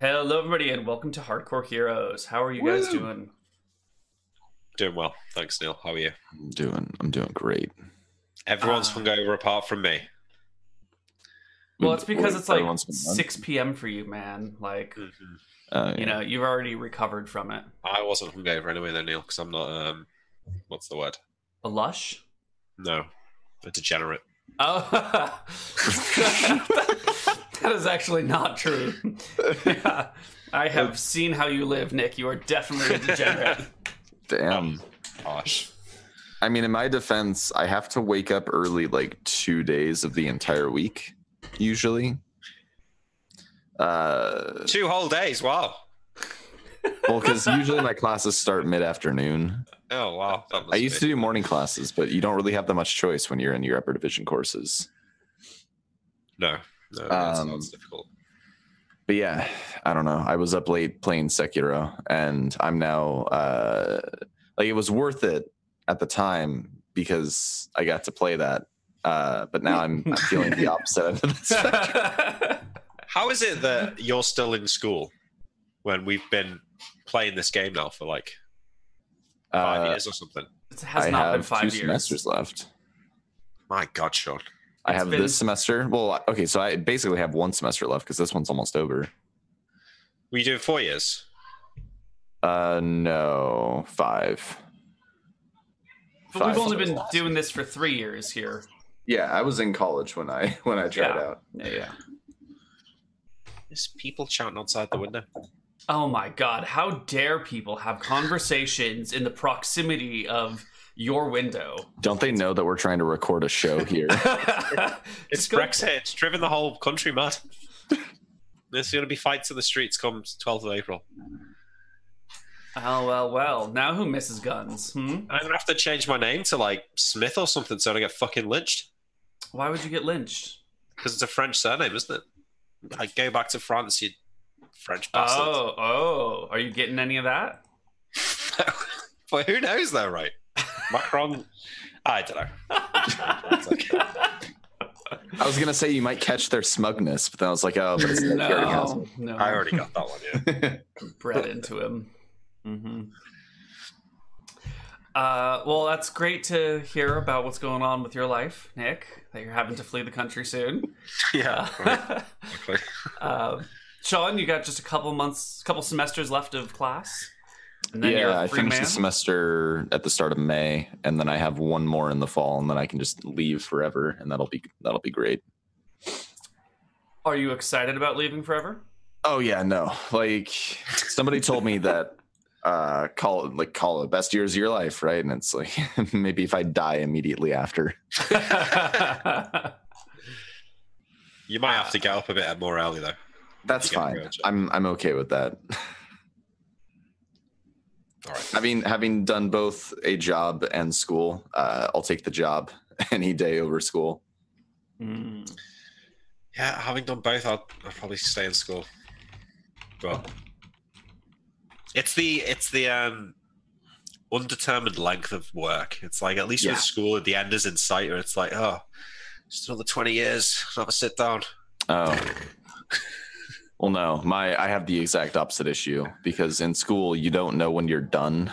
Hello, everybody, and welcome to Hardcore Heroes. How are you guys doing? Doing well, thanks, Neil. How are you? I'm doing I'm doing great. Everyone's Ah. hungover apart from me. Well, it's because it's like everyone's been done? 6 p.m. for you, man. Like, Mhm. Uh, you know, you've already recovered from it. I wasn't hungover anyway, though, Neil, because I'm not. Um, what's the word? A lush? No, a degenerate. Oh, that is actually not true. Yeah. I have seen how you live, Nick. You are definitely a degenerate. damn. Gosh, I mean, in my defense, I have to wake up early like two days of the entire week, usually. Uh, two whole days. Wow. well, because usually my classes start mid afternoon. Oh wow. I used to do morning classes, but you don't really have that much choice when you're in your upper division courses. No, no, that's, Um, that's difficult. But yeah, I don't know. I was up late playing Sekiro, and I'm now uh, like it was worth it at the time because I got to play that. Uh, but now I'm, I'm feeling the opposite of the. How is it that you're still in school when we've been playing this game now for like five Uh, years or something? it has I not have been five two years. semesters left. My God, Sean. I have been- this semester. Well, okay, so I basically have one semester left because this one's almost over. We do doing four years? Uh, no, five. But we've only been semesters. doing this for three years here. Yeah, I was in college when I when I tried Yeah. out. Yeah, yeah. There's people shouting outside the window. Oh my god, how dare people have conversations in the proximity of your window? Don't they know that we're trying to record a show here? It's Just go- Brexit. It's driven the whole country mad. There's going to be fights in the streets come 12th of April. Oh well, well. Now who misses guns? Hmm? I'm going to have to change my name to like Smith or something so I don't get fucking lynched. Why would you get lynched? Because it's a French surname, isn't it? Like, go back to France, you French bastard. Oh, oh. Are you getting any of that? but who knows, though, right? Macron. I don't know. I was gonna say you might catch their smugness, but then I was like, oh, but it's no, he already has no. I already got that one, yeah. bred into him. hmm Uh, well, that's great to hear about what's going on with your life, Nick. That you're having to flee the country soon. Yeah. right, Uh, exactly. uh, Sean, you got just a couple months, couple semesters left of class, and then you're yeah, a I free finished man. the semester at the start of May, and then I have one more in the fall, and then I can just leave forever, and that'll be that'll be great. Are you excited about leaving forever? Oh yeah, no, like somebody told me that uh call it like call it best years of your life, right? And it's like maybe if I die immediately after. You might have to get up a bit more early, though. That's fine. I'm I'm okay with that. All right. Having having done both a job and school, uh, I'll take the job any day over school. Mm. Yeah, having done both, I'll, I'll probably stay in school. But it's the it's the um undetermined length of work. It's like at least Yeah. with school, the end is in sight, or it's like oh, just another twenty years, have a sit down. Oh. Well, no, my I have the exact opposite issue because in school you don't know when you're done,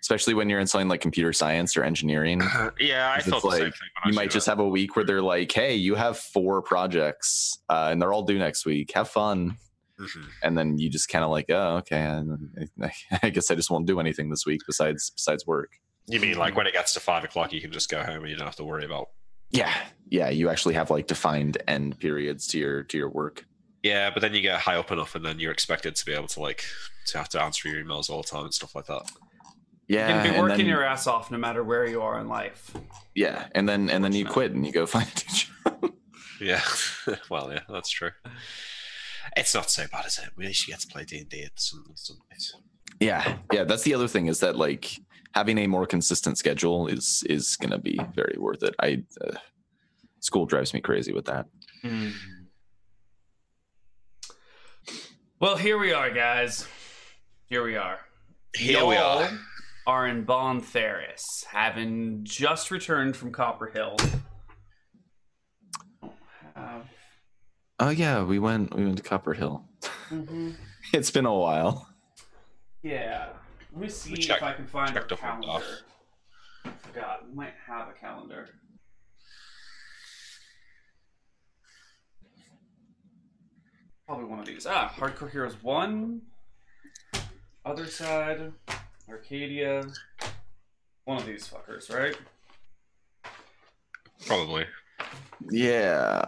especially when you're in something like computer science or engineering. yeah, I felt thought the same like, thing. when I You might just have a week where they're like, "Hey, you have four projects, uh, and they're all due next week. Have fun." Mhm. And then you just kind of like, "Oh, okay." And I guess I just won't do anything this week besides besides work. You mean like when it gets to five o'clock, you can just go home and you don't have to worry about. Yeah, yeah. You actually have like defined end periods to your to your work. Yeah, but then you get high up enough, and then you're expected to be able to like to have to answer your emails all the time and stuff like that. You Yeah, can be working then- your ass off no matter where you are in life. yeah, and then and then you quit and you go find a teacher. Yeah, well, yeah, that's true. It's not so bad, is it? We used to get to play D and D at some some nights. Yeah, yeah. That's the other thing is that like having a more consistent schedule is is gonna be very worth it. I uh, school drives me crazy with that. Well, here we are, guys. Here we are. Here we Y'all are. Are in Bon Theris, having just returned from Copper Hill. Uh, Oh yeah, we went we went to Copper Hill. Mm-hmm. It's been a while. Yeah. Let me see check- if I can find a check the front calendar. off. I forgot. We might have a calendar. Probably one of these. Ah, Hardcore Heroes 1. Other side. Arcadia. One of these fuckers, right? Probably. Yeah.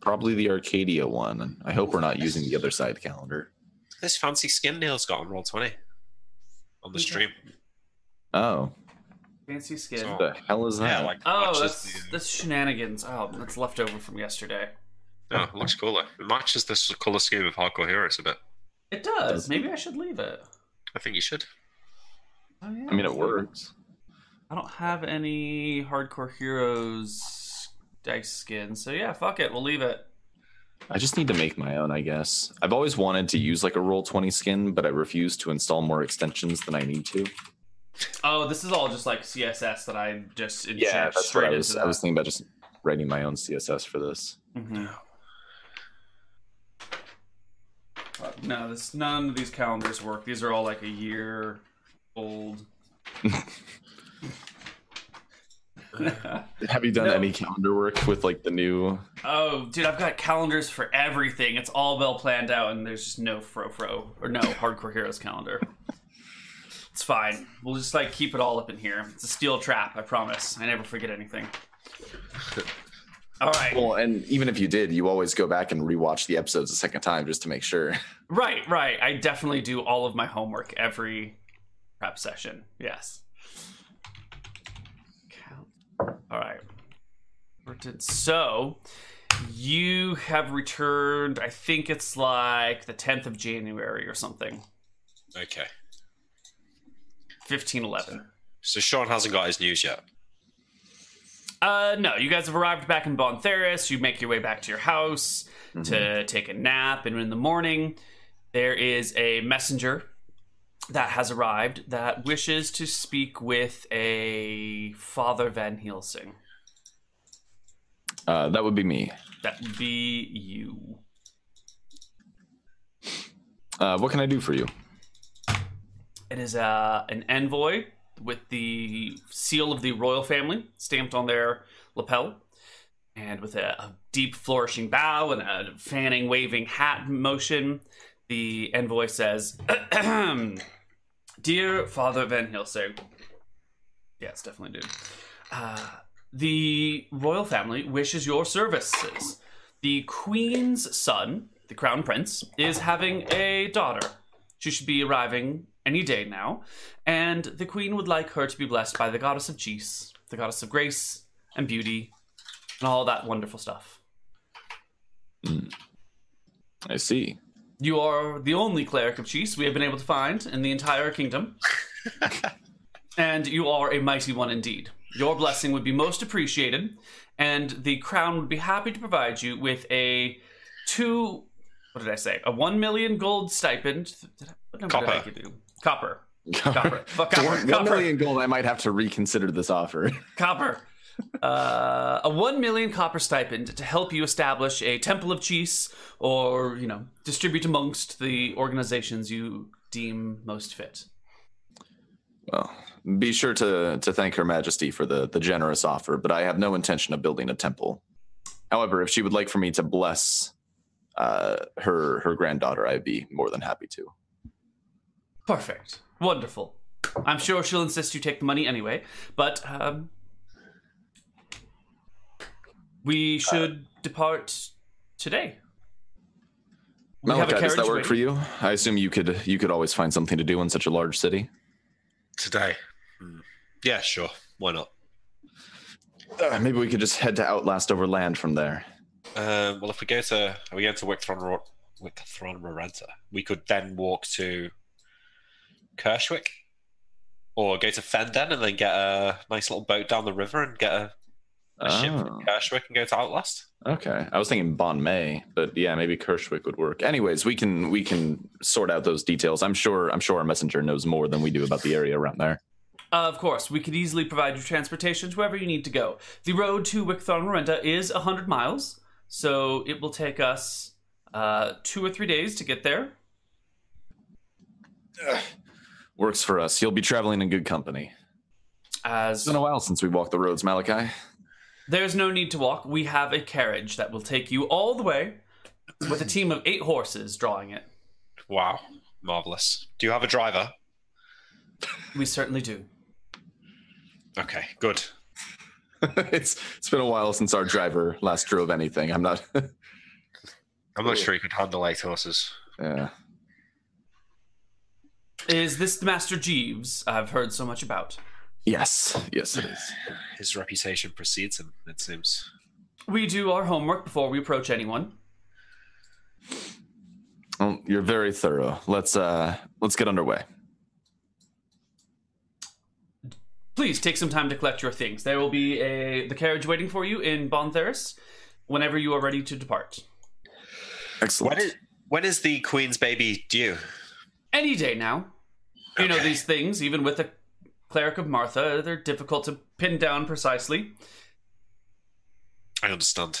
Probably the Arcadia one. I hope we're not using the other side calendar. This fancy skin Neil's got on roll twenty on the stream. Oh, Fancy skin. So- what the hell is that? Yeah, like oh, matches that's the- that's shenanigans. Oh, that's left over from yesterday. Oh, it looks cooler. It matches this color scheme of Hardcore Heroes a bit. It does. Does? Maybe I should leave it. I think you should. Oh, yeah. I mean, it works. I don't have any hardcore heroes dice skins, so yeah, fuck it, we'll leave it. I just need to make my own, I guess. I've always wanted to use like a roll 20 skin, but I refuse to install more extensions than I need to. Oh, this is all just like CSS that I just inject Yeah, that's what straight I was. into I was thinking about just writing my own CSS for this. Mhm. No, this none of these calendars work. These are all like a year old. Have you done No. any calendar work with like the new? oh, dude, I've got calendars for everything. It's all well planned out, and there's just no fro fro or no hardcore heroes calendar. It's fine. We'll just like keep it all up in here. It's a steel trap. I promise. I never forget anything. All right. Well, and even if you did, you always go back and rewatch the episodes a second time just to make sure. Right, right. I definitely do all of my homework every prep session. Yes. Count. All right. So, you have returned, I think it's like the 10th of January or something. Okay. 1511. So Sean hasn't got his news yet. Uh, no, you guys have arrived back in Bontheris. You make your way back to your house to take a nap, and in the morning, there is a messenger that has arrived that wishes to speak with a Father Van Helsing. Uh, that would be me. That would be you. Uh, what can I do for you? It is uh, an envoy with the seal of the royal family stamped on their lapel, and with a, a deep flourishing bow and a fanning, waving hat motion. The envoy says, "Dear Father Van Helsing, yes, definitely dude. Uh, the royal family wishes your services. The queen's son, the crown prince, is having a daughter. She should be arriving any day now, and the queen would like her to be blessed by the goddess of Cheese, the goddess of grace and beauty, and all that wonderful stuff. Hmm. I see. You are the only cleric of Cheese we have been able to find in the entire kingdom. and you are a mighty one indeed. Your blessing would be most appreciated, and the crown would be happy to provide you with a two. What did I say? A one million gold stipend. Did I, what number did I give you? Copper. Copper. Copper. one, one Copper. million gold, I might have to reconsider this offer. Copper. Uh, a one million copper stipend to help you establish a temple of cheese, or you know, distribute amongst the organizations you deem most fit. Well, be sure to to thank Her Majesty for the the generous offer, but I have no intention of building a temple. However, if she would like for me to bless uh, her her granddaughter, I'd be more than happy to. Perfect. Wonderful. I'm sure she'll insist you take the money anyway, but um, we should depart today. We have a Malakai, does that carriage work for you? I assume you could you could always find something to do in such a large city. Today. Hmm. Yeah, sure. Why not? Uh, maybe we could just head to Outlast over land from there. Um, well, if we go to, are we going to Wickthron, Wickthron Rorenta? We could then walk to Kershwick, or go to Fenden and then get a nice little boat down the river and get a, a ship Oh. from Kershwick and go to Outlast. Okay, I was thinking Bon May, but yeah, maybe Kershwick would work. Anyways, we can we can sort out those details. I'm sure I'm sure our messenger knows more than we do about the area around there. Uh, of course, we could easily provide you transportation to wherever you need to go. The road to Wickthorn Renta is 100 miles, so it will take us uh, two or three days to get there. Works for us. You'll be traveling in good company. As It's been a while since we walked the roads, Malakai. there's no need to walk, we have a carriage that will take you all the way with a team of eight horses drawing it. Wow, marvelous. Do you have a driver? We certainly do. Okay, good. it's it's been a while since our driver last drove anything. I'm not. I'm not sure he could handle eight horses. yeah. Is this the Master Jeeves I've heard so much about? Yes. Yes, it is. His reputation precedes him, it seems. We do our homework before we approach anyone. Well, you're very thorough. Let's uh let's get underway. Please take some time to collect your things. There will be a the carriage waiting for you in Bontheris whenever you are ready to depart. Excellent. When is, when is the Queen's baby due? Any day now. You know these things, even with the cleric of Martha, they're difficult to pin down precisely. I understand.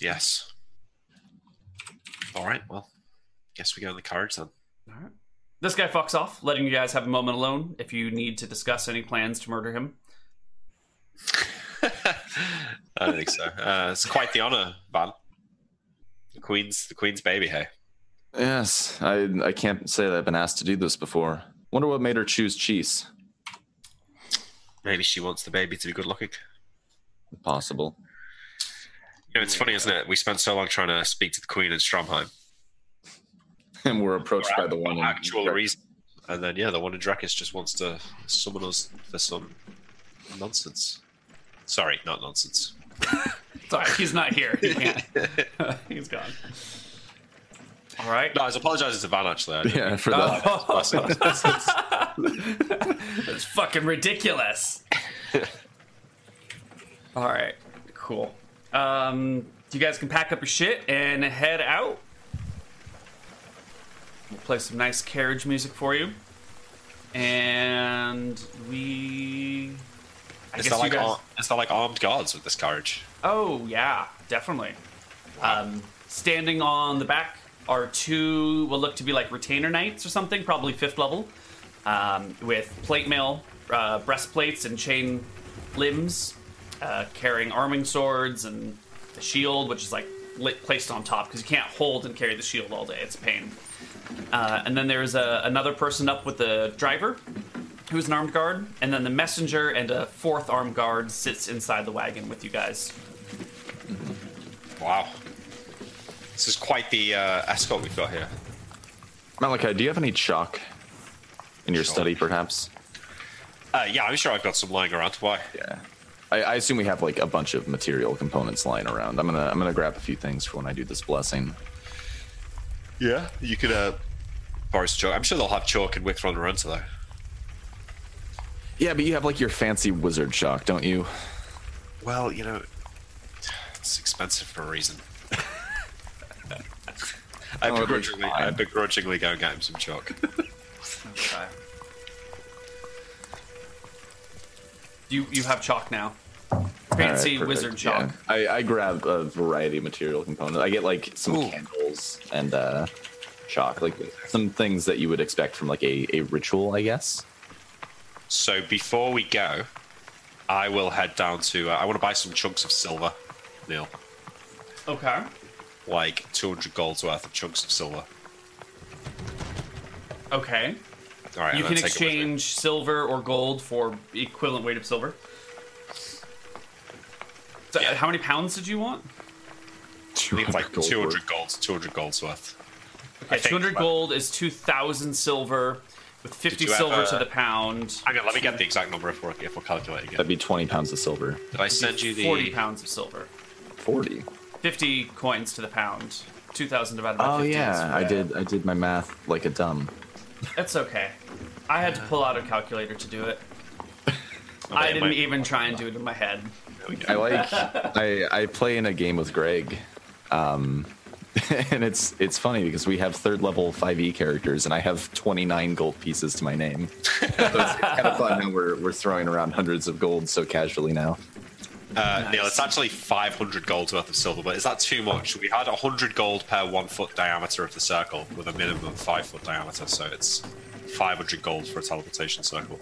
Yes. All right, well, guess we go in the carriage then. All right. This guy fucks off, letting you guys have a moment alone if you need to discuss any plans to murder him. I don't think so. Uh, it's quite the honor, Van. The Queen's the Queen's baby, hey. Yes, I I can't say that I've been asked to do this before. Wonder what made her choose cheese. Maybe she wants the baby to be good looking. Possible. You know, it's funny, isn't it? We spent so long trying to speak to the Queen in Stromheim. And we're approached by the one in actual reason. And then yeah, the one in Drakis just wants to summon us for some nonsense. Sorry, not nonsense. Sorry, he's not here. He can't. he's gone. All right. No, I was apologizing to Van actually. I Yeah, mean- for that. That's fucking ridiculous. All right, cool. Um, you guys can pack up your shit and head out. We'll play some nice carriage music for you, and we. I Is guess that you like guys. ar- is that like armed guards with this carriage? Oh yeah, definitely. Um, standing on the back are two will look to be like retainer knights or something, probably fifth level, um, with plate mail, uh, breastplates, and chain limbs, uh, carrying arming swords and the shield, which is like lit, placed on top because you can't hold and carry the shield all day. It's a pain. Uh, and then there's a, another person up with the driver, who's an armed guard, and then the messenger and a fourth armed guard sits inside the wagon with you guys. Wow. This is quite the uh, escort we've got here. Malakai, do you have any chalk in your Chalk. study, perhaps? Uh, yeah, I'm sure I've got some lying around. Why? Yeah. I, I assume we have like a bunch of material components lying around. I'm gonna I'm gonna grab a few things for when I do this blessing. Yeah, you could uh, borrow some chalk. I'm sure they'll have chalk in Wicthron and Runter though. Yeah, but you have like your fancy wizard chalk, don't you? Well, you know, it's expensive for a reason. I Oh, begrudgingly, I begrudgingly go and get him some chalk. Okay. You you have chalk now. Fancy All right, wizard chalk. Yeah. I, I grab a variety of material components. I get like some Ooh. candles and uh, chalk, like some things that you would expect from like a, a ritual, I guess. so before we go, I will head down to. Uh, I want to buy some chunks of silver, Neil. Okay. Like 200 gold's worth of chunks of silver. Okay. All right, you and can then take it with me. exchange silver or gold for equivalent weight of silver. So, Yeah. how many pounds did you want? I think it's like 200 gold, 200 gold's worth. Okay, think, 200 but- gold is 2,000 silver with 50 silver ever- to the pound. Hang on, let me get the exact number if we're, if we're calculating it. That'd be 20 pounds of silver. Did I send you the 40 pounds of silver. 40. 50 coins to the pound. 2,000 divided by Oh 50 yeah, I did. I did my math like a dumb. It's okay. I had to pull out a calculator to do it. I didn't my- even try and do it in my head. There we go. I like. I I play in a game with Greg, um, and it's it's funny because we have third level 5e characters, and I have 29 gold pieces to my name. so it's, it's kind of fun how we're we're throwing around hundreds of gold so casually now. Uh, Neil, it's actually 500 gold's worth of silver, but is that too much? We had 100 gold per one foot diameter of the circle with a minimum of five foot diameter, so it's 500 gold for a teleportation circle.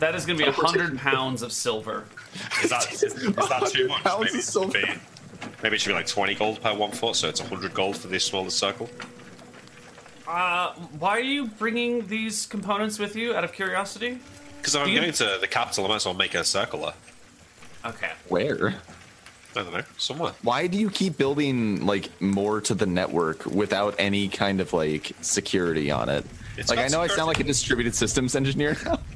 That is going to be 100 pounds of silver. Is that, is, is that too much? pounds Maybe of it, should silver. be, maybe it should be like 20 gold per one foot, so it's 100 gold for this smaller circle. Uh, why are you bringing these components with you out of curiosity? Because if I'm you- going to the capital, I might as well make a circular. Okay. Where? I don't know, somewhere. Why do you keep building like more to the network without any kind of like security on it? It's like I know I sound like a distributed systems engineer now.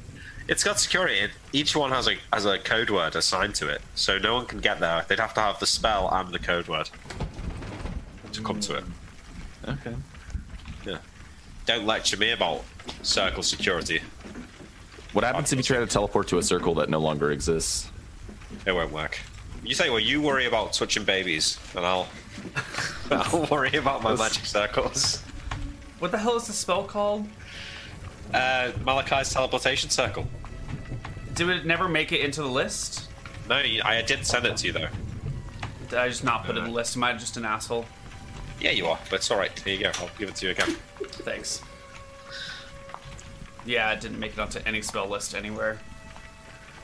It's got security. Each one has a has a code word assigned to it, so no one can get there. They'd have to have the spell and the code word to come to it. Hmm. okay. Yeah. Don't lecture me about circle security. What happens if you try to teleport to a circle that no longer exists? It won't work. You say, well, you worry about touching babies, and I'll I'll worry about my magic circles. What the hell is the spell called? Uh, Malakai's teleportation circle. Did it never make it into the list? No, I did send it to you though. Did I just not put it in the list? Am I just an asshole? Yeah, you are, but it's all right. Here you go. I'll give it to you again. Thanks. Yeah, it didn't make it onto any spell list anywhere.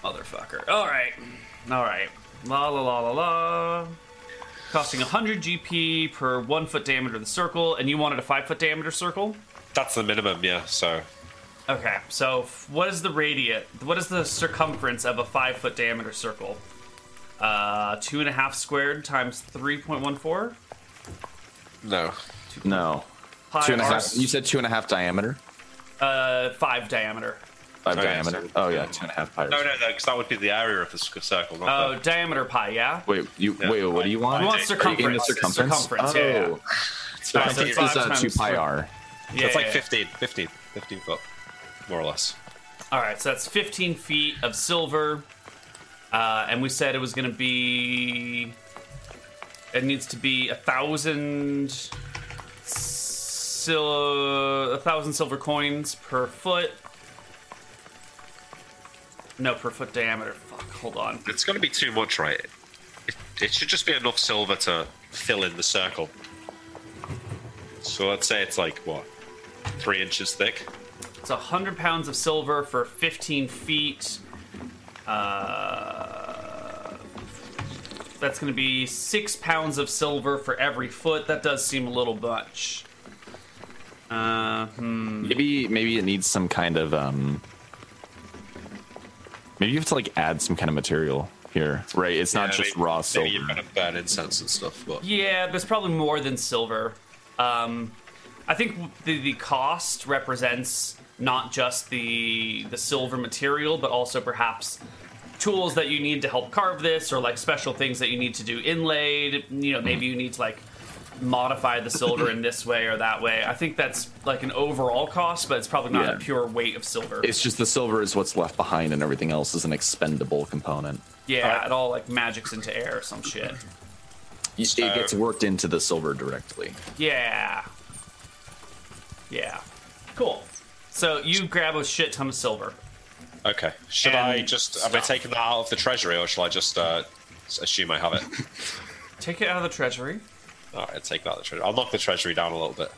Motherfucker. Alright. Alright. La la la la la. Costing 100 GP per one foot diameter of the circle, and you wanted a five foot diameter circle? That's the minimum, yeah. So Okay, so f- what is the radius? What is the circumference of a five foot diameter circle? Uh, two and a half squared times 3.14? no, No. Pi Two and a r- half. You said two and a half diameter. Uh, five diameter. Five Oh, yeah, diameter. so- oh yeah, two and a half pi. no, no, no, because that would be the area of the circle, not Oh, the. diameter pi, yeah? Wait, you Yeah. wait. What do you want? I want circumference. in the circumference. Circumference, oh. yeah, yeah. Circumference so is five uh, two pi r. Yeah, It's like yeah, 15, 15, 15 foot, more or less. All right, so that's 15 feet of silver, uh, and we said it was going to be. It needs to be a thousand, sil- a thousand silver coins per foot. No, per foot diameter. Fuck, hold on. It's going to be too much, right? It, it should just be enough silver to fill in the circle. So let's say it's like, what, three inches thick? It's a 100 pounds of silver for 15 feet. Uh, that's going to be six pounds of silver for every foot. That does seem a little much. Uh, hmm. Maybe maybe it needs some kind of um. Maybe you have to like add some kind of material here, right? It's not Yeah, just maybe- raw silver. Maybe you're going to burn incense and stuff, but Yeah, there's probably more than silver. Um, I think the, the cost represents not just the the silver material, but also perhaps tools that you need to help carve this, or like special things that you need to do inlaid. You know, maybe you need to like modify the silver in this way or that way. I think that's like an overall cost, but it's probably not Yeah. a pure weight of silver. It's just the silver is what's left behind, and everything else is an expendable component. yeah, it all like magics into air or some shit. Y- So- it gets worked into the silver directly. Yeah. Yeah. Cool. So you grab a shit ton of silver. okay. Should I just, am I stuff. taking that out of the treasury or shall I just uh, assume I have it? Take it out of the treasury. Alright, take that out the treasury. I'll knock the treasury down a little bit.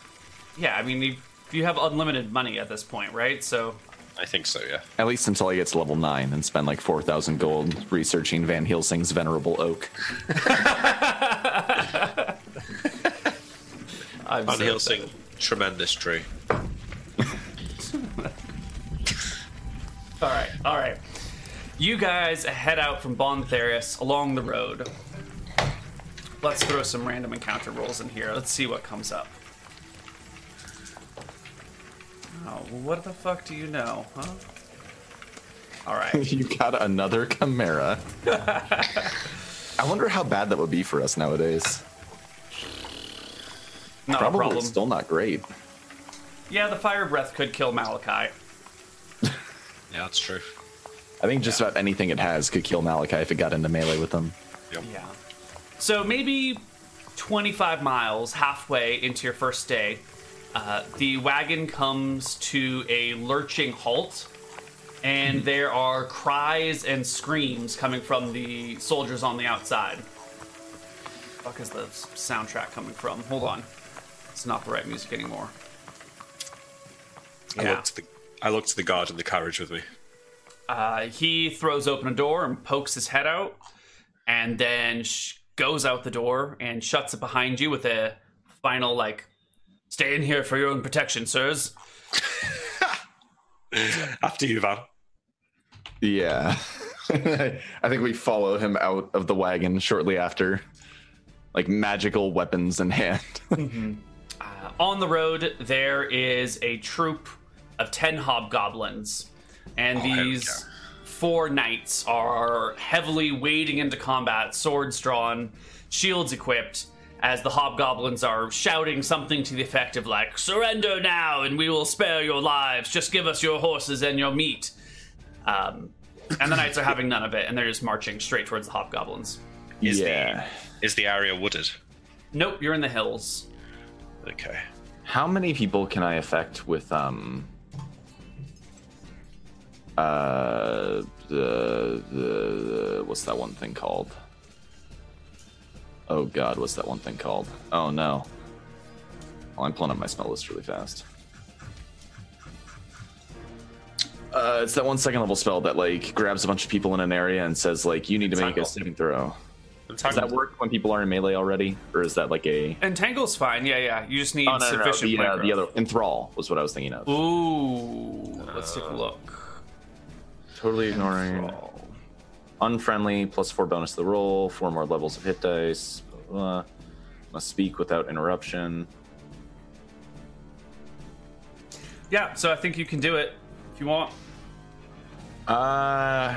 Yeah, I mean, you you have unlimited money at this point, right? So I think so, yeah. At least until I get to level nine and spend like four thousand gold researching Van Helsing's venerable oak. I'm Van so Helsing, tremendous tree. All right, all right. You guys head out from Bon Theris along the road. Let's throw some random encounter rolls in here. Let's see what comes up. Oh, what the fuck do you know, huh? All right. you got another chimera. I wonder how bad that would be for us nowadays. Not Probably a problem. still not great. Yeah, the fire breath could kill Malakai. Yeah, that's true. I think just about anything it has could kill Malakai if it got into melee with them. Yep. Yeah. So maybe 25 miles, halfway into your first day, uh, the wagon comes to a lurching halt. and there are cries and screams coming from the soldiers on the outside. Fuck is the soundtrack coming from? Hold on, it's not the right music anymore. I Yeah. looked to the I looked to the guard in the carriage with me. Uh, he throws open a door and pokes his head out, and then sh- goes out the door and shuts it behind you with a final like, "Stay in here for your own protection, sirs." After you, Van. Yeah. I think we follow him out of the wagon shortly after, like magical weapons in hand. Uh, on the road, there is a troop of 10 hobgoblins, and Oh, these yeah. Four knights are heavily wading into combat, swords drawn, shields equipped, as the hobgoblins are shouting something to the effect of, like, Surrender now, and we will spare your lives. Just give us your horses and your meat. Um, and the knights are having none of it, and they're just marching straight towards the hobgoblins. Is yeah. the is the area wooded? Nope, you're in the hills. Okay. How many people can I affect with um uh the, the the what's that one thing called? Oh god, what's that one thing called? Oh no. Well, I'm pulling up my spell list really fast. Uh, it's that one second level spell that like grabs a bunch of people in an area and says like you need to make a saving throw. Does that work when people are in melee already, or is that like a? Entangle's fine, yeah, yeah. You just need Oh no, no, no, sufficient the, uh, the other enthrall was what I was thinking of. Ooh, let's take a look. Totally ignoring. Unfriendly, plus four bonus to the roll, four more levels of hit dice. blah, blah, blah. Must speak without interruption. Yeah, so I think you can do it if you want. Uh.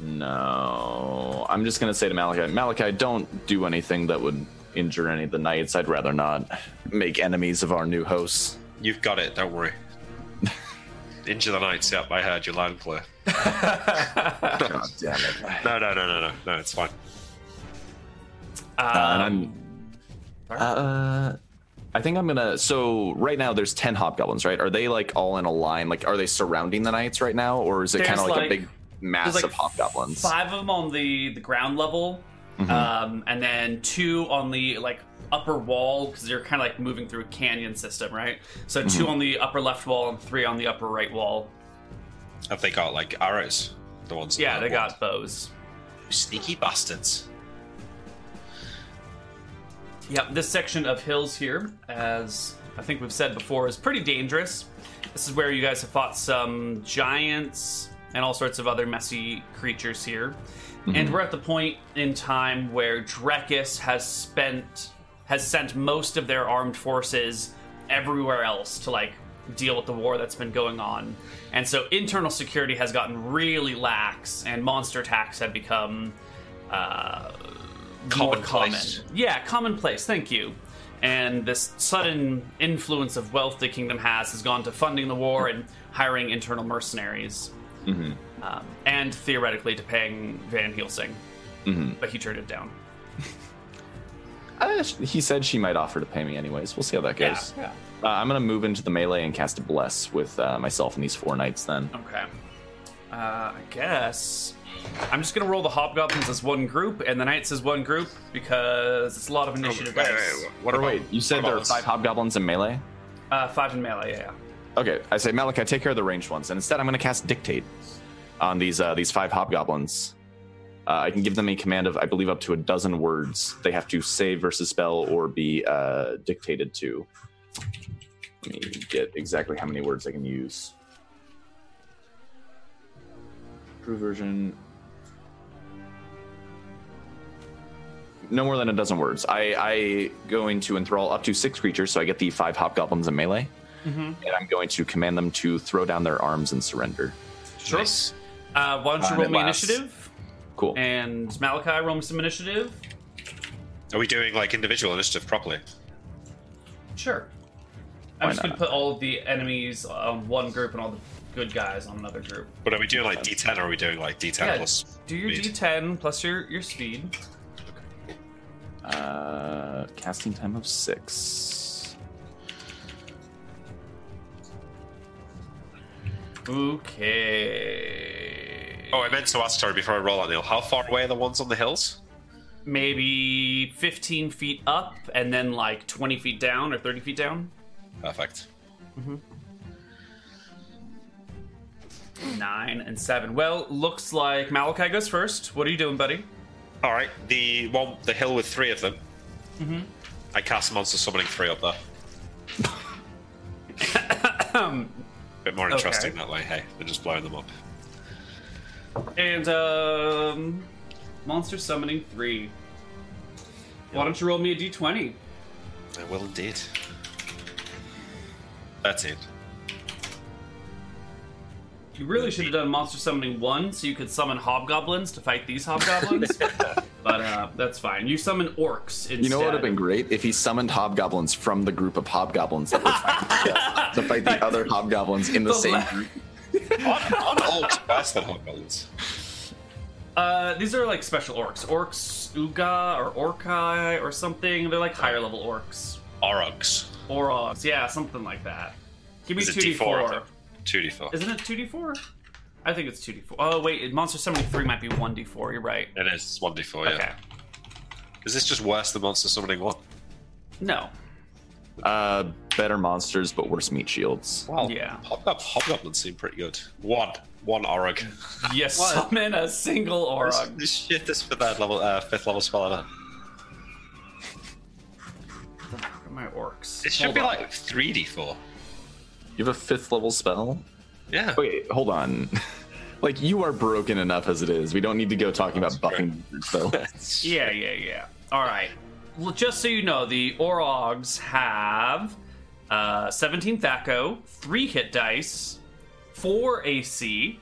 No. I'm just going to say to Malakai Malakai, don't do anything that would injure any of the knights. I'd rather not make enemies of our new hosts. You've got it. Don't worry. Into the nights. Yep, I heard your loud and clear. God damn it. No, no, no, no, no, no. It's fine. Um, and I'm- Uh, I think I'm gonna. So right now, there's ten hobgoblins, right? Are they like all in a line? Like, are they surrounding the knights right now, or is it kind of like, like- a big mass there's of hobgoblins? five of them on the the ground level, Mhm. um, and then two on the like upper wall because you're kind of like moving through a canyon system, right? So 2 mm-hmm. on the upper left wall and three on the upper right wall. Have they got like arrows? The ones. Yeah, they got bows. sneaky bastards. Yep, this section of hills here, as I think we've said before, is pretty dangerous. This is where you guys have fought some giants and all sorts of other messy creatures here. And mm-hmm. we're at the point in time where Drekis has spent has sent most of their armed forces everywhere else to like deal with the war that's been going on. And so internal security has gotten really lax and monster attacks have become uh, more common. Yeah, commonplace. Thank you. And this sudden influence of wealth the kingdom has has gone to funding the war and hiring internal mercenaries, Mhm. um, and theoretically to paying Van Helsing. Mhm. But he turned it down. Uh, he said she might offer to pay me anyways. We'll see how that goes. yeah. Uh, I'm gonna move into the melee and cast a bless with uh, myself and these four knights. Then. Okay. Uh, I guess I'm just gonna roll the hobgoblins as one group and the knights as one group because it's a lot of initiative Wait, dice. wait, wait, What Or about? wait, you said there are five hobgoblins in melee. Uh, five in melee. Yeah. Okay, I say Malakai, take care of the ranged ones, and instead I'm going to cast Dictate on these uh, these five hobgoblins. Uh, I can give them a command of, I believe, up to a dozen words. They have to say versus spell or be uh, dictated to. Let me get exactly how many words I can use. True version. No more than a dozen words. I, I going to enthrall up to six creatures, so I get the five hobgoblins in melee Mm-hmm. and I'm going to command them to throw down their arms and surrender. Sure. Nice. Uh, why don't you Uh, roll me lasts. initiative? Cool. And Malakai, roll me some initiative. Are we doing like individual initiative properly? Sure. I'm Why just gonna put all of the enemies on one group and all the good guys on another group. But are we doing like D10 or are we doing like D10 Yeah, plus? Do your speed? D10 plus your your speed. Uh, casting time of six. Okay. Oh, I meant to ask, sorry, before I roll on Neil, how far away are the ones on the hills? Maybe 15 feet up and then like 20 feet down or 30 feet down. Perfect. Nine and seven. Well, looks like Malakai goes first. What are you doing, buddy? All right, the one, the hill with three of them. Mm-hmm. I cast monster summoning three up there. Bit more interesting Okay. that way. Hey, they're just blowing them up. And um, monster summoning three. Why don't you roll me a d20? I will indeed. Thirteen. You really should have done monster summoning one, so you could summon hobgoblins to fight these hobgoblins. but uh, that's fine. You summon orcs instead. You know what would have been great if he summoned hobgoblins from the group of hobgoblins that were trying to fight the other hobgoblins in the, The same la- group. On orcs hobgoblins. Uh, these are like special orcs. Orcs Uga or Orkai or something. They're like higher level orcs. Orogs. Orogs, yeah, something like that. Give me 2d4. Two D four. Isn't it 2d4? I think it's 2d4. Oh, wait, Monster 73 might be 1d4. You're right. It is one D four. Yeah. Okay. Is this just worse than monster summoning one? No. Uh, better monsters, but worse meat shields. Well, Yeah. Hobgob- hobgoblins seem pretty good. One, one Orog. You summon a single Orog. This shit is for that level, uh, fifth level spell. Ever. My orcs? It should Hold be on. like three D four. You have a fifth level spell? Yeah. Wait, hold on. like you are broken enough as it is. We don't need to go talking about That's buffing your spell. Yeah, yeah, yeah. All right. Well, just so you know, the Orogs have uh, 17 Thaco, 3 hit dice, 4 AC,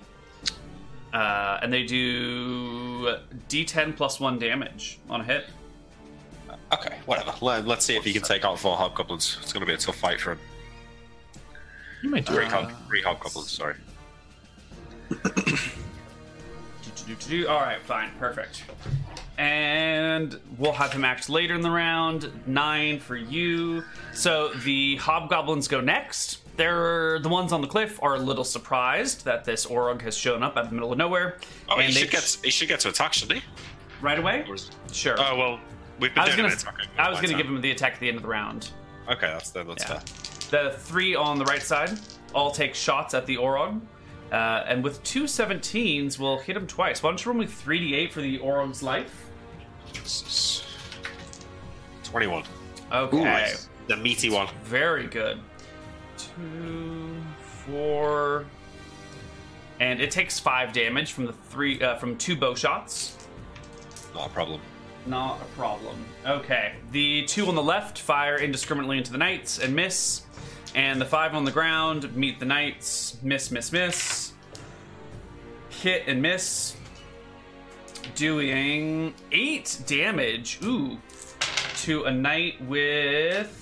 uh, and they do d10 plus 1 damage on a hit. Okay, whatever. Let, let's see if he can take out four hobgoblins. It's going to be a tough fight for him. You might do Three, it. hob- three hobgoblins. Sorry. All right, fine, perfect. And we'll have him act later in the round. Nine for you. So the hobgoblins go next. They're the ones on the cliff are a little surprised that this Orog has shown up out of the middle of nowhere. Oh, he should get he should get to attack, shouldn't he? right away. Sure. Oh well, we've been I was doing gonna, it. Okay, I was gonna give him the attack at the end of the round. Okay, that's then that's Yeah. fair. The three on the right side all take shots at the Orog. Uh, and with two 17s, we'll hit him twice. Why don't you roll me 3d8 for the Orog's life? Twenty-one. Okay. The meaty one. Very good. Two, four, and it takes five damage from the three uh, from two bow shots. Not a problem. Not a problem. Okay, the two on the left fire indiscriminately into the knights and miss, and the five on the ground meet the knights, miss, miss, miss, hit and miss, doing eight damage. Ooh, to a knight with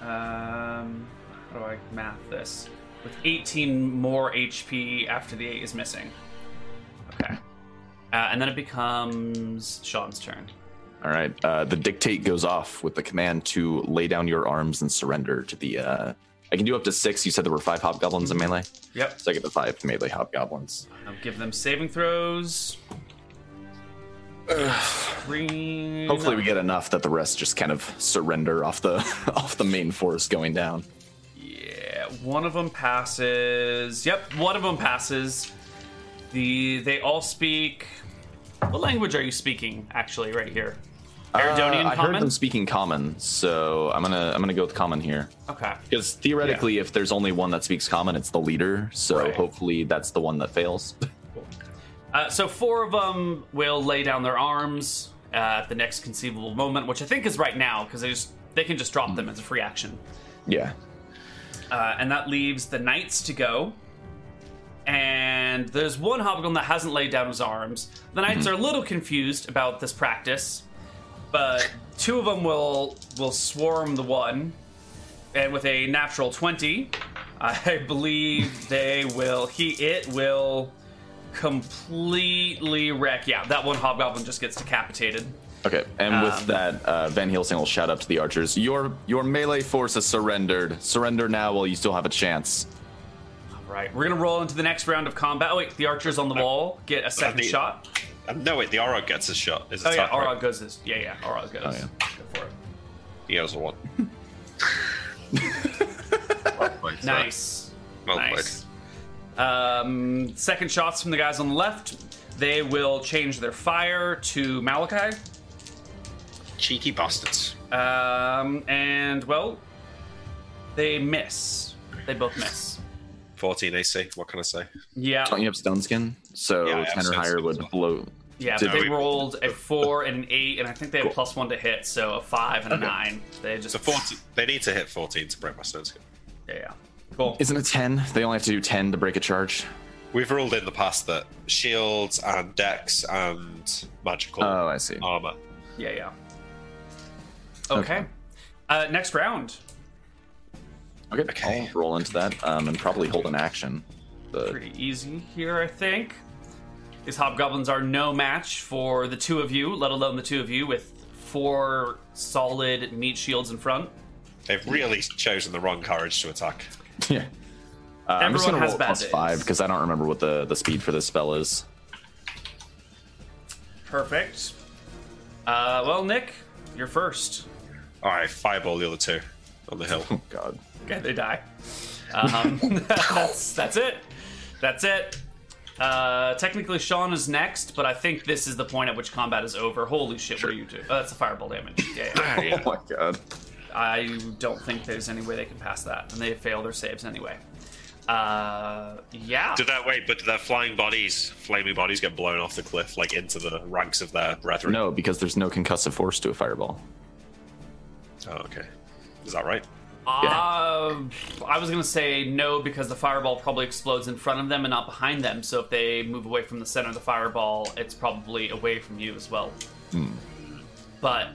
um, how do I math this? With 18 more HP after the 8 is missing. Okay. Uh, and then it becomes Sean's turn. All right. Uh, the dictate goes off with the command to lay down your arms and surrender to the. Uh, I can do up to six. You said there were five hobgoblins in melee, Yep. so I get the five melee hobgoblins. I'll give them saving throws. Hopefully, we get enough that the rest just kind of surrender off the off the main force going down. Yeah, one of them passes. Yep, one of them passes. The they all speak. What language are you speaking? Actually, right here. Eridonian Uh, I common. heard them speaking common, so I'm gonna I'm gonna go with common here. Okay. Because theoretically, if there's only one that speaks common, it's the leader. So Right. hopefully, that's the one that fails. Uh, so four of them will lay down their arms uh, at the next conceivable moment, which I think is right now because they just they can just drop them as a free action. yeah. uh, and that leaves the knights to go. And there's one hobgoblin that hasn't laid down his arms. The knights are a little confused about this practice, but two of them will will swarm the one, and with a natural twenty, I believe they will. He it will completely wreck. Yeah, that one hobgoblin just gets decapitated. Okay, and Um, with that, uh, Van Helsing will shout up to the archers: "Your your melee force has surrendered. Surrender now while you still have a chance." All right, we're gonna roll into the next round of combat. Oh wait, the archers on the wall get a second need- shot. Um, no, wait, the Orog gets a shot. Is Oh yeah, attack, right? Goes this. Yeah, yeah, Orog goes. Oh, yeah. Go for it. He has a one. well played. Nice. Well nice. Um, second shots from the guys on the left. They will change their fire to Malakai. Cheeky bastards. Um, and well, they miss. They both miss. 14 AC. What can I say? Yeah, Don't you have stone skin? So Yeah, ten or higher would well. blow. yeah. Did But they we- rolled a four and an eight, and I think they have Cool. plus one to hit, so a five and a nine. They just So 14. They need to hit 14 to break my stone skin. yeah, yeah. Cool. Isn't it ten? They only have to do ten to break a charge. We've ruled in the past that shields and dex and magical Oh, I see. armor. Yeah, yeah. Okay. Okay. Uh, next round. Okay, Okay. I'll roll into that um, and probably hold an action. The, Pretty easy here, I think. These hobgoblins are no match for the two of you, let alone the two of you with four solid meat shields in front. They've really chosen the wrong courage to attack. yeah. Uh, I'm just gonna has roll bad plus days. five because I don't remember what the, the speed for this spell is. Perfect. Uh, well, Nick, you're first. All right, fireball the other two on the hill. Oh God. Okay, they die. Um, that's that's it. That's it. Uh, technically, Sean is next, but I think this is the point at which combat is over. Holy shit, what are you two? Oh, that's a fireball damage. Yeah, yeah. Yeah. Oh my God. I don't think there's any way they can pass that, and they fail their saves anyway. Uh, yeah. Did that wait? But did their flying bodies, flaming bodies, get blown off the cliff like into the ranks of their brethren? No, because there's no concussive force to a fireball. Oh, okay. Is that right? Uh, I was gonna say no because the fireball probably explodes in front of them and not behind them. So if they move away from the center of the fireball, it's probably away from you as well. But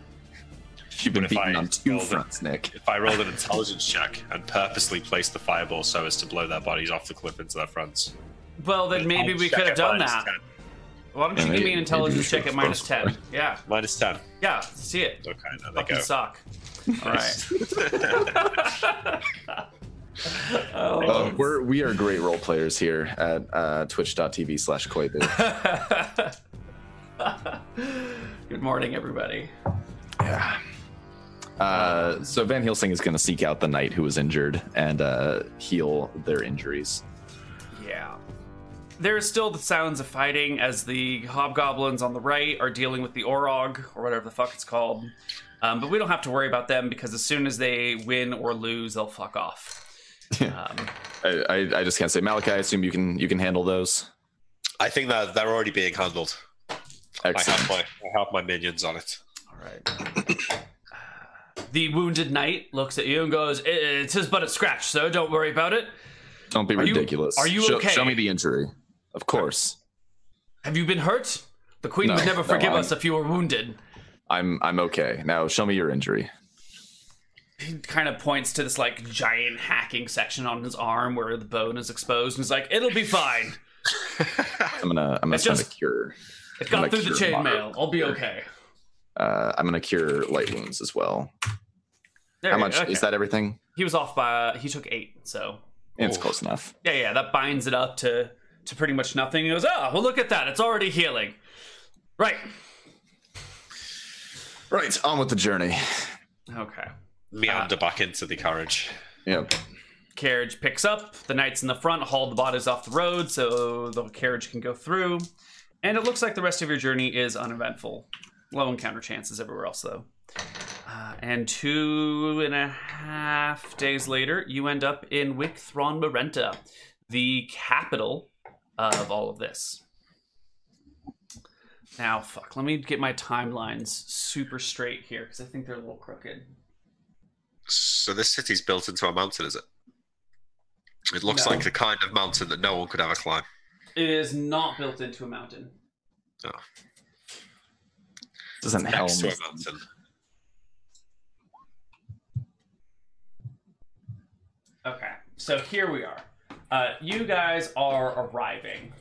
You've been if beaten I on two roll the- fronts, Nick. If I rolled an intelligence check and purposely placed the fireball so as to blow their bodies off the cliff into their fronts, well, then maybe we could have done that. 10. Why don't you Yeah, give me an intelligence check at minus ten? one. Yeah, Minus ten. yeah. See it. Okay, there they Fucking go. suck. All right. Uh, we're we are great role players here at uh, twitch.tv slash Koibu. Good morning, everybody. yeah. Uh, so Van Helsing is going to seek out the knight who was injured and uh, heal their injuries. Yeah. There is still the sounds of fighting as the hobgoblins on the right are dealing with the Orog, or whatever the fuck it's called. Um, but we don't have to worry about them because as soon as they win or lose, they'll fuck off. Um, I, I, I just can't say Malakai. I assume you can you can handle those. I think that they're already being handled. I have my I have my minions on it. all right. The wounded knight looks at you and goes, "It- "It is but a scratch, so don't worry about it. Don't be Are you- ridiculous. are you show, okay? Show me the injury. Of course. Have you been hurt? The queen No, would never no, forgive I'm- us if you were wounded." I'm I'm okay. Now show me your injury. he kind of points to this like giant hacking section on his arm where the bone is exposed and he's like it'll be fine I'm gonna I'm gonna It spend just- a cure. it got through the cure chain moderate. mail i'll be okay Uh, I'm gonna cure light wounds as well. there How much okay. is that? Everything? he was off by he took eight so It's close enough. yeah yeah that binds it up to to pretty much nothing. He goes oh well look at that. It's already healing. Right. Right, on with the journey. okay. Meander back into the carriage. Yep. carriage picks up. The knights in the front haul the bodies off the road so the carriage can go through. And it looks like the rest of your journey is uneventful. Low encounter chances everywhere else though. Uh, and two and a half days later you end up in Wick Thron Marenta the capital Uh, of all of this now fuck let me get my timelines super straight here because i think they're a little crooked So this city's built into a mountain, is it? It looks No. like the kind of mountain that no one could ever climb. it is not built into a mountain Oh. Doesn't help. Next to a mountain. Okay, so here we are. Uh, you guys are arriving.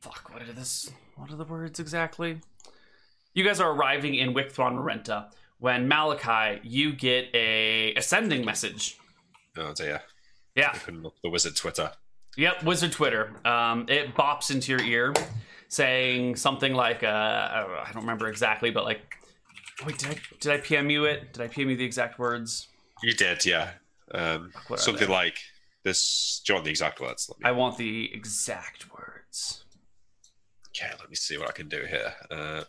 fuck. What are this? What are the words exactly? You guys are arriving in Wickthron Renta when Malakai, you get a ascending message. Oh dear. Yeah. Open up the wizard Twitter. Yep, Wizard Twitter. Um, it bops into your ear, saying something like, uh, I don't remember exactly, but like, wait, did I did I PM you it? Did I PM you the exact words? You did, yeah. Um, something like this. Do you want the exact words? Let me, I want the exact words. okay, let me see what I can do here. Uh,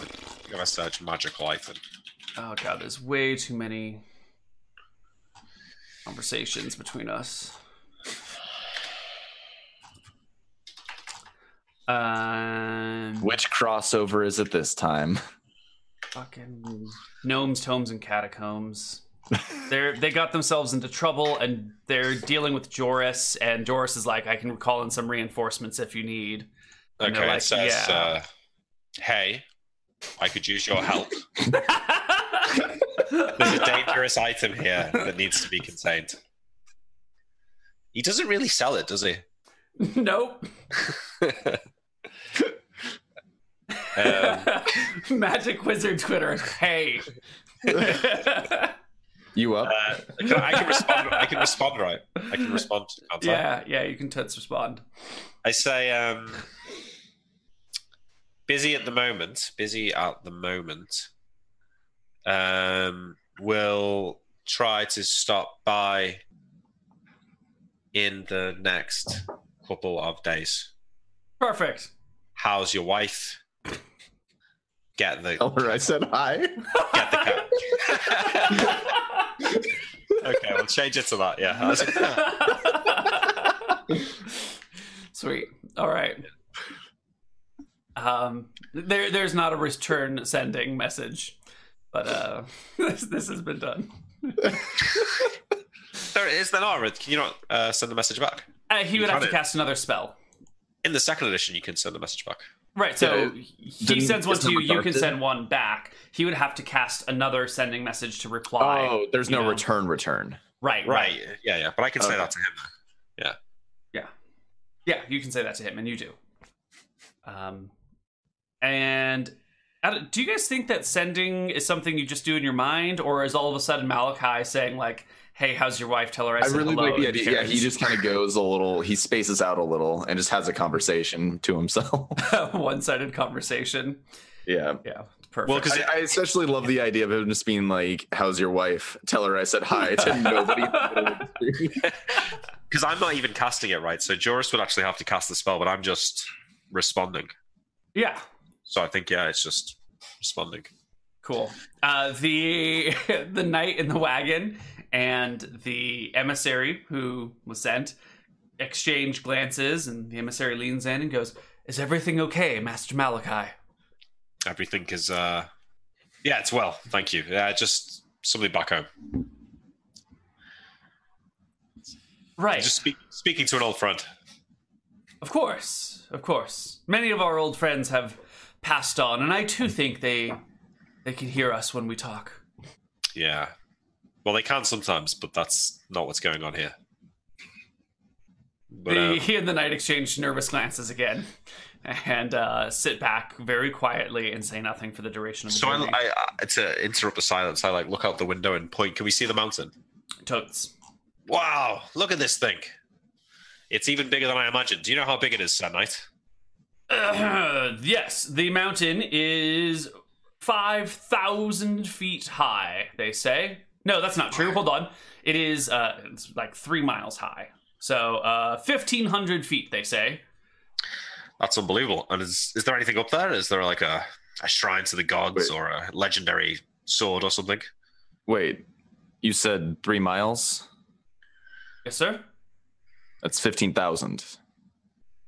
I'm gonna search magical item. Oh god, there's way too many conversations between us. Um, Which crossover is it this time? fucking gnomes, tomes, and catacombs. They're they got themselves into trouble, and they're dealing with Joris. And Joris is like, I can call in some reinforcements if you need. And Okay, like, it says, yeah. uh, "Hey, I could use your help. There's a dangerous item here that needs to be contained." He doesn't really sell it, does he? nope. Um, Magic Wizard Twitter. Hey. You up? uh, can I, I can respond. I can respond, right? I can respond. can't I? yeah, yeah, you can tits respond. I say, um, busy at the moment. Busy at the moment. Um, will try to stop by in the next couple of days. Perfect. How's your wife? Get the Tell her I said hi. get the cat. okay, we'll change it to that. Yeah. Sweet. All right. Um, there, there's not a return sending message, but uh, this, this has been done. There it is. Then, Arvid, can you not uh, send the message back? Uh, he You would have to it. cast another spell. In the second edition, you can send the message back. Right. So he sends one to you. You can send one back. He would have to cast another sending message to reply. Oh, there's no know. return return. Right. Right. Yeah, yeah. But I can say that to him. Yeah, Yeah. Yeah, you can say that to him, and you do. Um, and do you guys think that sending is something you just do in your mind, or is all of a sudden Malachi saying like, "Hey, how's your wife? Tell her I I said really hello." like the idea. Yeah, he just kind of goes a little. He spaces out a little and just has a conversation to himself. one-sided conversation. yeah. Yeah, perfect. Well, 'cause- I, I especially love the idea of him just being like, "How's your wife?" Tell her I said hi to nobody. in the middle of the street. Because I'm not even casting it right. So Joris would actually have to cast the spell, but I'm just responding. yeah, So I think, yeah, it's just responding. Cool. Uh, the the knight in the wagon and the emissary who was sent exchange glances, and the emissary leans in and goes, "Is everything okay, Master Malakai?" Everything is, uh, yeah, it's well. Thank you. Yeah, just somebody back home. Right. Just speak, speaking to an old friend. Of course, of course. Many of our old friends have passed on, and I too think they they can hear us when we talk. Yeah. Well, they can sometimes, but that's not what's going on here. But, the, uh, he and the knight exchange nervous glances again, and uh, sit back very quietly and say nothing for the duration of the so I, journey. I, I, to interrupt the silence, I like look out the window and point. Can we see the mountain? Totes. Wow, look at this thing. It's even bigger than I imagined. Do you know how big it is, Sir Knight? Uh, yes, the mountain is 5,000 feet high, they say. No, that's not true. Hold on. It is uh, it's like three miles high. So uh, 1,500 feet, they say. That's unbelievable. And is, is there anything up there? Is there like a, a shrine to the gods Wait. or a legendary sword or something? Wait, you said three miles? Yes, sir. That's 15,000.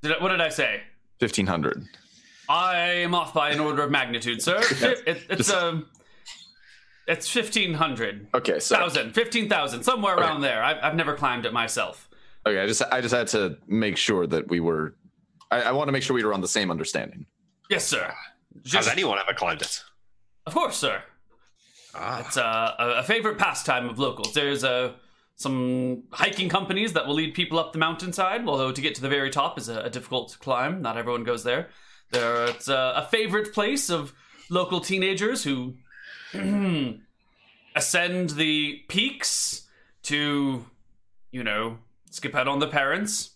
What did I say? 1,500. I'm off by an order of magnitude, sir. It, it's um, it's fifteen hundred. Okay, so thousand, fifteen thousand, somewhere around okay. there. I've, I've never climbed it myself. Okay, I just I just had to make sure that we were. I, I want to make sure we were on the same understanding. Yes, sir. Just, Has anyone ever climbed it? Of course, sir. Ah. It's uh, a, a favorite pastime of locals. There's a some hiking companies that will lead people up the mountainside, although to get to the very top is a, a difficult climb. Not everyone goes there. There, it's a, a favorite place of local teenagers who ascend the peaks to, you know, skip out on the parents.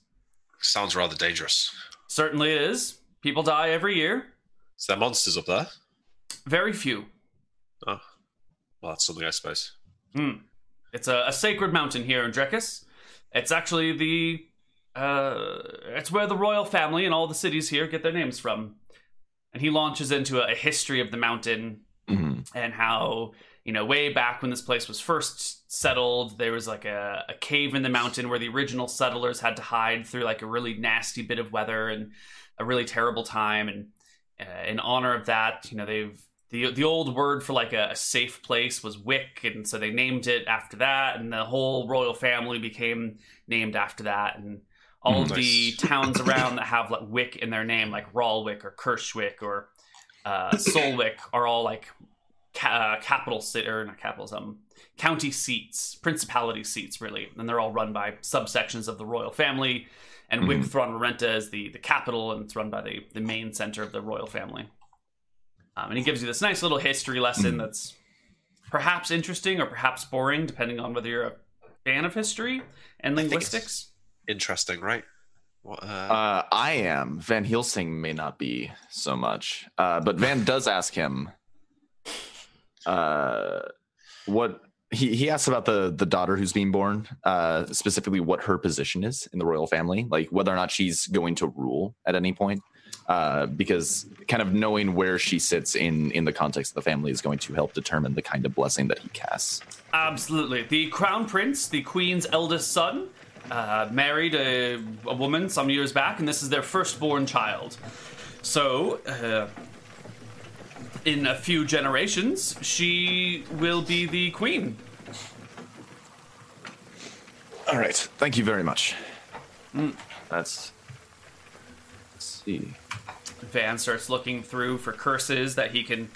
Sounds rather dangerous. Certainly is. People die every year. Is there monsters up there? Very few. Oh, well, that's something I suppose. Hmm. It's a, a sacred mountain here in Drekis. It's actually the uh, it's where the royal family and all the cities here get their names from. And he launches into a, a history of the mountain Mhm. and how you know way back when this place was first settled, there was like a, a cave in the mountain where the original settlers had to hide through like a really nasty bit of weather and a really terrible time. And uh, in honor of that, you know they've the the old word for like a, a safe place was Wick, and so they named it after that, and the whole royal family became named after that, and all of the towns around that have like Wick in their name, like Ralwick or Kirschwick or uh, Solwick, are all like ca- uh, capital city or not capitals, um, county seats, principality seats, really, and they're all run by subsections of the royal family. And Wick Mhm. Thronrenta is the the capital, and it's run by the the main center of the royal family. Um, and he gives you this nice little history lesson Mhm. that's perhaps interesting or perhaps boring, depending on whether you're a fan of history and I think it's- linguistics. Interesting, right? What? Uh, Uh, I am. Van Helsing may not be so much, uh, but Van does ask him uh, what he, he asks about the the daughter who's being born, uh, specifically what her position is in the royal family, like whether or not she's going to rule at any point. Uh, because kind of knowing where she sits in in the context of the family is going to help determine the kind of blessing that he casts. Absolutely. The crown prince, the queen's eldest son, uh, married a, a woman some years back, and this is their firstborn child. So, uh, in a few generations, she will be the queen. All right. Thank you very much. That's. Let's see. Van starts looking through for curses that he can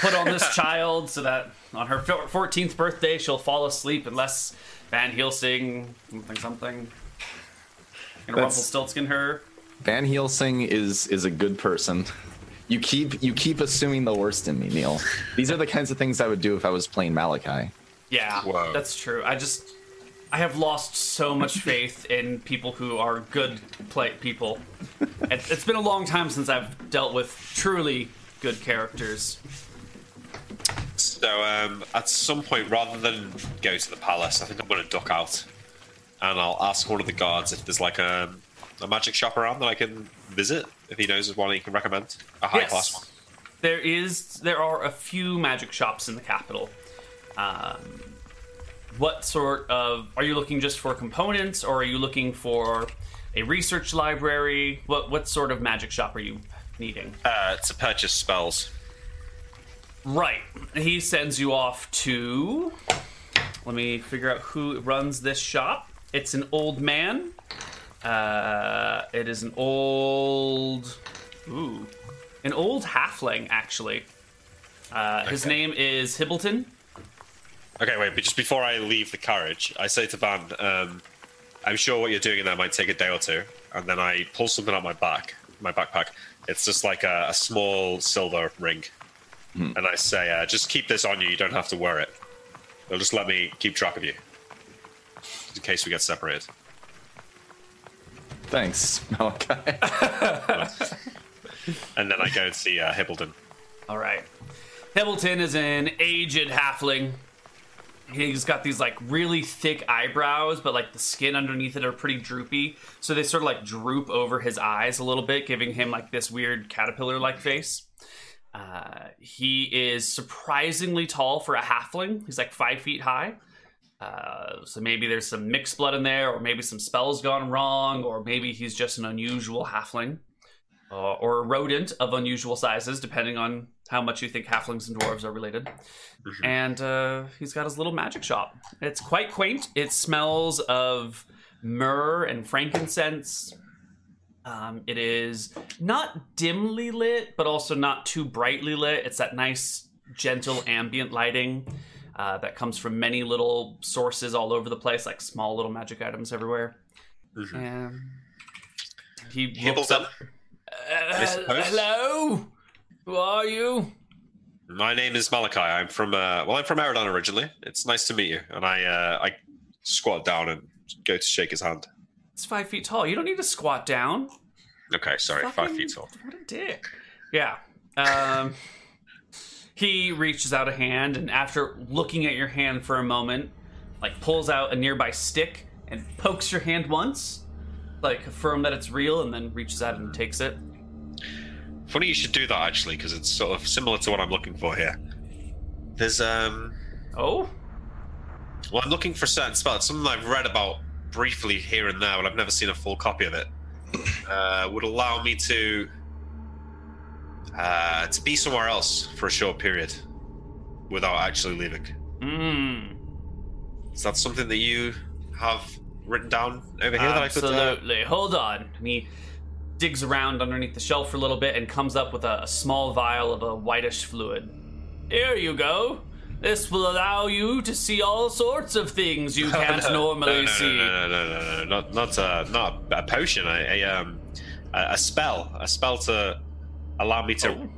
put on this child so that on her 14th birthday she'll fall asleep unless Van Helsing something something. And That's- Rumpelstiltskin her. Van Helsing is is a good person. You keep you keep assuming the worst in me, Neil. These are the kinds of things I would do if I was playing Malakai. Yeah, Whoa. that's true. I just I have lost so much faith in people who are good play people. It's been a long time since I've dealt with truly good characters. So um, at some point, rather than go to the palace, I think I'm going to duck out, and I'll ask one of the guards if there's like a, a magic shop around that I can visit. If he knows of one he can recommend, a high class one. There is there are a few magic shops in the capital. Um, what sort of are you looking just for components, or are you looking for a research library? What what sort of magic shop are you needing? Uh, to purchase spells. Right. He sends you off to. Let me figure out who runs this shop. It's an old man. Uh, it is an old. Ooh. An old halfling, actually. Uh, His Okay. name is Hibbleton. Okay, wait, but just before I leave the carriage, I say to Van, um, I'm sure what you're doing in there might take a day or two. And then I pull something out my back, my backpack. It's just like a, a small silver ring. And I say, uh, just keep this on you. You don't have to wear it. They'll just let me keep track of you. In case we get separated. Thanks, Malakai. And then I go and see uh, Hibbleton. All right. Hibbleton is an aged halfling. He's got these like really thick eyebrows, but like the skin underneath it are pretty droopy. So they sort of like droop over his eyes a little bit, giving him like this weird caterpillar like face. Uh, he is surprisingly tall for a halfling. He's like five feet high. Uh, so maybe there's some mixed blood in there, or maybe some spells gone wrong, or maybe he's just an unusual halfling uh, or a rodent of unusual sizes, depending on how much you think halflings and dwarves are related. And uh, he's got his little magic shop. It's quite quaint. It smells of myrrh and frankincense. Um, it is not dimly lit, but also not too brightly lit. It's that nice, gentle ambient lighting. uh, that comes from many little sources all over the place, like small little magic items everywhere. Mhm. And he pulls up. Uh, hello, who are you? My name is Malakai. I'm from uh, well, I'm from Eridon originally. It's nice to meet you. And I uh, I squat down and go to shake his hand. It's five feet tall. You don't need to squat down. Okay, sorry, five feet tall. What a dick. Yeah. Um, he reaches out a hand and, after looking at your hand for a moment, like pulls out a nearby stick and pokes your hand once, like affirm that it's real, and then reaches out and takes it. Funny you should do that actually, because it's sort of similar to what I'm looking for here. There's um, Oh, well, I'm looking for certain spells. Something I've read about briefly here and there, but I've never seen a full copy of it. Uh, would allow me to uh, to be somewhere else for a short period without actually leaving. mm, Is that something that you have written down over here that I could? Uh, absolutely. Hold on. And he digs around underneath the shelf for a little bit and comes up with a, a small vial of a whitish fluid. Here you go. This will allow you to see all sorts of things you can't no, normally no, no, see. No, no, no, no, no, not not uh, not a potion. A, a um a, a spell, a spell to allow me to Oh.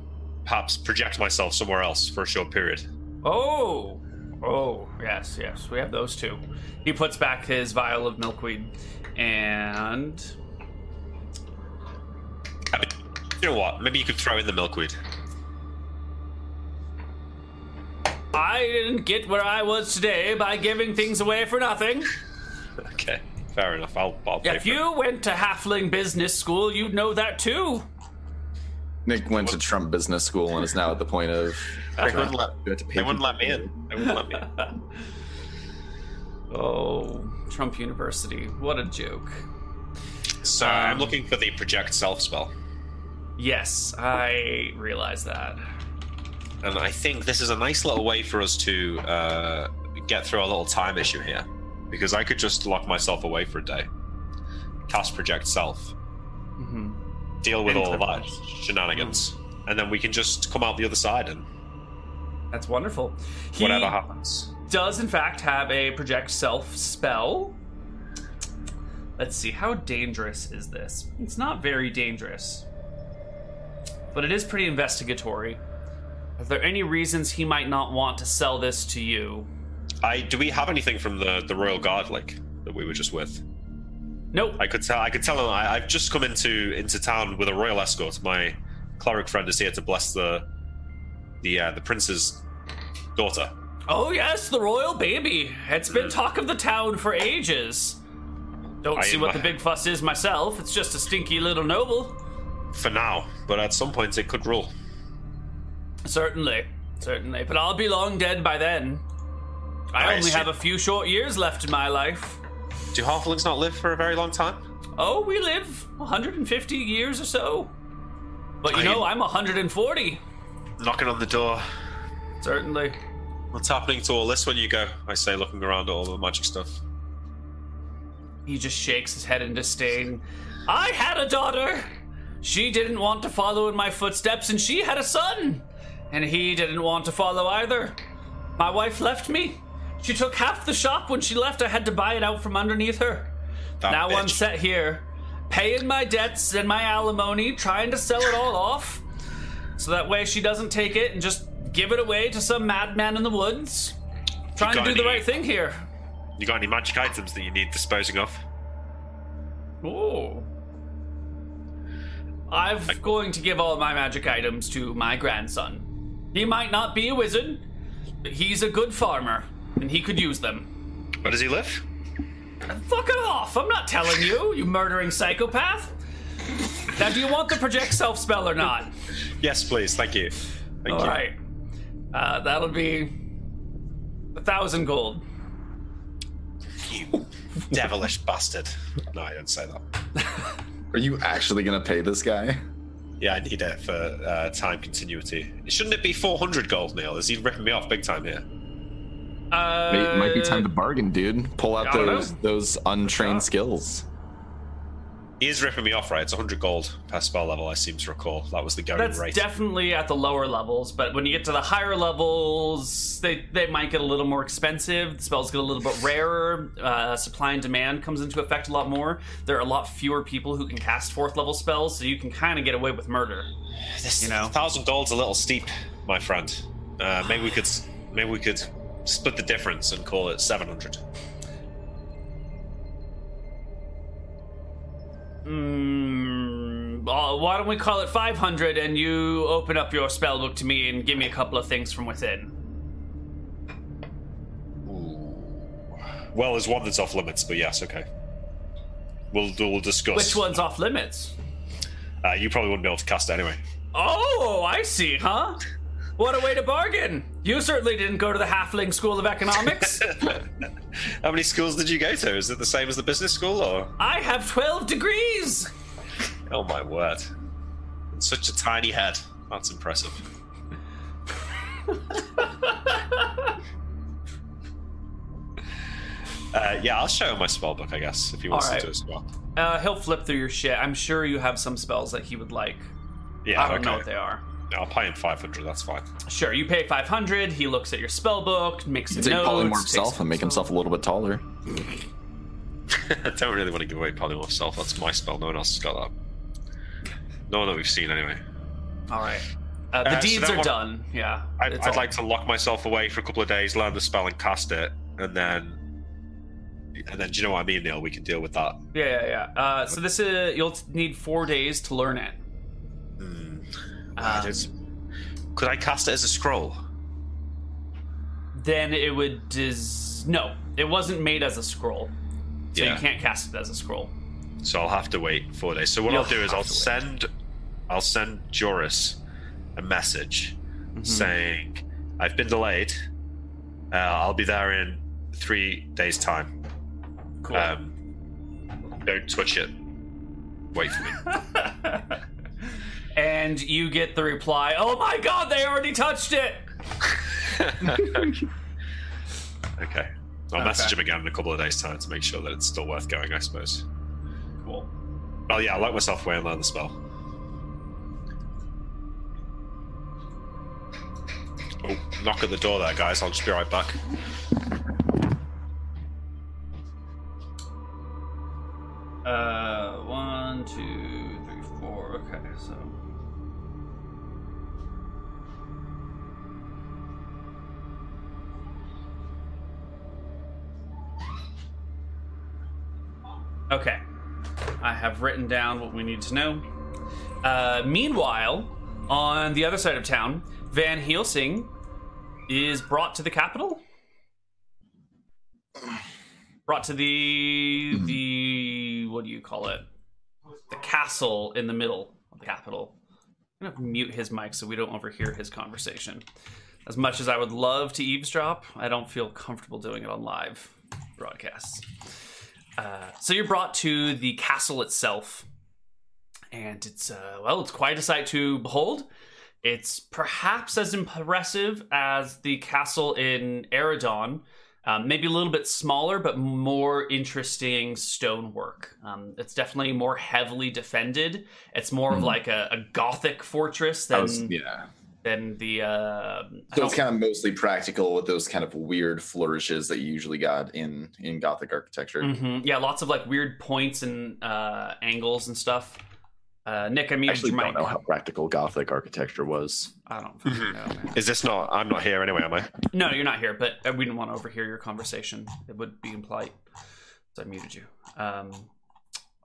perhaps project myself somewhere else for a short period. Oh, oh, yes, yes, we have those two. He puts back his vial of milkweed, and you know what? Maybe you could throw in the milkweed. I didn't get where I was today by giving things away for nothing. Okay, fair enough. I'll I'll pay If for it. you went to Halfling Business School, you'd know that too. Nick went to Trump Business School and is now at the point of. They wouldn't let You to pay they wouldn't let me in. They wouldn't let me in. oh, Trump University, what a joke. So Um, I'm looking for the project self spell, Yes, I realize that. And I think this is a nice little way for us to uh, get through a little time issue here, because I could just lock myself away for a day, cast project self, hmm deal with all of that shenanigans, and then we can just come out the other side and That's wonderful. He whatever happens. does, in fact, have a project self spell. Let's see, how dangerous is this? It's not very dangerous, but it is pretty investigatory. Are there any reasons he might not want to sell this to you? I do we have anything from the the royal guard like that we were just with? Nope. I could tell. I could tell him. I, I've just come into into town with a royal escort. My cleric friend is here to bless the the uh, the prince's daughter. Oh, yes, the royal baby. It's been talk of the town for ages. Don't I see what a- the big fuss is myself. It's just a stinky little noble. For now, but at some point it could rule. Certainly, certainly. But I'll be long dead by then. I, I only have a few short years left in my life. Do halflings not live for a very long time? Oh, we live 150 years or so. But you I- know, I'm 140. Knocking on the door. Certainly. What's happening to all this when you go? I say, looking around at all the magic stuff. He just shakes his head in disdain. I had a daughter. She didn't want to follow in my footsteps, and she had a son. And he didn't want to follow either. My wife left me. She took half the shop when she left. I had to buy it out from underneath her. That now I'm set here, paying my debts and my alimony, trying to sell it all off. So that way she doesn't take it and just give it away to some madman in the woods. Trying to do the right thing here. You got any magic items that you need disposing of? Oh. I'm going to give all my magic items to my grandson. He might not be a wizard, but he's a good farmer, and he could use them. Where does he live? Fuck it off! I'm not telling you, you murdering psychopath! Now, do you want the project self spell or not? Yes, please. Thank you. Thank you. Alright. Uh, that'll be a thousand gold. You devilish bastard. No, I don't say that. Are you actually gonna pay this guy? Yeah, I need it for uh, time continuity. Shouldn't it be 400 gold, Neil? Is he ripping me off big time here? Uh, It might be time to bargain, dude. Pull out those know. those untrained shot. skills. He is ripping me off, right? It's 100 gold per spell level, I seem to recall. That was the going That's rate. definitely at the lower levels, but when you get to the higher levels, they, they might get a little more expensive. The spells get a little bit rarer. Uh, supply and demand comes into effect a lot more. There are a lot fewer people who can cast fourth level spells, so you can kind of get away with murder. this you know. 1,000 gold's a little steep, my friend. Uh, maybe we could maybe we could split the difference and call it 700. Mm, uh, why don't we call it 500 and you open up your spell book to me and give me a couple of things from within? Well, there's one that's off limits, but yes, okay. We'll we'll discuss. Which one's off limits? Uh, you probably wouldn't be able to cast it anyway. Oh, I see, huh? What a way to bargain! You certainly didn't go to the Halfling School of Economics. How many schools did you go to? Is it the same as the business school, or? I have 12 degrees! Oh my word! Such a tiny head. That's impressive. Uh, yeah, I'll show him my spell book, I guess, if he wants Alright. to do as well. Uh, he'll flip through your shit. I'm sure you have some spells that he would like. Yeah, I don't okay. know what they are. I'll pay him 500, that's fine. Sure, you pay 500, he looks at your spell book, makes a Take note. polymorph himself and make himself a little bit taller. I don't really want to give away Polymorph Self, that's my spell, no one else has got that. No one that we've seen, anyway. Alright. Uh, the Uh, deeds that are one- done, yeah. I'd, I'd all- like to lock myself away for a couple of days, learn the spell and cast it, and then. And then, do you know what I mean, Neil? We can deal with that. Yeah, yeah, yeah. Uh, so this is you'll need four days to learn it. Um, Could I cast it as a scroll? then it would dis- no, it wasn't made as a scroll, so Yeah. you can't cast it as a scroll. So I'll have to wait four days. So what You'll I'll do is I'll send, I'll send Joris a message Mm-hmm. saying I've been delayed. Uh, I'll be there in three days' time. Cool. Um, don't touch it. Wait for me. and you get the reply, "Oh my God, they already touched it." okay. I'll Okay. message him again in a couple of days' time to make sure that it's still worth going. I suppose. Cool. Well, yeah, I'll lock myself away and learn the spell. Oh, knock at the door there, guys. I'll just be right back. Uh, one, two, three, four. Okay, so. Okay. I have written down what we need to know. Uh, meanwhile, on the other side of town, Van Helsing is brought to the capital. Brought to the the what do you call it? The castle in the middle of the capital. I'm gonna mute his mic so we don't overhear his conversation. As much as I would love to eavesdrop, I don't feel comfortable doing it on live broadcasts. Uh, so you're brought to the castle itself, and it's uh, well, it's quite a sight to behold. It's perhaps as impressive as the castle in Eridon, um, maybe a little bit smaller, but more interesting stonework. Um, it's definitely more heavily defended. It's more of Mhm. like a, a gothic fortress That than was, yeah. Than the. Uh, So it's kind of mostly practical with those kind of weird flourishes that you usually got in in Gothic architecture. Mhm. Yeah, lots of like weird points and uh, angles and stuff. Uh, Nick, I I actually your don't mic. know how practical Gothic architecture was. I don't know, man. Is this not? I'm not here anyway, am I? No, you're not here, but uh, we didn't want to overhear your conversation. It would be impolite. So I muted you. Um,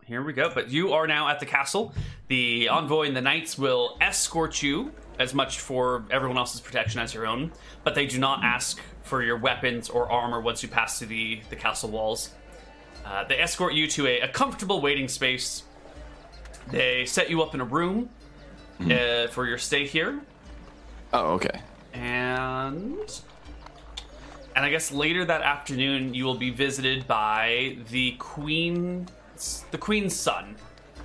here we go. But you are now at the castle. The envoy and the knights will escort you as much for everyone else's protection as your own, but they do not ask for your weapons or armor once you pass through the, the castle walls. Uh, they escort you to a, a comfortable waiting space. They set you up in a room uh, for your stay here Oh, okay. and and I guess later that afternoon you will be visited by the queen, the queen's son,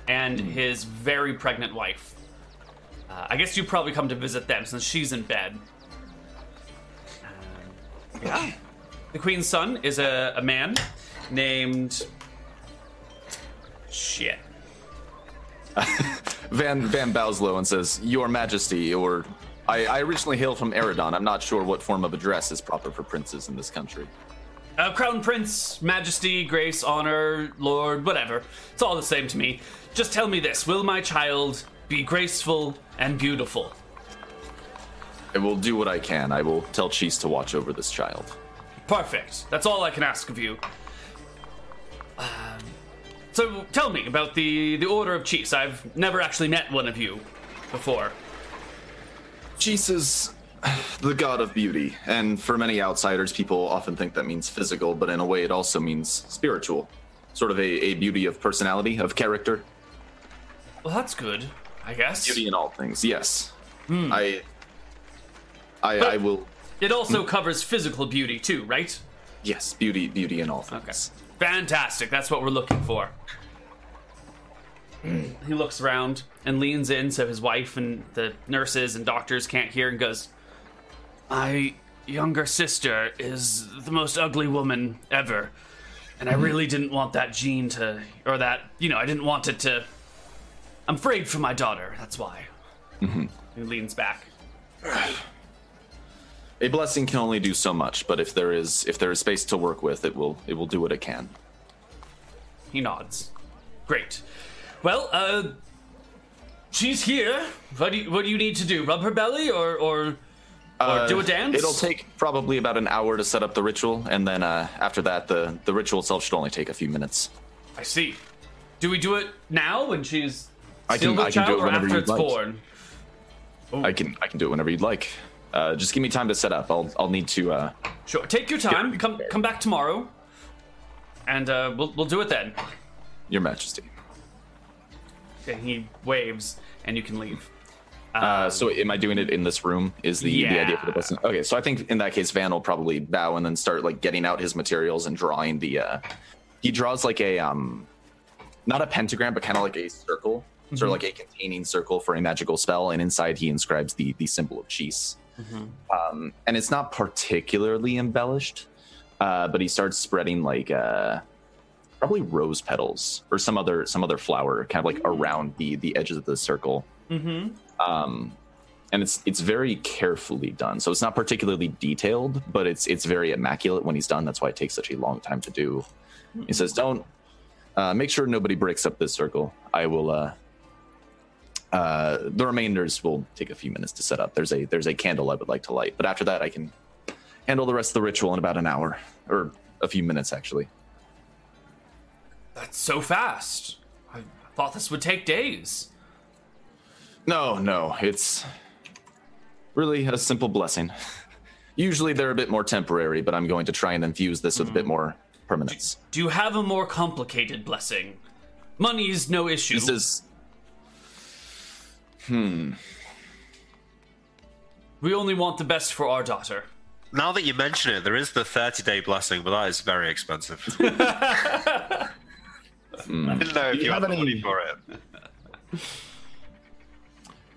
and his very pregnant wife. Uh, I guess you probably come to visit them since she's in bed. Um, yeah, the queen's son is a, a man named shit. Van Van bows low and says, "Your Majesty," or I, I originally hail from Eridon. I'm not sure what form of address is proper for princes in this country. Uh, Crown Prince, Majesty, Grace, Honor, Lord, whatever. It's all the same to me. Just tell me this Will my child be graceful and beautiful? I will do what I can. I will tell Cheese to watch over this child. Perfect. That's all I can ask of you. Um, so tell me about the, the Order of Cheese. I've never actually met one of you before. Cheese is the god of beauty, and for many outsiders, people often think that means physical, but in a way, it also means spiritual. Sort of a, a beauty of personality, of character. Well, that's good, I guess. Beauty in all things, yes. Hmm. I, I, I will. It also covers physical beauty too, right? Yes, beauty, beauty in all things. Okay. Fantastic. That's what we're looking for. Hmm. he looks around and leans in so his wife and the nurses and doctors can't hear and goes, My younger sister is the most ugly woman ever. And I really didn't want that gene to, or that, you know, I didn't want it to. I'm afraid for my daughter. That's why. He leans back. A blessing can only do so much, but if there is if there is space to work with, it will it will do what it can. He nods. Great. Well, uh, she's here. What do you, what do you need to do? Rub her belly or or or do a dance? Uh, It'll take probably about an hour to set up the ritual, and then uh, after that, the the ritual itself should only take a few minutes. I see. Do we do it now when she's I still can- I can do child, it or whenever after you'd it's like. born? I can I can do it whenever you'd like. Uh, just give me time to set up. I'll I'll need to. Uh, Sure. Take your time. Come come back tomorrow, and uh, we'll we'll do it then. Your Majesty. And he waves, and you can leave. Uh, so am I doing it in this room? Is the, the idea for the Yeah. blessing? Okay, so I think in that case, Van will probably bow and then start like getting out his materials and drawing the. Uh, he draws like a um, not a pentagram, but kind of like a circle, sort of like a containing circle for a magical spell, and inside he inscribes the the symbol of cheese. Um, and it's not particularly embellished, uh, but he starts spreading like uh, probably rose petals or some other some other flower, kind of like around the the edges of the circle Mm-hmm. Um, and it's it's very carefully done. So it's not particularly detailed, but it's it's very immaculate when he's done. That's why it takes such a long time to do. He says, "Don't uh, make sure nobody breaks up this circle. I will. Uh, uh, the remainders will take a few minutes to set up. There's a there's a candle I would like to light, but after that I can handle the rest of the ritual in about an hour or a few minutes actually. That's so fast. I thought this would take days. No, no, it's really a simple blessing. Usually they're a bit more temporary, but I'm going to try and infuse this with a bit more permanence. Do you have a more complicated blessing? Money is no issue. This is hmm. we only want the best for our daughter. Now that you mention it, there is the 30 day blessing, but that is very expensive. I didn't know if you you, have had the any- money for it.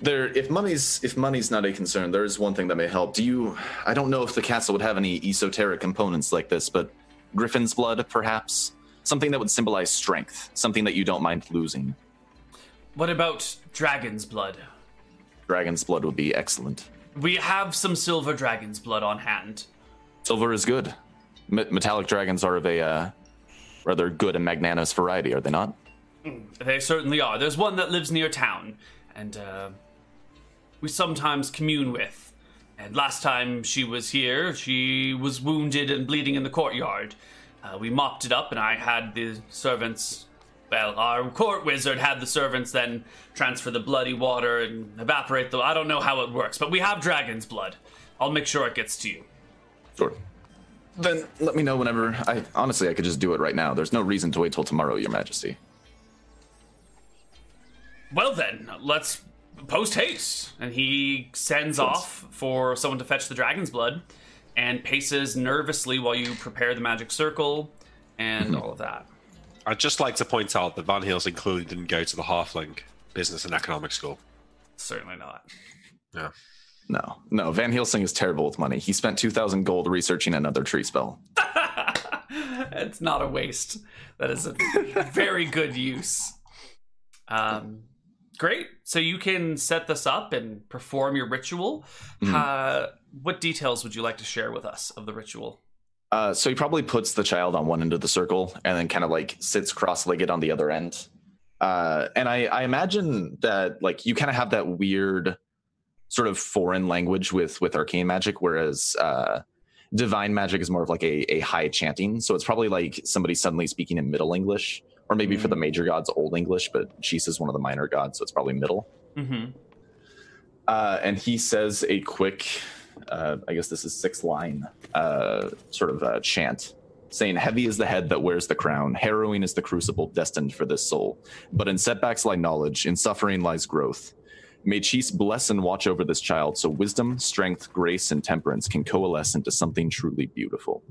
There, if money's if money's not a concern, there is one thing that may help. Do you? I don't know if the castle would have any esoteric components like this, but griffin's blood, perhaps something that would symbolize strength, something that you don't mind losing. What about dragon's blood? Dragon's blood would be excellent. We have some silver dragon's blood on hand. Silver is good. Me- metallic dragons are of a uh, rather good and magnanimous variety, are they not? They certainly are. There's one that lives near town, and uh, we sometimes commune with. And last time she was here, she was wounded and bleeding in the courtyard. Uh, we mopped it up, and I had the servants. Well, our court wizard had the servants then transfer the bloody water and evaporate the. I don't know how it works, but we have dragon's blood. I'll make sure it gets to you. Sure. Then let me know whenever. I honestly, I could just do it right now. There's no reason to wait till tomorrow, Your Majesty. Well then, let's post haste. And he sends off for someone to fetch the dragon's blood and paces nervously while you prepare the magic circle and all of that. I'd just like to point out that Van Helsing clearly didn't go to the Halfling Business and Economics School. Certainly not. Yeah. No, no. Van Helsing is terrible with money. He spent two thousand gold researching another tree spell. it's not a waste. That is a very good use. Um, great. So you can set this up and perform your ritual. Mhm. Uh, what details would you like to share with us of the ritual? Uh, so he probably puts the child on one end of the circle and then kind of like sits cross-legged on the other end. Uh, and I, I imagine that like you kind of have that weird sort of foreign language with with arcane magic, whereas uh, divine magic is more of like a, a high chanting. So it's probably like somebody suddenly speaking in Middle English, or maybe for the major gods, Old English. But Shees is one of the minor gods, so it's probably Middle. Mm-hmm. Uh, and he says a quick, uh, I guess this is six line uh, sort of uh, chant, saying, "Heavy is the head that wears the crown. Harrowing is the crucible destined for this soul. But in setbacks lie knowledge. In suffering lies growth. May Chis bless and watch over this child, so wisdom, strength, grace, and temperance can coalesce into something truly beautiful."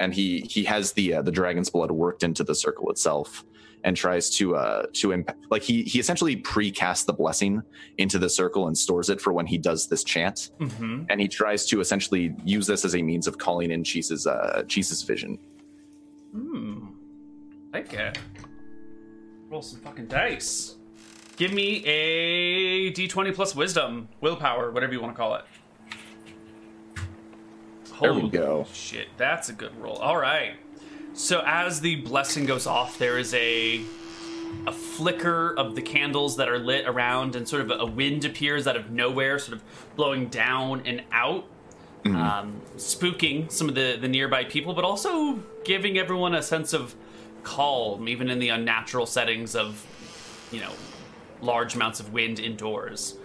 And he he has the uh, the dragon's blood worked into the circle itself, and tries to uh to imp- like he he essentially pre-casts the blessing into the circle and stores it for when he does this chant Mm-hmm. and he tries to essentially use this as a means of calling in Cheese's uh Cheese's vision Hmm. Like it. Roll some fucking dice. Give me a d20 plus wisdom, willpower, whatever you want to call it. There we go. Shit, that's a good roll. All right. So as the blessing goes off, there is a a flicker of the candles that are lit around, and sort of a wind appears out of nowhere, sort of blowing down and out, um, spooking some of the the nearby people, but also giving everyone a sense of calm, even in the unnatural settings of, you know, large amounts of wind indoors.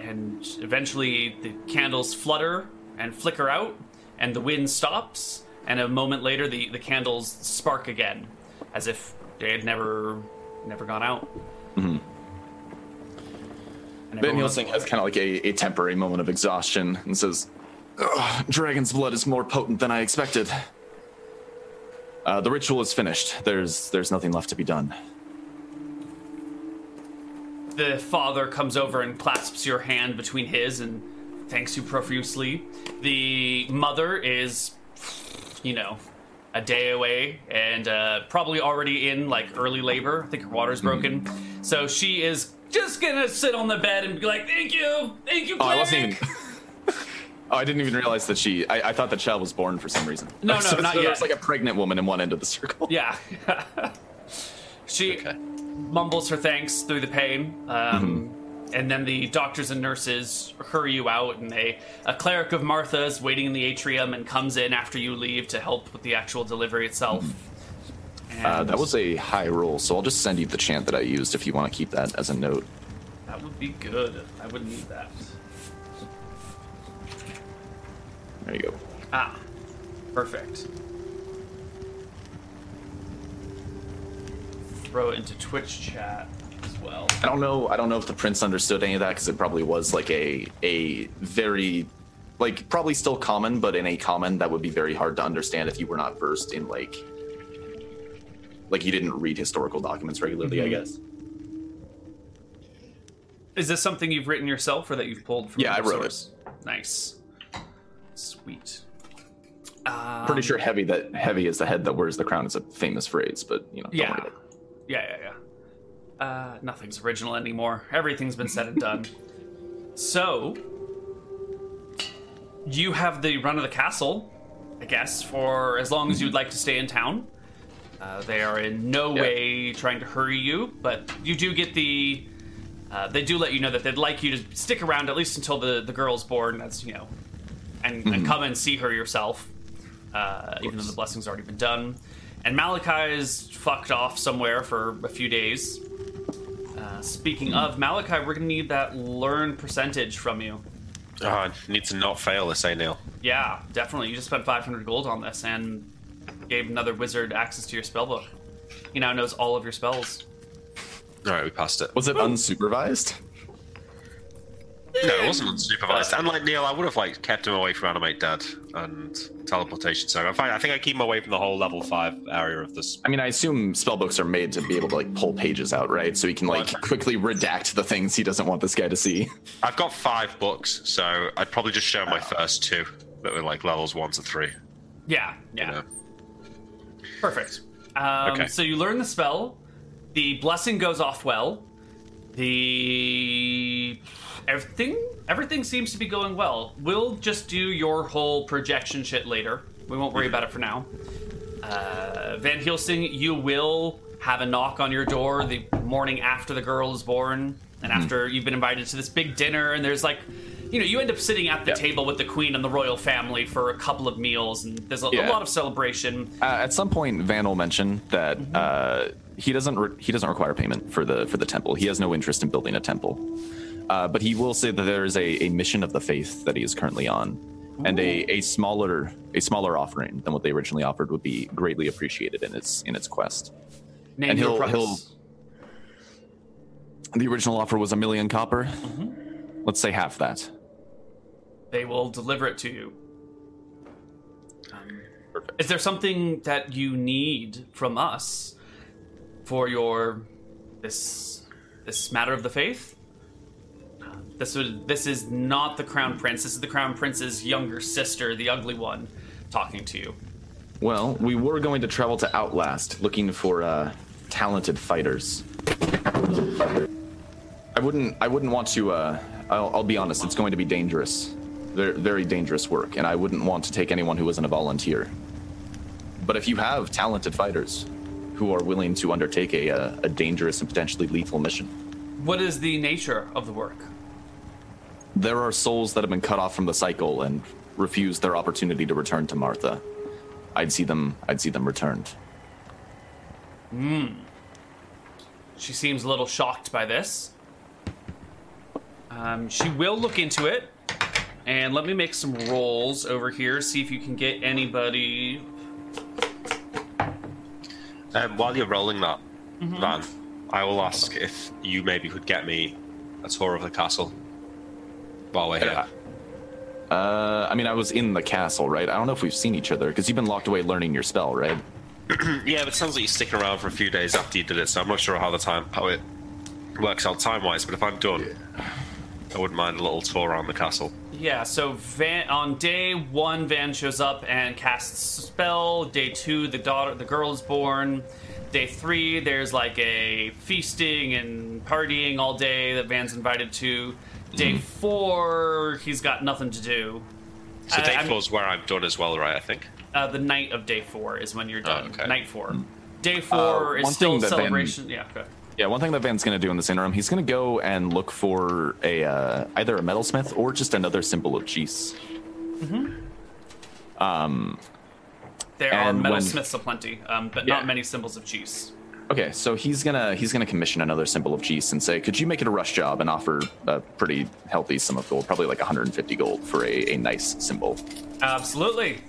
And eventually, the candles flutter and flicker out, and the wind stops. And a moment later, the, the candles spark again, as if they had never never gone out. Mm-hmm. Helsing has kind of like a, a temporary moment of exhaustion and says, Dragon's blood is more potent than I expected. Uh, the ritual is finished. There's there's nothing left to be done. the father comes over and clasps your hand between his and thanks you profusely. The mother is, you know, a day away and uh, probably already in like early labor. I think her water's broken, so she is just gonna sit on the bed and be like, "Thank you, thank you." Oh, I wasn't even. oh, I didn't even realize that she. I, I thought the child was born for some reason. No, no, so, not so yet. There's like a pregnant woman in one end of the circle. Yeah. she Okay. mumbles her thanks through the pain. Um, And then the doctors and nurses hurry you out, and they a cleric of Martha's waiting in the atrium and comes in after you leave to help with the actual delivery itself. Uh, that was a high roll, so I'll just send you the chant that I used if you want to keep that as a note. that would be good. I would need that. There you go. Ah, perfect. Throw it into Twitch chat as well. I don't know. I don't know if the prince understood any of that because it probably was like a a very like probably still common, but in a common that would be very hard to understand if you were not versed in like like you didn't read historical documents regularly. I Mhm. guess. Is this something you've written yourself or that you've pulled from? Yeah, I wrote it. Nice, sweet. Um, Pretty sure heavy that heavy is the head that wears the crown is a famous phrase, but you know. Don't Yeah, worry about it. yeah, yeah, yeah. Uh, nothing's original anymore. Everything's been said and done. So, you have the run of the castle, I guess, for as long as you'd like to stay in town. Uh, they are in no Yeah. way trying to hurry you, but you do get the. Uh, they do let you know that they'd like you to stick around at least until the, the girl's born, as you know, and, and come and see her yourself, uh, even though the blessing's already been done. And Malakai's fucked off somewhere for a few days. Speaking of Malakai, we're gonna need that learn percentage from you. Oh, I need to not fail this, eh, Neil? Yeah, definitely. You just spent 500 gold on this and gave another wizard access to your spellbook. He now knows all of your spells. All right, we passed it. Was it unsupervised? No, it wasn't unsupervised. And like Neil, I would have like kept him away from animate dead and teleportation. So I, I think I keep him away from the whole level five area of this. I mean, I assume spellbooks are made to be able to like pull pages out, right? So he can like quickly redact the things he doesn't want this guy to see. I've got five books, so I'd probably just show my first two that were like levels one to three. Yeah, yeah. You know? Perfect. Um, Okay. So you learn the spell. the blessing goes off well. The everything everything seems to be going well. We'll just do your whole projection shit later. We won't worry about it for now. Uh, Van Helsing, you will have a knock on your door the morning after the girl is born, and after you've been invited to this big dinner, and there's like, you know, you end up sitting at the Yeah. table with the queen and the royal family for a couple of meals, and there's a, a lot of celebration. Uh, at some point, Van will mention that Mm-hmm. uh, he doesn't re- he doesn't require payment for the for the temple. He has no interest in building a temple, uh, but he will say that there is a, a mission of the faith that he is currently on, and a, a smaller a smaller offering than what they originally offered would be greatly appreciated in its in its quest. Name And he'll- he'll- The original offer was a million copper. Mm-hmm. Let's say half that. They will deliver it to you. Um, Perfect. is there something that you need from us for your this this matter of the faith? This would this is not the crown prince. This is the crown prince's younger sister, the ugly one, talking to you. Well, we were going to travel to Outlast looking for uh, talented fighters. I wouldn't. I wouldn't want to. Uh, I'll, I'll be honest. It's going to be dangerous, very, very dangerous work, and I wouldn't want to take anyone who isn't a volunteer. But if you have talented fighters who are willing to undertake a, uh, a dangerous and potentially lethal mission, What is the nature of the work? There are souls that have been cut off from the cycle and refuse their opportunity to return to Martha. I'd see them. I'd see them returned. Hmm. She seems a little shocked by this. Um, she will look into it. And let me make some rolls over here, see if you can get anybody. Um, while you're rolling that, Van, I will ask if you maybe could get me a tour of the castle while we're here. Uh, I mean, I was in the castle, right? I don't know if we've seen each other because you've been locked away learning your spell, right? Yeah, but it sounds like you're sticking around for a few days after you did it, so I'm not sure how the time how it works out time wise. But if I'm done, I wouldn't mind a little tour around the castle. Yeah, so Van on day one, Van shows up and casts spell. Day two, the daughter, the girl is born. Day three, there's like a feasting and partying all day that Van's invited to. Day four, he's got nothing to do. So I- day I'm- four's where I'm done as well, right? I think. Uh, the night of day four is when you're done. okay. Night four. Day four Uh, is one still thing that Van- celebration. Yeah, go ahead. Yeah, one thing that Van's going to do in this interim, he's going to go and look for a uh, either a metalsmith or just another symbol of Jeez. There are And when- metalsmiths aplenty, um, but Yeah. not many symbols of cheese. Okay, so he's gonna he's gonna commission another symbol of Jeez and say, could you make it a rush job and offer a pretty healthy sum of gold, probably like 150 gold for a, a nice symbol. Absolutely.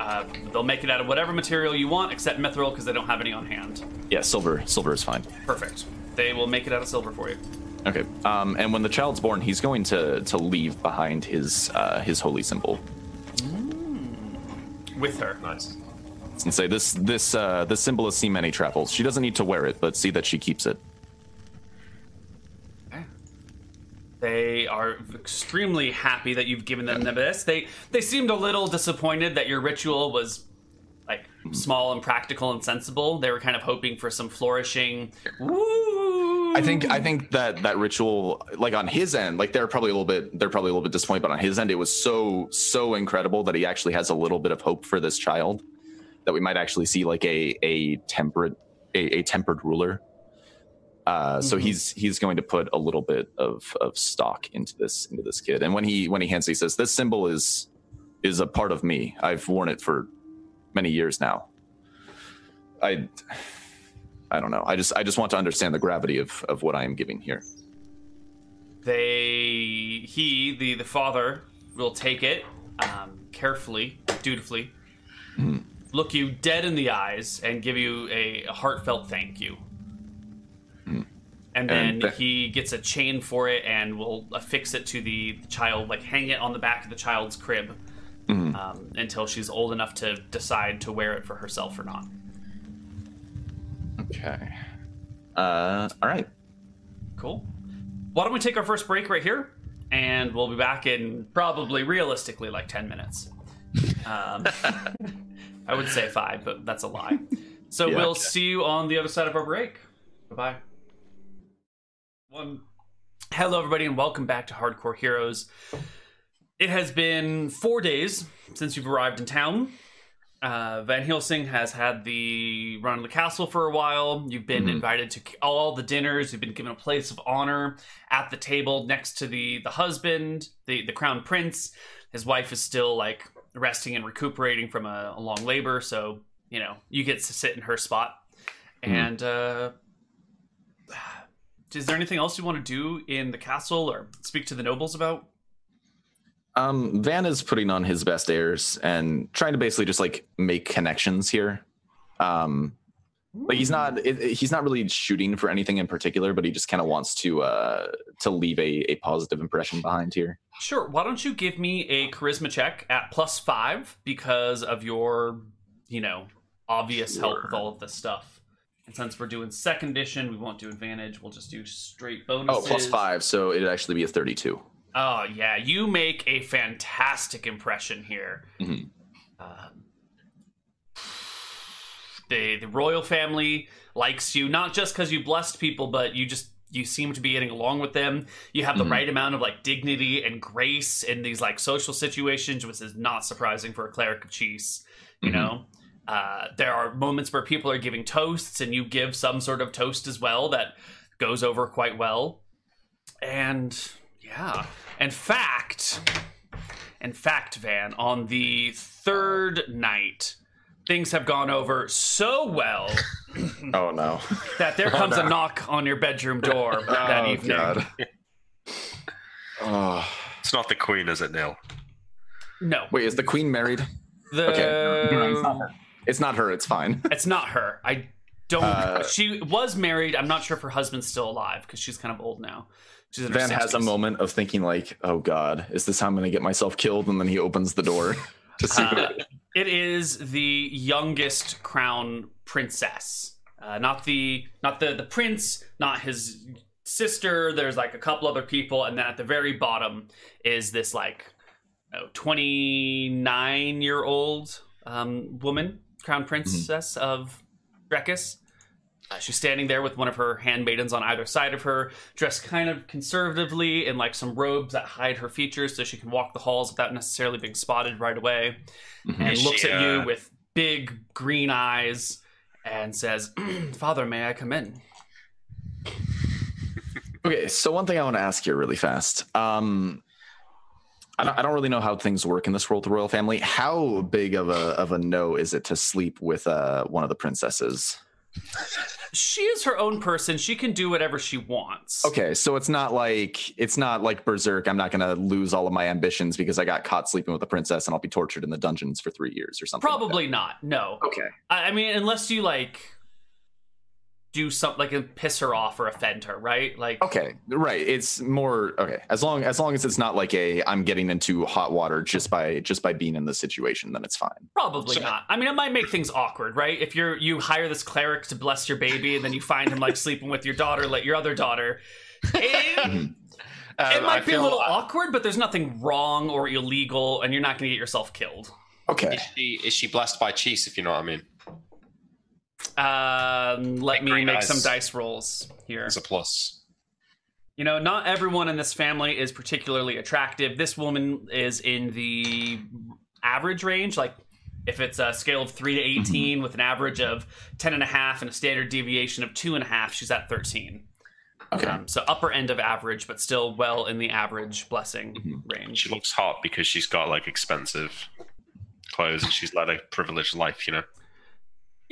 Uh, they'll make it out of whatever material you want, except mithril, because they don't have any on hand. Yeah, silver silver is fine. Perfect. They will make it out of silver for you. Okay, um, and when the child's born, he's going to to leave behind his uh, his holy symbol With her. Nice. And say, this this uh, this symbol has seen many travels. She doesn't need to wear it, but see that she keeps it. They are extremely happy that you've given them this. They they seemed a little disappointed that your ritual was like small and practical and sensible. They were kind of hoping for some flourishing. Woo! I think I think that that ritual, like on his end, like they're probably a little bit they're probably a little bit disappointed, but on his end, it was so so incredible that he actually has a little bit of hope for this child that we might actually see like a a temperate a, a tempered ruler. Uh, so Mhm. he's he's going to put a little bit of of stock into this into this kid, and when he when he hands, it, he says, "This symbol is is a part of me. I've worn it for many years now. I I don't know. I just I just want to understand the gravity of of what I am giving here. they he the the father will take it um, carefully dutifully look you dead in the eyes and give you a, a heartfelt thank you and then And he gets a chain for it and will affix it to the child like hang it on the back of the child's crib um, until she's old enough to decide to wear it for herself or not Okay. Uh, all right. Cool. Why don't we take our first break right here? And we'll be back in probably realistically like 10 minutes. Um, I would say five, but that's a lie. So Yeah, we'll okay. see you on the other side of our break. Bye-bye. One. Hello, everybody, and welcome back to Hardcore Heroes. It has been four days since you've arrived in town. Uh, Van Helsing has had the run of the castle for a while. You've been Mhm. invited to all the dinners. You've been given a place of honor at the table next to the the husband, the the crown prince. His wife is still like resting and recuperating from a, a long labor, so you know you get to sit in her spot. Mhm. And uh, is there anything else you want to do in the castle or speak to the nobles about? Um, Van is putting on his best airs and trying to basically just like make connections here. Um, like he's not it, it- he's not really shooting for anything in particular, but he just kind of wants to uh to leave a, a positive impression behind here. Sure. Why don't you give me a charisma check at plus five because of your, you know, obvious help with all of this stuff. And since we're doing second edition, we won't do advantage. We'll just do straight bonuses. Oh, plus five, so it'd actually be a thirty-two. Oh yeah, you make a fantastic impression here. Mhm. Um, the the royal family likes you not just because you blessed people, but you just you seem to be getting along with them. You have the Mhm. right amount of like dignity and grace in these like social situations, which is not surprising for a cleric of cheese. You Mhm. know, uh, there are moments where people are giving toasts, and you give some sort of toast as well that goes over quite well. And yeah, in fact, in fact, Van, on the third night, things have gone over so well Oh no! that there comes a knock on your bedroom door that oh evening. god! oh It's not the queen, is it, Neil? No, wait, is the queen married? the Okay, it's not her. It's not her. It's fine. it's not her. I don't. Uh, she was married. I'm not sure if her husband's still alive because she's kind of old now. She's in Van has a moment of thinking like, "Oh God, is this how I'm going to get myself killed?" And then he opens the door to see. Uh, it is the youngest crown princess, uh, not the not the the prince, not his sister. There's like a couple other people, and then at the very bottom is this like oh, 29 year old um, woman, crown princess of Drekis. Uh, she's standing there with one of her handmaidens on either side of her, dressed kind of conservatively in like some robes that hide her features so she can walk the halls without necessarily being spotted right away. Mhm. And Is looks she, at you uh, with big green eyes and says, Father, may I come in? Okay, so one thing I want to ask here really fast. Um, I don't, I don't really know how things work in this world, the royal family. How big of a of a no is it to sleep with uh, one of the princesses? She is her own person. She can do whatever she wants. Okay, so it's not like it's not like Berserk. I'm not going to lose all of my ambitions because I got caught sleeping with a princess and I'll be tortured in the dungeons for three years or something. like. Probably not. No. Okay. I, I mean, unless you like do something like piss her off or offend her, right? Like, Okay, right. It's more okay as long as long as it's not like a I'm getting into hot water just by just by being in the situation, then it's fine. Probably So- not. I mean, it might make things awkward, right? If you're you hire this cleric to bless your baby, and then you find him like sleeping with your daughter, like your other daughter. It, Um, it I might be a feel- little awkward, but there's nothing wrong or illegal, and you're not going to get yourself killed. Okay. Is she is she blessed by cheese? If you know what I mean. Um, let me make eyes. some dice rolls here. It's a plus. You know, not everyone in this family is particularly attractive. This woman is in the average range. Like, if it's a scale of 3 to 18 with an average of 10 and a half and a standard deviation of two and a half, she's at 13. Okay. Um, so upper end of average, but still well in the average blessing Mhm. range. She looks hot because she's got like expensive clothes and she's led a privileged life, you know.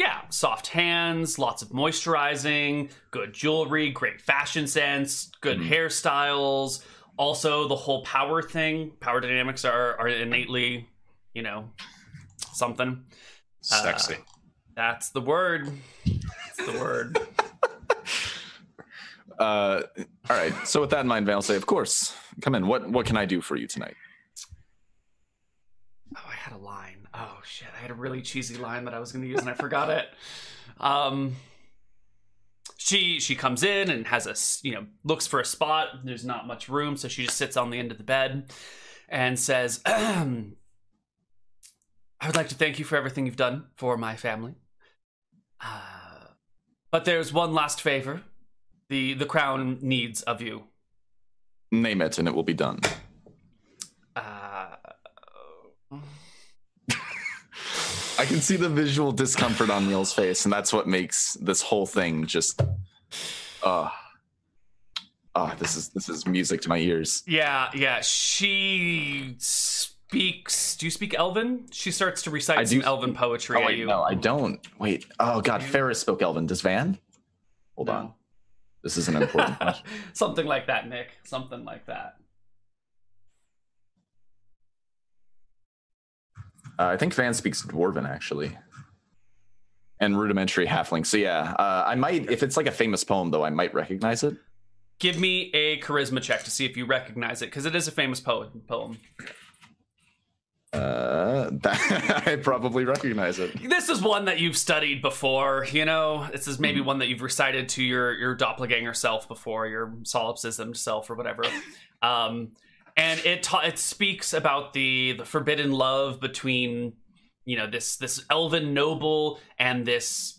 Yeah, soft hands, lots of moisturizing, good jewelry, great fashion sense, good Mhm. hairstyles. Also, the whole power thing, power dynamics are, are innately, you know, something. Uh, Sexy. That's the word. That's the word. Uh, all right. So with that in mind, Van will say, "Of course, come in. What what can I do for you tonight?" Oh, I had a line. Oh shit, I had a really cheesy line that I was going to use and I forgot it. Um, she she comes in and has a you know looks for a spot. There's not much room, so she just sits on the end of the bed and says, "I would like to thank you for everything you've done for my family. Uh, But there's one last favor the the crown needs of you. Name it, and it will be done. I can see the visual discomfort on Neil's face, and that's what makes this whole thing just. Uh, uh, this is this is music to my ears. yeah, yeah. She speaks. Do you speak Elven? She starts to recite I some do- Elven poetry Oh at wait, you. no, I don't. Wait. Oh God, Ferris spoke Elven. Does Van? Hold No. on. This is an important question. Something like that, Nick. Something like that. Uh, I think Van speaks Dwarven actually, and rudimentary Halfling. So yeah, uh, I might if it's like a famous poem though, I might recognize it. Give me a charisma check to see if you recognize it, because it is a famous poet poem. Uh, that, I probably recognize it. This is one that you've studied before, you know. This is maybe one that you've recited to your your doppelganger self before, your solipsism self or whatever. Um, and it ta- it speaks about the the forbidden love between you know this this elven noble and this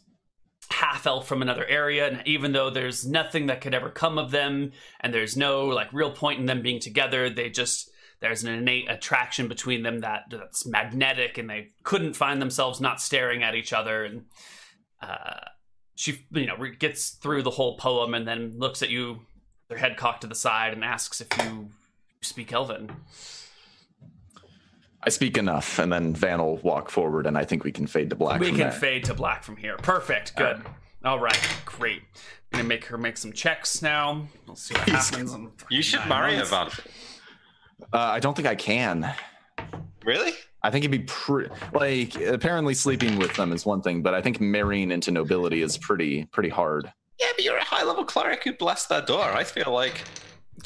half elf from another area. And even though there's nothing that could ever come of them and there's no like real point in them being together they just there's an innate attraction between them that that's magnetic and they couldn't find themselves not staring at each other. And uh, she you know gets through the whole poem and then looks at you their head cocked to the side and asks if you speak elven I speak enough, and then Van will walk forward, and I think we can fade to black. we from can there. fade to black from here perfect good all right great I'm gonna make her make some checks now we'll see what happens in You should marry her, months. Van. Uh, I don't think I can. Really? I think it'd be pretty like apparently sleeping with them is one thing, but I think marrying into nobility is pretty pretty hard. Yeah, but you're a high level cleric who blessed that door. I feel like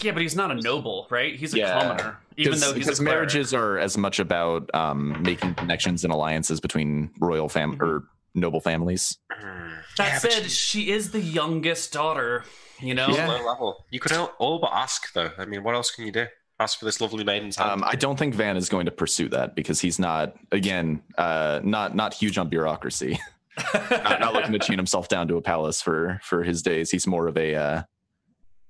yeah but he's not a noble right he's a Yeah. commoner even though he's because a marriages are as much about um, making connections and alliances between royal fam or noble families. that Yeah, said she's she is the youngest daughter you know Yeah. low level. You could all, all but ask, though. I mean, what else can you do? Ask for this lovely maiden's hand. Um, I don't think Van is going to pursue that because he's not again uh, not not huge on bureaucracy. not, not looking to chain himself down to a palace for for his days. He's more of a. Uh,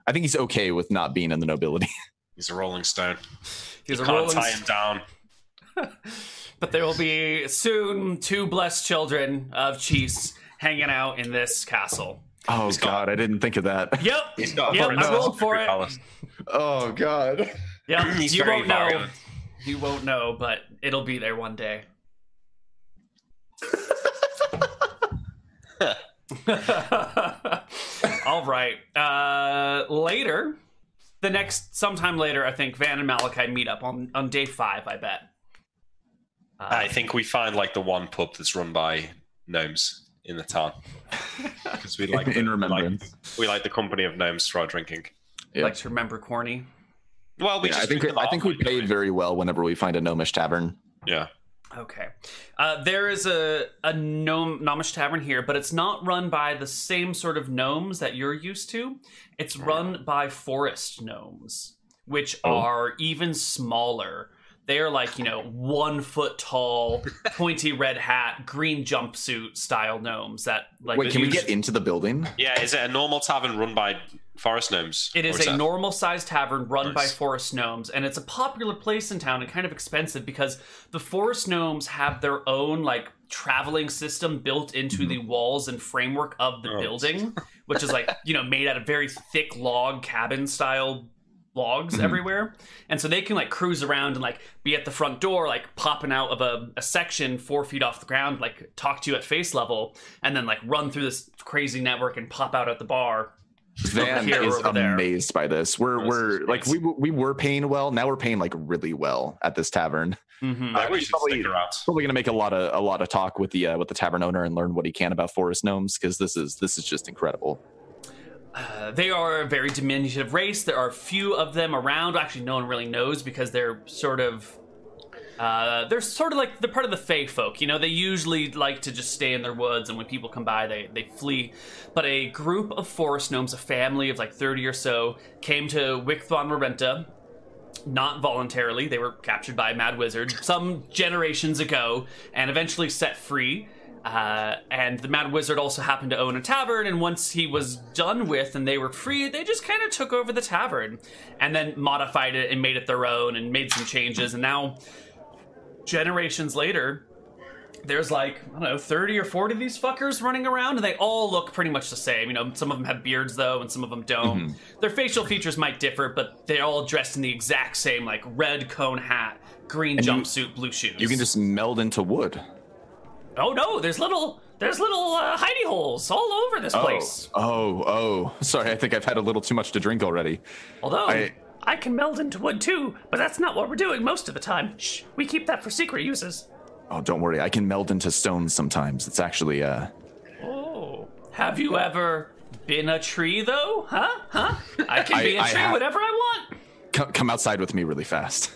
I think he's okay with not being in the nobility. He's a rolling stone. he's a Can't rolling tie him down. But there will be soon two blessed children of chiefs hanging out in this castle. Oh got- God, I didn't think of that. Yep. He's got a Yep, prince I rolled for it. Oh God. Yep. He's you won't know. violent. You won't know, but it'll be there one day. All right. Uh, later, the next, sometime later, I think Van and Malakai meet up on on day five. I bet. Uh, I think we find like the one pub that's run by gnomes in the town because we like In the- we like, remembrance. we like the company of gnomes for our drinking. Yeah. like to remember corny. Well, we Yeah, just I think I think we off, like, pay very well whenever we find a gnomish tavern. Yeah, Okay. Uh, there is a, a gnome gnomish tavern here, but it's not run by the same sort of gnomes that you're used to. It's run by forest gnomes, which Oh. are even smaller. They're like, you know, one foot tall, pointy red hat, green jumpsuit style gnomes that like Wait, can we get into the building? yeah. Is it a normal tavern run by forest gnomes? It is, is a that- normal sized tavern run by forest gnomes, and it's a popular place in town and kind of expensive because the forest gnomes have their own like traveling system built into the walls and framework of the Oh. building, which is like, you know, made out of very thick log cabin style logs Mhm. everywhere. And so they can like cruise around and like be at the front door, like popping out of a, a section four feet off the ground, like talk to you at face level, and then like run through this crazy network and pop out at the bar. Van here or is over there. amazed by this. We're This we're is like we we were paying well. Now we're paying like really well at this tavern. Mm-hmm. I think we Probably- Probably gonna make a lot of a lot of talk with the uh, with the tavern owner and learn what he can about forest gnomes because this is this is just incredible. Uh, they are a very diminutive race. There are few of them around. Actually, no one really knows because they're sort of. Uh, they're sort of like they're part of the Fey folk, you know. They usually like to just stay in their woods, and when people come by, they they flee. But a group of forest gnomes, a family of like thirty or so, came to Wickthon Marenta, not voluntarily. They were captured by a mad wizard some generations ago, and eventually set free. Uh, and the Mad Wizard also happened to own a tavern, and once he was done with and they were free, they just kind of took over the tavern and then modified it and made it their own and made some changes. And now, generations later, there's like, I don't know, 30 or 40 of these fuckers running around, and they all look pretty much the same. You know, some of them have beards, though, and some of them don't. Their facial features might differ, but they're all dressed in the exact same, like, red cone hat, green And you- jumpsuit, blue shoes. You can just meld into wood. Oh no, there's little there's little uh, hidey holes all over this place. Oh, oh. Sorry, I think I've had a little too much to drink already. Although I- I can meld into wood too, but that's not what we're doing most of the time. Shh, we keep that for secret uses. Oh, don't worry. I can meld into stones sometimes. It's actually uh Oh, have you ever been a tree though? Huh? Huh? I can be I- a I tree have- whatever I want. come, come outside with me really fast.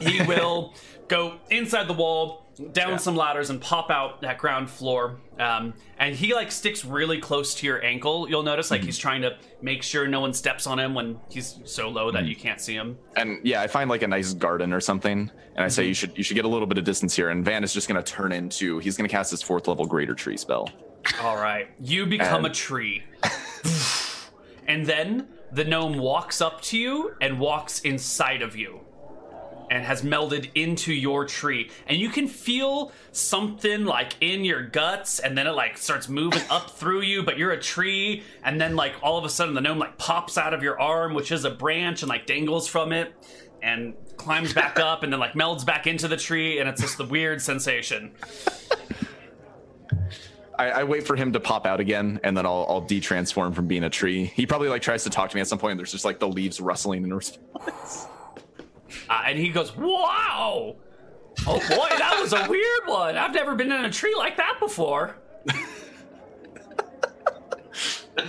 He will go inside the wall, down Yeah. some ladders, and pop out that ground floor. Um, and he like sticks really close to your ankle. You'll notice like he's mhm. trying to make sure no one steps on him when he's so low that mhm. you can't see him. And yeah, I find like a nice garden or something, and I say you mhm. should you should get a little bit of distance here. And Van is just going to turn into he's going to cast his fourth level greater tree spell. All right, you become a tree, and then the gnome walks up to you and walks inside of you, and has melded into your tree, and you can feel something like in your guts, and then it like starts moving up through you, but you're a tree, and then like all of a sudden the gnome like pops out of your arm, which is a branch, and like dangles from it. And climbs back up and then like melds back into the tree, and it's just the weird sensation. I, I wait for him to pop out again, and then I'll I'll de-transform from being a tree. He probably like tries to talk to me at some point. And there's just like the leaves rustling in response. Uh, and he goes, "Wow! Oh boy, that was a weird one. I've never been in a tree like that before." But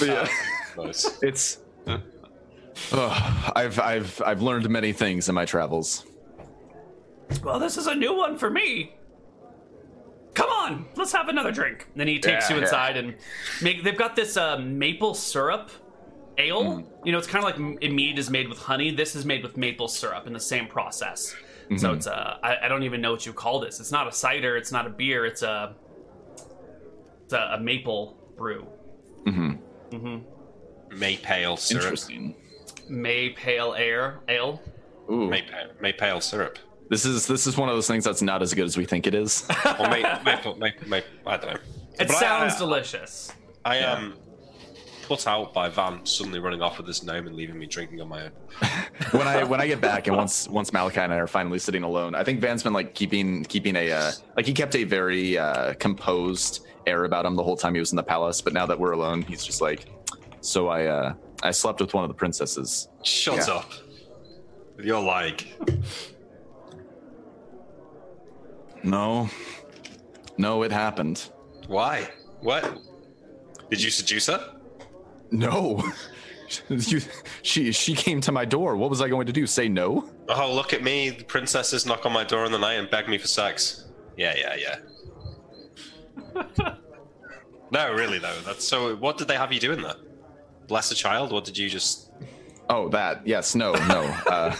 yeah, Nice. it's. Ugh, I've I've I've learned many things in my travels. Well, this is a new one for me. Come on, let's have another drink. Then he takes Yeah, you yeah. inside and make. They've got this uh, maple syrup ale. Mm. You know, it's kind of like mead is made with honey. This is made with maple syrup in the same process. Mm-hmm. So it's a. I, I don't even know what you call this. It's not a cider. It's not a beer. It's a. It's a, a maple brew. May pale syrup. Interesting. May pale air ale. Ooh, May, may pale syrup. this is this is one of those things that's not as good as we think it is. Or may, maple, may, may, I don't know. It But sounds I, delicious. I am put out by Van suddenly running off with this gnome and leaving me drinking on my own. when I when I get back and once once Malakai and I are finally sitting alone, I think Van's been like keeping keeping a uh, like he kept a very uh, composed air about him the whole time he was in the palace. But now that we're alone, he's just like, so I uh, I slept with one of the princesses. Shut Yeah. up. You're like. No, no, it happened. Why? What? Did you seduce her? No, you, she she came to my door. What was I going to do? Say no? Oh, look at me. The princesses knock on my door in the night and beg me for sex. Yeah, yeah, yeah. no, really though. That's so. What did they have you doing there? Bless a child? What did you just? Oh, that yes, no, no. Uh,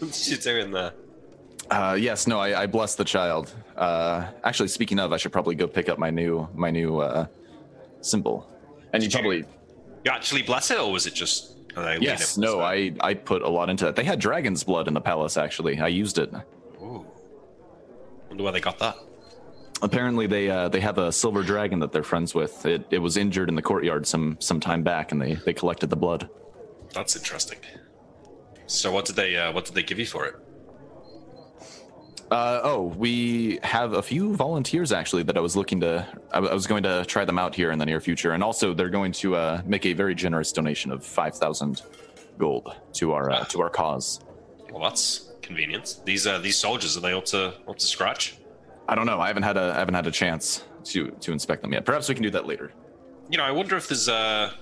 What did you doing there? Uh, yes, no, I, I blessed the child. Uh, actually, speaking of, I should probably go pick up my new my new uh, symbol. And you probably You actually bless it, or was it just? are yes, no, I I put a lot into that. They had dragon's blood in the palace. Actually, I used it. Ooh. Wonder where they got that. Apparently, they uh, they have a silver dragon that they're friends with. It it was injured in the courtyard some some time back, and they they collected the blood. That's interesting. So what did they uh, what did they give you for it? Uh, oh, we have a few volunteers actually that I was looking to. I, w- I was going to try them out here in the near future, and also they're going to uh, make a very generous donation of five thousand gold to our uh, to our cause. Well, that's convenient. These uh, these soldiers are they up to up to scratch? I don't know. I haven't had a I haven't had a chance to to inspect them yet. Perhaps we can do that later. You know, I wonder if there's uh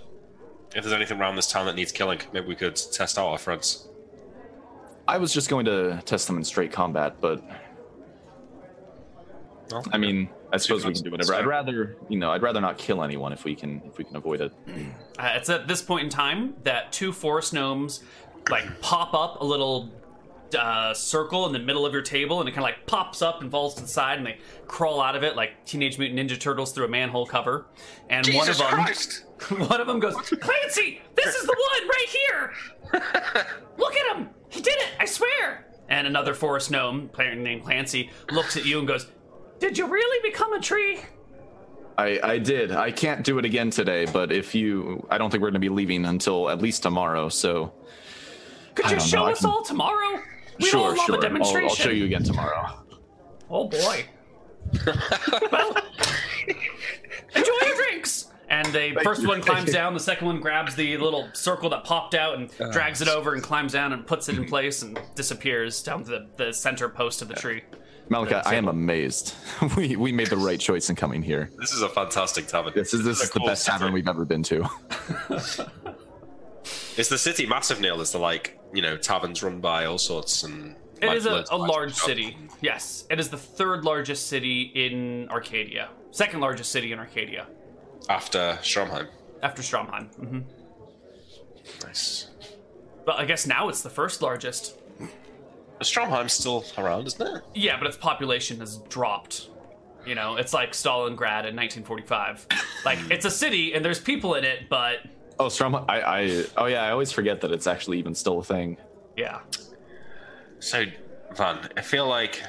if there's anything around this town that needs killing. Maybe we could test out our friends. I was just going to test them in straight combat, but Well, I mean, I suppose we can do whatever. so. I'd rather, you know, I'd rather not kill anyone if we can if we can avoid it. Uh, it's at this point in time that two forest gnomes like pop up a little uh, circle in the middle of your table, and it kind of like pops up and falls to the side, and they crawl out of it like Teenage Mutant Ninja Turtles through a manhole cover. And one of them, Christ! one of them goes, Clancy, this is the one right here. Look at him. He did it. I swear. And another forest gnome, player named Clancy, looks at you and goes, Did you really become a tree? I, I did. I can't do it again today, but if you, I don't think we're going to be leaving until at least tomorrow. So Could you show know, us can- all tomorrow? We'd sure, all love sure. a I'll. I'll show you again tomorrow. Oh boy. well, enjoy your drinks. And the first you, one climbs down, the second one grabs the little circle that popped out and uh, drags it over and climbs down and puts it in place and disappears down to the, the center post of the tree. Malakai, I am amazed. we we made the right choice in coming here. This is a fantastic tavern. This is this a is the cool best tavern we've ever been to. it's the city massive, Neil? Is the like you know taverns run by all sorts and? It is a, a large city. Yes, it is the third largest city in Arcadia. Second largest city in Arcadia after Stromheim. after Stromheim. hmm Nice. But I guess now it's the first largest. Stromheim's still around, isn't it? Yeah, but its population has dropped. You know, it's like Stalingrad in 1945. Like, it's a city and there's people in it, but Oh, Strom, I, I oh yeah, I always forget that it's actually even still a thing. yeah. So, Van, I feel like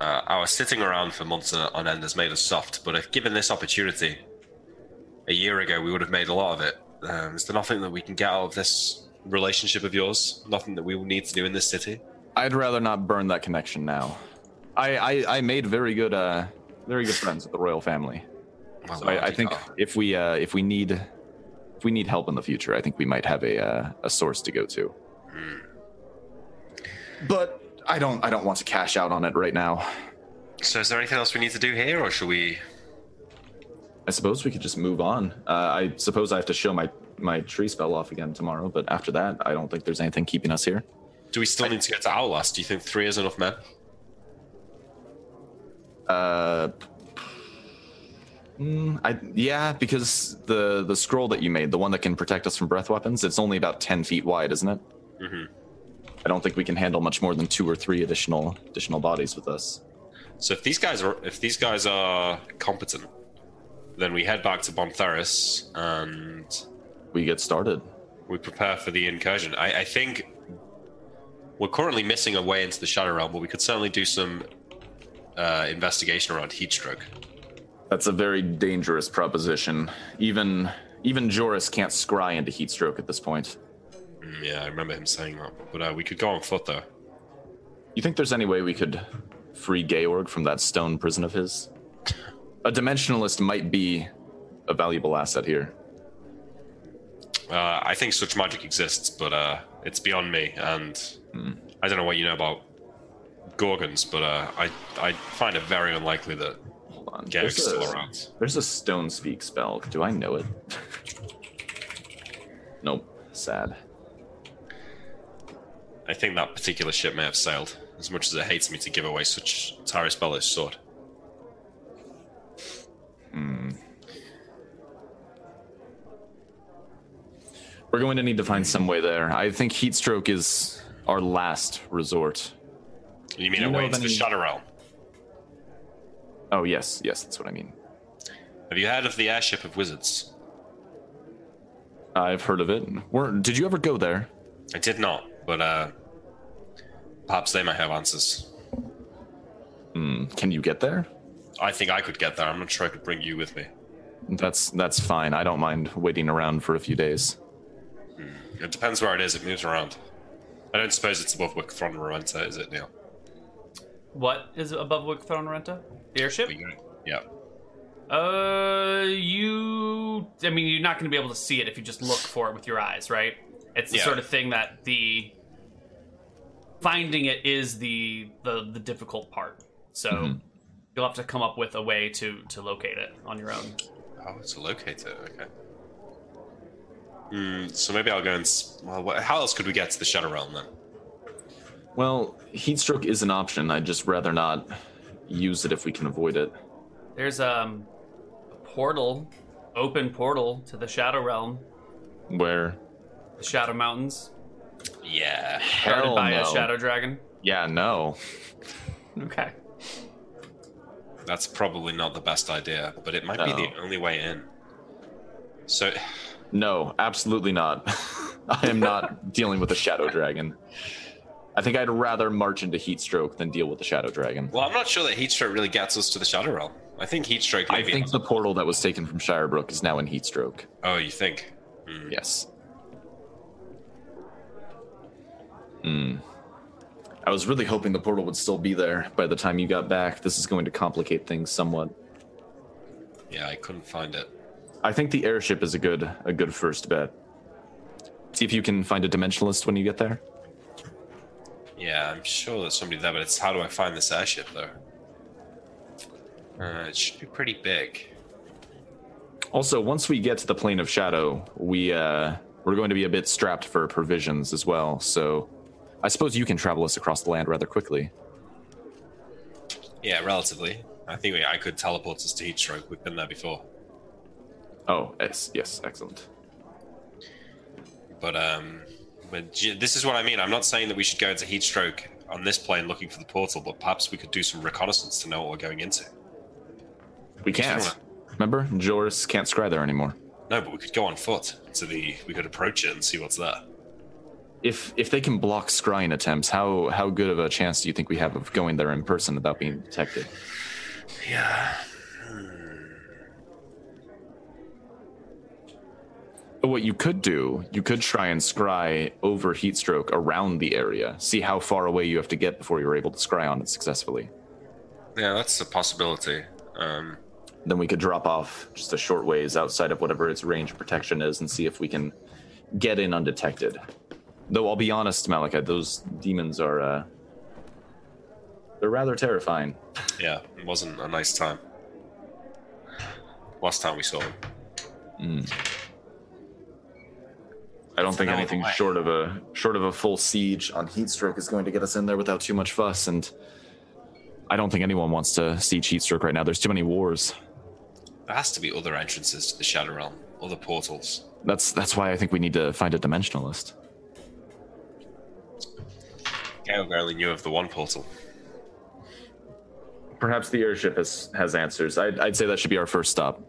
uh, our sitting around for months on on end has made us soft. But if given this opportunity a year ago, we would have made a lot of it. Um, is there nothing that we can get out of this relationship of yours? Nothing that we will need to do in this city? I'd rather not burn that connection now. I I, I made very good uh very good friends with the royal family. Well, So I, I think if we uh if we need if we need help in the future, I think we might have a uh, a source to go to. But I don't I don't want to cash out on it right now. So, is there anything else we need to do here, or should we? I suppose we could just move on. Uh, I suppose I have to show my my tree spell off again tomorrow, but after that, I don't think there's anything keeping us here. Do we still need to get to Outlast? Do you think three is enough men? Uh, mm, I yeah, because the the scroll that you made, the one that can protect us from breath weapons, it's only about ten feet wide, isn't it? Mm-hmm. I don't think we can handle much more than two or three additional additional bodies with us. So if these guys are if these guys are competent, then we head back to Bontheris and We get started. we prepare for the incursion. I, I think we're currently missing a way into the Shadow Realm, but we could certainly do some uh, investigation around Heatstroke. That's a very dangerous proposition. Even even Joris can't scry into heatstroke at this point. Mm, yeah, I remember him saying that. But uh, we could go on foot though. You think there's any way we could free Georg from that stone prison of his? A dimensionalist might be a valuable asset here. Uh, I think such magic exists, but uh, it's beyond me, and I don't know what you know about Gorgons, but uh, I I find it very unlikely that Hold on. Georg's There's still a- around. There's a stone speak spell. Do I know it? nope. Sad. I think that particular ship may have sailed, as much as it hates me to give away such Tyrus Bellows' sword. We're going to need to find some way there. I think heatstroke is our last resort. You mean you a know way of into the any- Shadow Realm? Oh yes, yes, that's what I mean. Have you heard of the airship of wizards? I've heard of it. Where, did you ever go there? I did not, but uh, perhaps they might have answers. Hmm, Can you get there? I think I could get there. I'm not sure I could bring you with me. That's that's fine. I don't mind waiting around for a few days. It depends where it is. It moves around. I don't suppose it's above Wickthron Renta, is it, Neil? What is above Wickthorn Renta? The airship? Yeah. Uh, you. I mean, you're not going to be able to see it if you just look for it with your eyes, right? It's the Yeah. sort of thing that the finding it is the the, the difficult part. So Mhm. You'll have to come up with a way to to locate it on your own. Oh, it's a locator. Okay. Hmm. So maybe I'll go and. s- Well, what, how else could we get to the Shadow Realm then? Well, heat stroke is an option. I'd just rather not use it if we can avoid it. There's um, a portal, open portal to the Shadow Realm, Where? the Shadow Mountains. Yeah. Guarded Hell by no. a shadow dragon. Yeah, no. Okay. That's probably not the best idea, but it might be the only way in. So, No, absolutely not. I am not dealing with a shadow dragon. I think I'd rather march into Heatstroke than deal with the shadow dragon. well, I'm not sure that Heatstroke really gets us to the Shadow Realm. I think Heatstroke I think the portal that was taken from Shirebrook is now in Heatstroke. Oh, you think? Hmm. Yes. I was really hoping the portal would still be there by the time you got back. This is going to complicate things somewhat. Yeah, I couldn't find it. I think the airship is a good a good first bet. See if you can find a dimensionalist when you get there. Yeah, I'm sure there's somebody there, but it's how do I find this airship though? Uh, it should be pretty big. Also, once we get to the plane of shadow, we uh, we're going to be a bit strapped for provisions as well. So, I suppose you can travel us across the land rather quickly. Yeah, relatively. I think we, I could teleport us to Heatstroke. We've been there before. Oh, yes, yes, excellent. But um, but this is what I mean. I'm not saying that we should go into Heatstroke on this plane looking for the portal, but perhaps we could do some reconnaissance to know what we're going into. We can't. Remember, Joris can't scry there anymore. No, but we could go on foot to the. We could approach it and see what's there. If if they can block scrying attempts, how how good of a chance do you think we have of going there in person without being detected? Yeah. But what you could do, you could try and scry over heatstroke around the area. See how far away you have to get before you're able to scry on it successfully. Yeah, that's a possibility. Um, Then we could drop off just a short ways outside of whatever its range of protection is and see if we can get in undetected. Though I'll be honest, Malakai, those demons are uh they're rather terrifying. yeah, it wasn't a nice time. Last time we saw him. I don't think anything short of a short of a full siege on Heatstroke is going to get us in there without too much fuss. And I don't think anyone wants to siege Heatstroke right now. There's too many wars. There has to be other entrances to the Shadow Realm, other portals. That's that's why I think we need to find a dimensionalist. Gale only knew of the one portal. Perhaps the airship has has answers. I'd, I'd say that should be our first stop.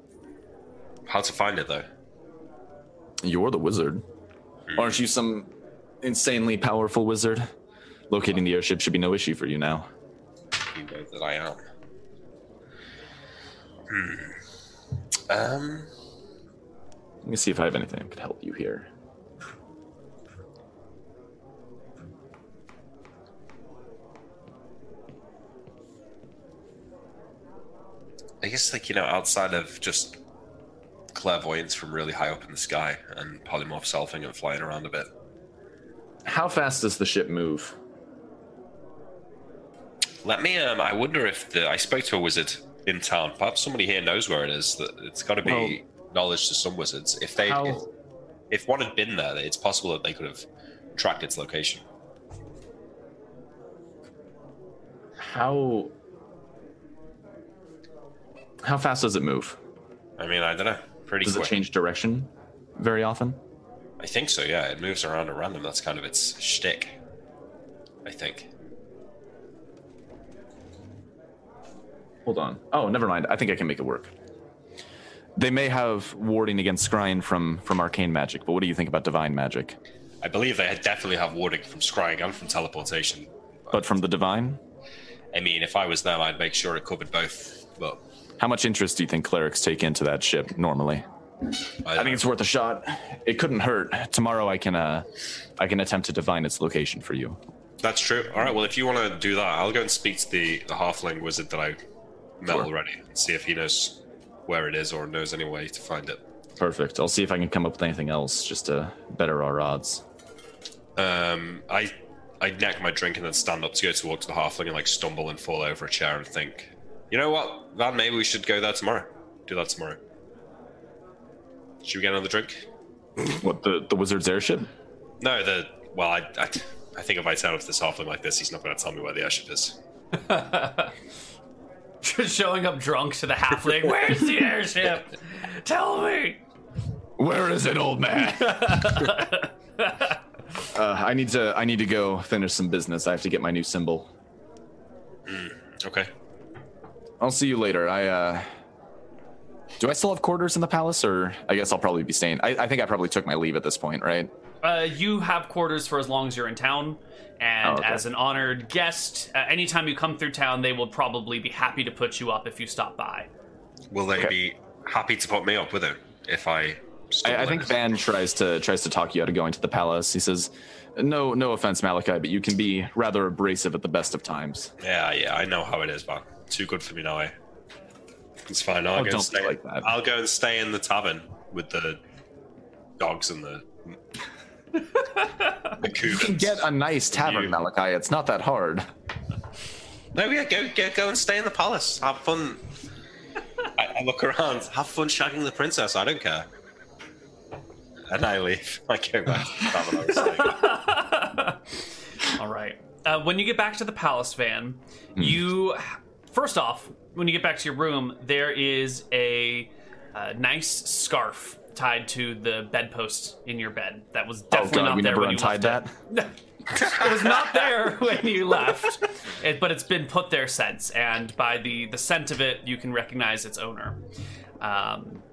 How to find it though? You're the wizard. Aren't you some insanely powerful wizard? Locating the airship should be no issue for you now. You know that I am. Hmm. Um. Let me see if I have anything that could help you here. I guess, like, you know, outside of just clairvoyance from really high up in the sky and polymorph selfing and flying around a bit. How fast does the ship move? Let me, um, I wonder if the, I spoke to a wizard in town. Perhaps somebody here knows where it is. That It's got to be knowledge to some wizards. If they, if, if one had been there, it's possible that they could have tracked its location. how how fast does it move? I mean, I don't know. Pretty Does quick. it change direction very often? I think so, yeah. It moves around at random. That's kind of its shtick. I think. Hold on. Oh, never mind. I think I can make it work. They may have warding against scrying from from arcane magic, but what do you think about divine magic? I believe they definitely have warding from scrying and from teleportation. But from the divine, I mean, if I was them, I'd make sure it covered both. But how much interest do you think clerics take into that ship normally? I, I think it's worth a shot. It couldn't hurt. Tomorrow I can uh I can attempt to divine its location for you. that's true. All right. Well, if you want to do that, I'll go and speak to the the halfling wizard that I met Sure. already and see if he knows where it is or knows any way to find it. Perfect. I'll see if I can come up with anything else just to better our odds. Um, I I neck my drink and then stand up to go to walk to the halfling and like stumble and fall over a chair and think, you know what, Van, maybe we should go there tomorrow. Do that tomorrow. Should we get another drink? What the the wizard's airship? No, the well, I I, I think if I turn up to this halfling like this, he's not going to tell me where the airship is. Just showing up drunk to the halfling. Where's the airship? Tell me. Where is it, old man? Uh, I need to. I need to go finish some business. I have to get my new symbol. Okay. I'll see you later. I. uh Do I still have quarters in the palace, or I guess I'll probably be staying. I, I think I probably took my leave at this point, right? Uh, you have quarters for as long as you're in town, and Oh, okay. as an honored guest, uh, anytime you come through town, they will probably be happy to put you up if you stop by. Will they Okay. be happy to put me up with it if I? I, I think? Van tries to tries to talk you out of going to the palace. He says, "No, no offense, Malakai, but you can be rather abrasive at the best of times." Yeah, yeah, I know how it is, man. Too good for me now. Eh? It's fine. I'll Oh, go and stay. like that. I'll go and stay in the tavern with the dogs and the the You can get a nice tavern, You. Malakai. It's not that hard. No, yeah, go, go, go and stay in the palace. Have fun. I, I look around. Have fun shagging the princess. I don't care. And I leave. I go back to the tavern. I was staying. All right. Uh, when you get back to the palace van, Hmm. you first off, when you get back to your room, there is a, uh nice scarf tied to the bedpost in your bed. That was Oh definitely god, not we there never when you untied left that. it. it was not there when you left, it, but it's been put there since. And by the the scent of it, you can recognize its owner. Um,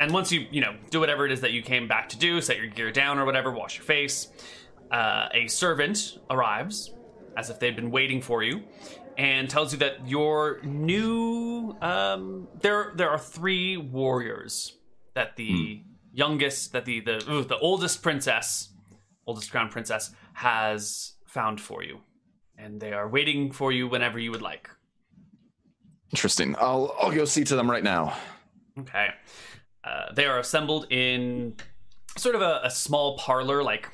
and once you you know do whatever it is that you came back to do, set your gear down or whatever, wash your face. Uh, a servant arrives, as if they'd been waiting for you, and tells you that your new um, there there are three warriors that the youngest that the the ooh, the oldest princess, oldest crown princess has found for you, and they are waiting for you whenever you would like. Interesting. I'll I'll go see to them right now. Okay. Uh, they are assembled in sort of a, a small parlor, like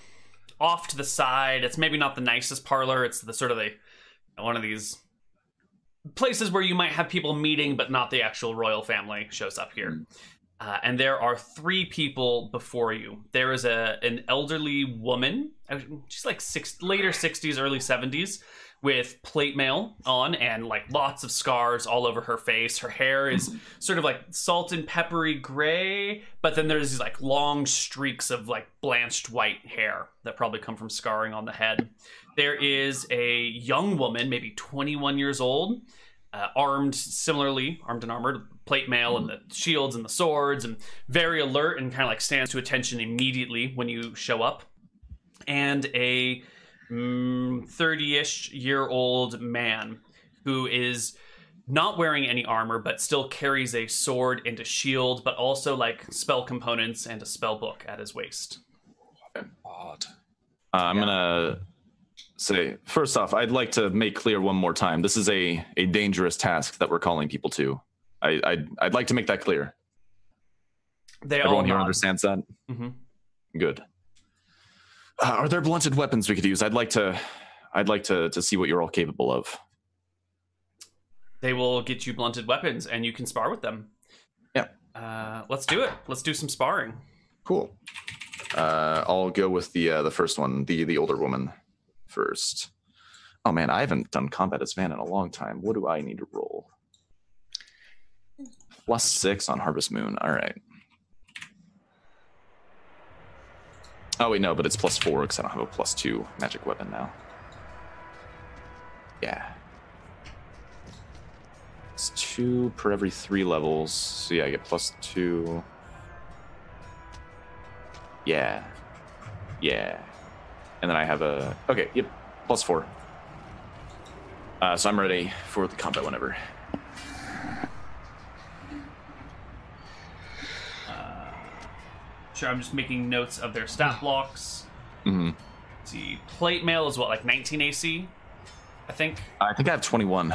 off to the side. It's maybe not the nicest parlor. It's the sort of the one of these places where you might have people meeting, but not the actual royal family shows up here. Uh, and there are three people before you. There is a an elderly woman. uh, She's like six, later sixties, early seventies, with plate mail on and like lots of scars all over her face. Her hair is sort of like salt and peppery gray, but then there's these like long streaks of like blanched white hair that probably come from scarring on the head. There is a young woman, maybe 21 years old, uh, armed similarly, armed and armored, plate mail and the shields and the swords, and very alert and kind of like stands to attention immediately when you show up. And a 30 ish year old man who is not wearing any armor, but still carries a sword and a shield, but also like spell components and a spell book at his waist. Odd. Uh, I'm gonna say first off, I'd like to make clear one more time. This is a a dangerous task that we're calling people to. I I'd, I'd like to make that clear. They all Everyone here understands that. Mhm. Good. Uh, are there blunted weapons we could use? I'd like to. I'd like to to see what you're all capable of. They will get you blunted weapons, and you can spar with them. Yeah. Uh, let's do it. Let's do some sparring. Cool. Uh, I'll go with the uh, the first one, the the older woman first. Oh man, I haven't done combat as Van in a long time. What do I need to roll? Plus six on Harvest Moon. All right. Oh wait, no, but it's plus four because I don't have a plus two magic weapon now. Yeah. It's two per every three levels. So yeah, I get plus two. Yeah. Yeah. And then I have a. Okay, yep. Plus four. Uh, so I'm ready for the combat whenever. Sure, I'm just making notes of their stat blocks. Mm-hmm. See, plate mail is what, like 19 AC? I think. I think I have 21.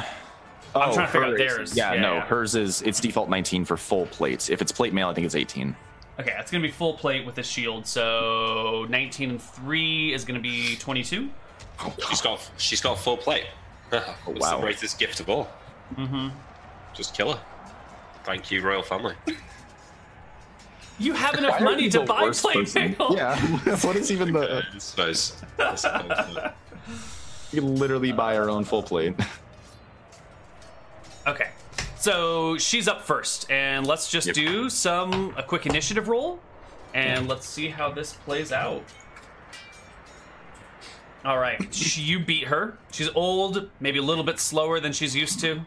I'm trying to figure out theirs. Yeah, Yeah, no, yeah. hers is it's default 19 for full plates. If it's plate mail, I think it's 18. Okay, that's gonna be full plate with a shield. So 19 and three is gonna be 22. She's got she's got full plate. It's wow. the greatest gift of all. Mm-hmm. Just kill her. Thank you, royal family. You have enough money to buy plate mail. Yeah, what is even the? I suppose. I suppose. We literally buy our own full plate. Okay. So she's up first, and let's just Yep. do some a quick initiative roll, and let's see how this plays out. All right, she, you beat her. She's old, maybe a little bit slower than she's used to.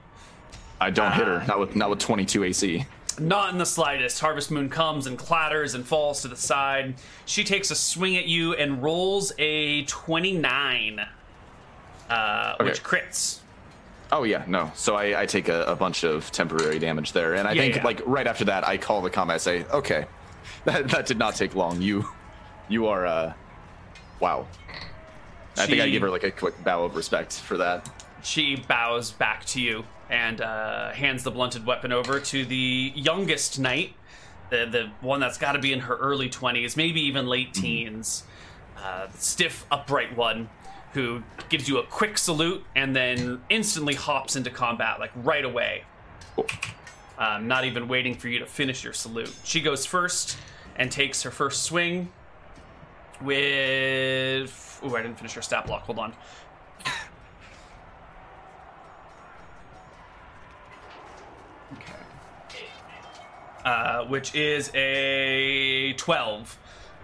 I don't hit her. Not with not with 22 AC. Not in the slightest. Harvest Moon comes and clatters and falls to the side. She takes a swing at you and rolls a 29, uh, which crits. Oh yeah, no. So I, I take a, a bunch of temporary damage there, and I Yeah, think yeah. like right after that, I call the combat. I say, okay, that that did not take long. You, you are, uh, wow. I think I give her like a quick bow of respect for that. She bows back to you and uh, hands the blunted weapon over to the youngest knight, the the one that's got to be in her early twenties, maybe even late teens. Uh, stiff, upright one who gives you a quick salute and then instantly hops into combat like right away. Um, not even waiting for you to finish your salute. She goes first and takes her first swing with. Oh, I didn't finish her stat block. Hold on. uh, which is a 12.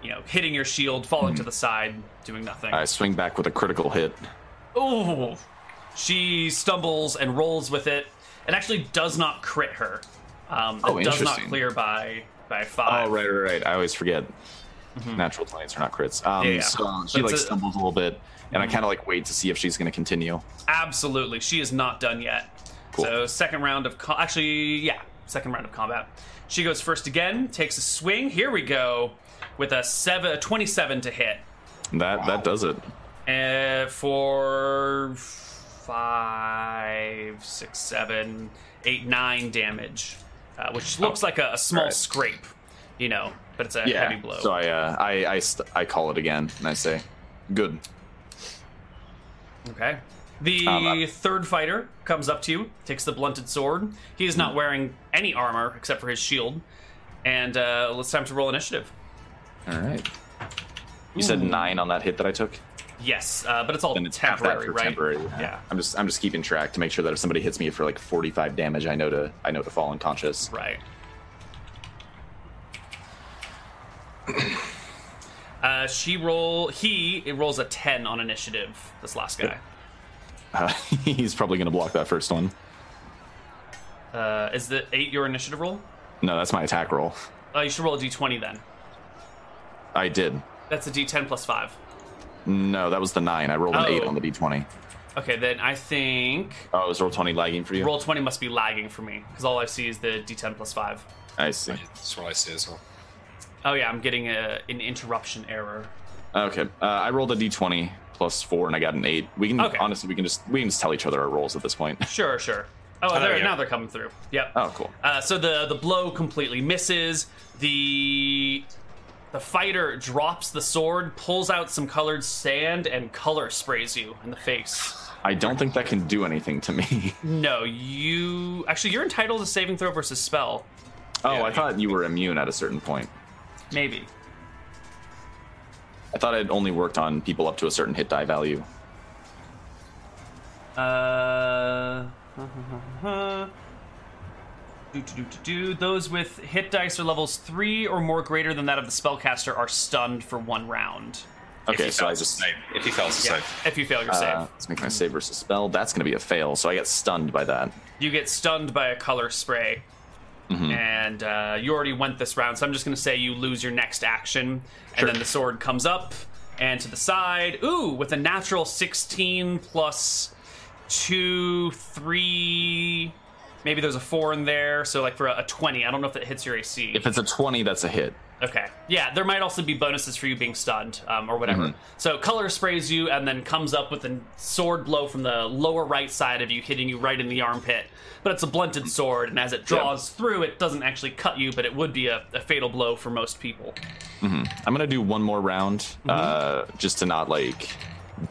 You know, hitting your shield, falling to the side, doing nothing. I swing back with a critical hit. Ooh! She stumbles and rolls with it, and actually does not crit her. Um, Oh, it does not clear by by five. Oh right, right, right. I always forget. Natural twenties are not crits. Um, Mm-hmm. Yeah, yeah. So she like a- stumbles a little bit, and I kind of like wait to see if she's going to continue. Absolutely, she is not done yet. Cool. So second round of co- actually, yeah, second round of combat. She goes first again, takes a swing. Here we go with a seven, a twenty-seven to hit. That that does it. Uh, for five, six, seven, eight, nine damage, uh, which looks like a, a small Alright. scrape, you know, but it's a Yeah. heavy blow. So I uh, I I, st- I call it again, and I say, "Good." Okay. The Um, third fighter comes up to you, takes the blunted sword. He is Hmm. not wearing any armor except for his shield. And uh, it's time to roll initiative. All right. You said nine on that hit that I took. Yes, uh, but it's all Then it's half that temporary, for right? temporary. Yeah. I'm just I'm just keeping track to make sure that if somebody hits me for like 45 damage, I know to I know to fall unconscious. Right. Uh, she roll. He it rolls a ten on initiative. This last guy. Uh, he's probably going to block that first one. Uh, is the eight your initiative roll? No, that's my attack roll. Oh, you should roll a d20 then. I did. That's a d10 plus five. No, that was the nine. I rolled an eight on the d20. Okay, then I think Oh, is Roll20 lagging for you? roll 20 must be lagging for me because all I see is the d10 plus five. I see. That's what I see as well. Oh yeah, I'm getting a, an interruption error. Okay, uh, I rolled a d20 plus four, and I got an eight. We can Okay. honestly, we can just we can just tell each other our rolls at this point. Sure, sure. Oh, Oh, there, yeah. now they're coming through. Yep. Oh, cool. Uh, so the the blow completely misses. The the fighter drops the sword, pulls out some colored sand, and color sprays you in the face. I don't think that can do anything to me. No, you actually you're entitled to saving throw versus spell. Oh, Yeah, I thought you were immune at a certain point. Maybe. I thought it only worked on people up to a certain hit die value. Uh. Do, do, do. Those with hit dice or levels three or more greater than that of the spellcaster are stunned for one round. Okay, so I just save. If he fails to Yeah, save. if you fail your uh, save. let's make my save versus spell. That's going to be a fail, so I get stunned by that. you get stunned by a color spray. And uh, you already went this round, so I'm just going to say you lose your next action. And then the sword comes up and to the side. Ooh, with a natural 16 plus 2, 3. Maybe there's a 4 in there. So, like for a, a 20. I don't know if it hits your AC. If it's a 20, that's a hit. Okay. Yeah, there might also be bonuses for you being stunned um, or whatever. Mm-hmm. So color sprays you and then comes up with a sword blow from the lower right side of you, hitting you right in the armpit. But it's a blunted sword, and as it draws through, it doesn't actually cut you, but it would be a, a fatal blow for most people. I'm gonna do one more round, Mm-hmm. uh, just to not like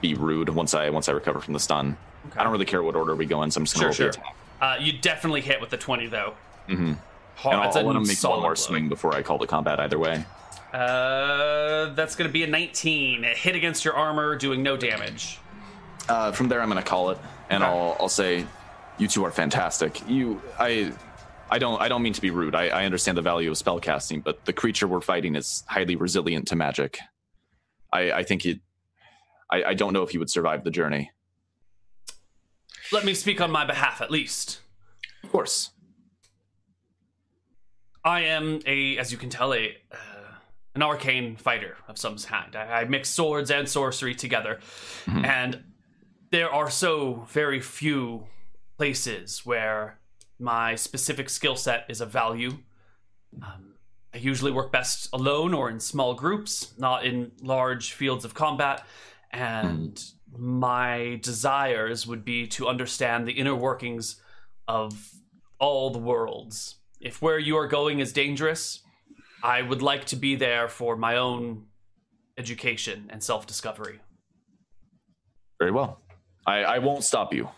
be rude once I once I recover from the stun. I don't really care what order we go in, so I'm just gonna Sure, roll sure. the attack. Uh, you definitely hit with the 20, though. Mm-hmm. And I'll, I'll let him make one more blow. swing before I call the combat. Either way, Uh, that's going to be a 19. A hit against your armor, doing no damage. uh, from there I'm gonna call it, and Okay. I'll I'll say, you two are fantastic. You I. I don't. I don't mean to be rude. I, I understand the value of spellcasting, but the creature we're fighting is highly resilient to magic. I, I think it. I, I don't know if he would survive the journey. Let me speak on my behalf, at least. Of course. I am a, as you can tell, a uh, an arcane fighter of some kind. I, I mix swords and sorcery together, Mhm. and there are so very few places where my specific skill set is of value. Um, I usually work best alone or in small groups, not in large fields of combat. And my desires would be to understand the inner workings of all the worlds. If where you are going is dangerous, I would like to be there for my own education and self discovery. Very well. I, I won't stop you.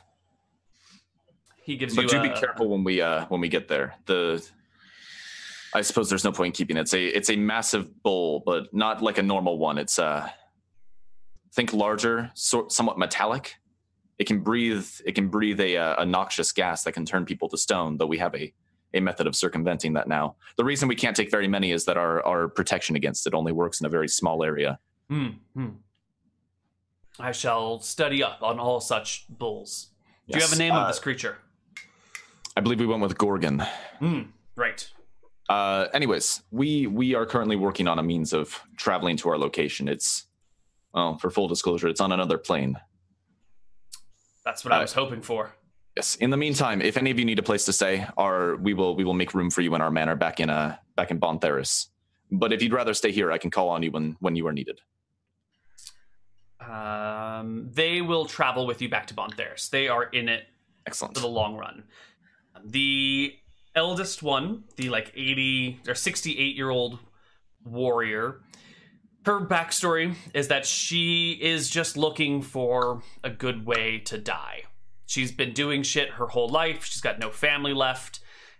He gives But you do a, be careful when we uh when we get there. The I suppose there's no point in keeping it. It's a it's a massive bowl, but not like a normal one. It's uh think larger, sort somewhat metallic. It can breathe it can breathe a a noxious gas that can turn people to stone, though we have a a method of circumventing that now. The reason we can't take very many is that our our protection against it only works in a very small area. Hmm, hmm. I shall study up on all such bulls. Do you have a Yes, name of uh, this creature? I believe we went with Gorgon. Hmm, right. Uh, anyways, we we are currently working on a means of traveling to our location. It's well, for full disclosure, it's on another plane. That's what I Uh, was hoping for. Yes. In the meantime, if any of you need a place to stay, our we will we will make room for you in our manor back in uh back in Bontheris. But if you'd rather stay here, I can call on you when when you are needed. Um, they will travel with you back to Bontheris. They are in it Excellent. for the long run. The eldest one, the like 80 or 68 year old warrior, her backstory is that she is just looking for a good way to die. She's been doing shit her whole life. She's got no family left,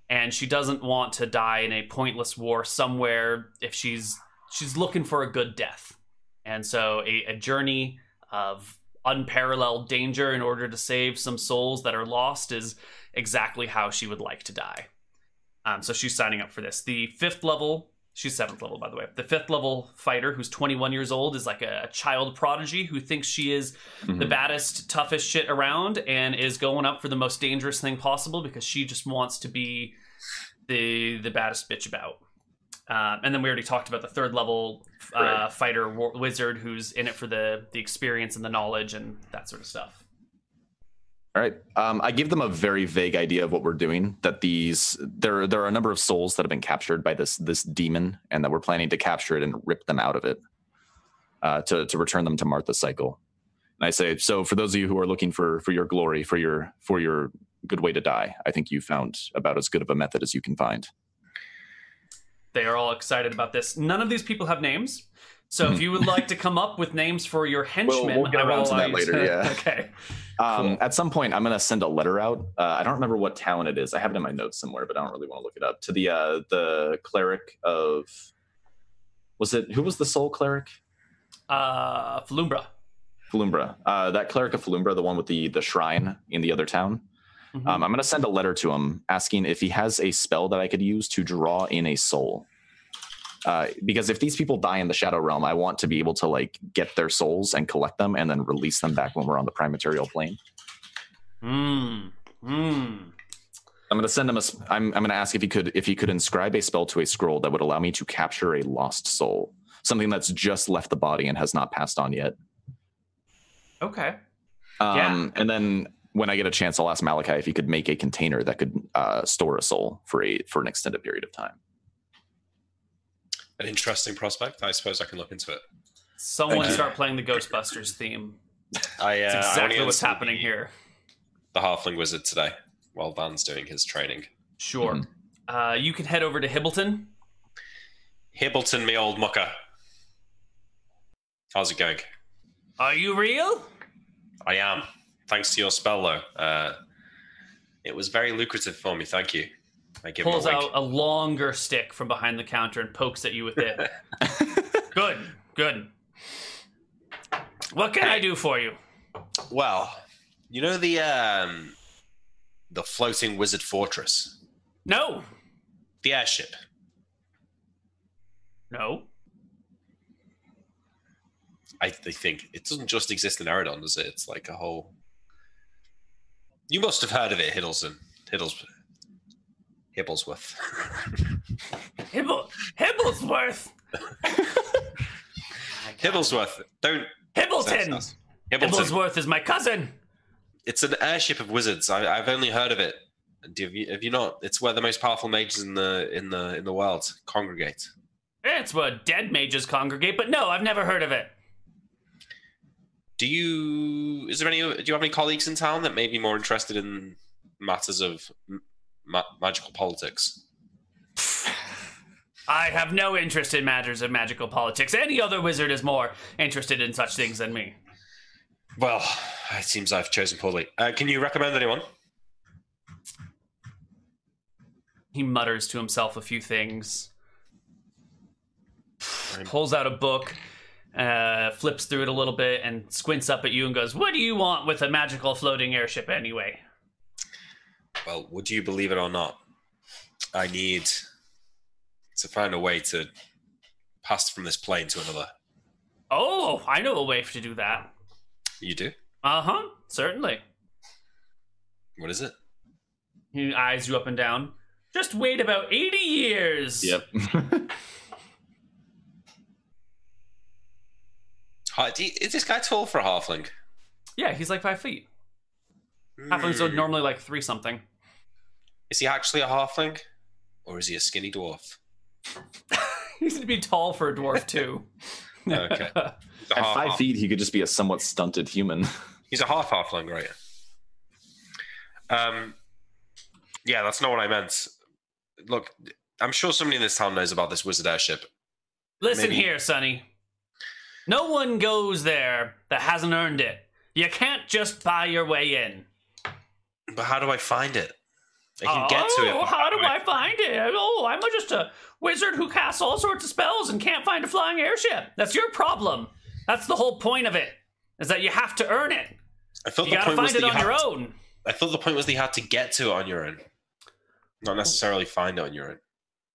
and she doesn't want to die in a pointless war somewhere. If she's she's looking for a good death, and so a, a journey of unparalleled danger in order to save some souls that are lost is exactly how she would like to die. Um, so she's signing up for this. The fifth level, she's seventh level, by the way. The fifth level fighter, who's 21 years old, is like a, a child prodigy who thinks she is the Mhm. baddest, toughest shit around and is going up for the most dangerous thing possible because she just wants to be the the baddest bitch about. Um, and then we already talked about the third level uh, Right. fighter war- wizard who's in it for the the experience and the knowledge and that sort of stuff. All right. Um, I give them a very vague idea of what we're doing. That these there there are a number of souls that have been captured by this this demon, and that we're planning to capture it and rip them out of it uh, to to return them to Martha's cycle. And I say, so for those of you who are looking for for your glory, for your for your good way to die, I think you found about as good of a method as you can find. They are all excited about this. None of these people have names. So if you would like to come up with names for your henchmen, we'll get I will around to that later, to- yeah. okay. Um, Cool. At some point, I'm going to send a letter out. Uh, I don't remember what town it is. I have it in my notes somewhere, but I don't really want to look it up. To the uh, the cleric of was it who was the soul cleric? Uh, Falumbra. Falumbra. Uh, that cleric of Falumbra, the one with the the shrine in the other town. Mhm. Um, I'm going to send a letter to him asking if he has a spell that I could use to draw in a soul. Uh, because if these people die in the shadow realm, I want to be able to like get their souls and collect them and then release them back when we're on the prime material plane. Mm. Mm. I'm going to send him a. I'm I'm going to ask if he could if he could inscribe a spell to a scroll that would allow me to capture a lost soul, something that's just left the body and has not passed on yet. Okay. Um, Yeah. And then when I get a chance, I'll ask Malakai if he could make a container that could uh, store a soul for a for an extended period of time. An interesting prospect. I suppose I can look into it. Someone start playing the Ghostbusters theme. I, uh, It's I exactly only what's happening the, here. The halfling wizard today, while Van's doing his training. Sure. Mhm. Uh, you can head over to Hibbleton. Hibbleton, me old mucker. How's it going? Are you real? I am. Thanks to your spell, though. Uh, it was very lucrative for me. Thank you. I give him a Pulls out a longer stick from behind the counter and pokes at you with it. good, good. What can I do for you? Well, you know the um, the floating wizard fortress, No, the airship. no. I, I think it doesn't just exist in Eridon, does it? It's like a whole. You must have heard of it, Hiddleston. Hiddles. Hibblesworth. Hibble, Hibblesworth, Hibblesworth. Don't. Hibbleton. Hibbleton. Hibblesworth is my cousin. It's an airship of wizards. I, I've only heard of it. Do have you, have you not? It's where the most powerful mages in the in the in the world congregate. Eh, it's where dead mages congregate, but no, I've never heard of it. Do you? Is there any? Do you have any colleagues in town that may be more interested in matters of m- ma- magical politics? I have no interest in matters of magical politics. Any other wizard is more interested in such things than me. Well, it seems I've chosen poorly. Uh, can you recommend anyone? He mutters to himself a few things, pulls out a book, uh, flips through it a little bit, and squints up at you and goes, What do you want with a magical floating airship anyway? Well, would you believe it or not? I need to find a way to pass from this plane to another. Oh, I know a way to do that. You do? Uh huh, certainly. What is it? He eyes you up and down. Just wait about 80 years. Yep. Hi- do you- Is this guy tall for a halfling? Yeah, he's like five feet. Halflings are Hmm. normally like three something. Is he actually a halfling? Or is he a skinny dwarf? He's needs to be tall for a dwarf, too. Okay. At half- five half- feet, he could just be a somewhat stunted human. He's a half halfling, right? Um, yeah, that's not what I meant. Look, I'm sure somebody in this town knows about this wizard airship. Listen Maybe- here, Sonny. No one goes there that hasn't earned it. You can't just buy your way in. But how do I find it? I can get to it. Oh, how do I find it? Oh, I'm just a wizard who casts all sorts of spells and can't find a flying airship. That's your problem. That's the whole point of it. Is that you have to earn it. I thought You the gotta point was find that it you on your to- own. I thought the point was that you had to get to it on your own, not necessarily find it on your own.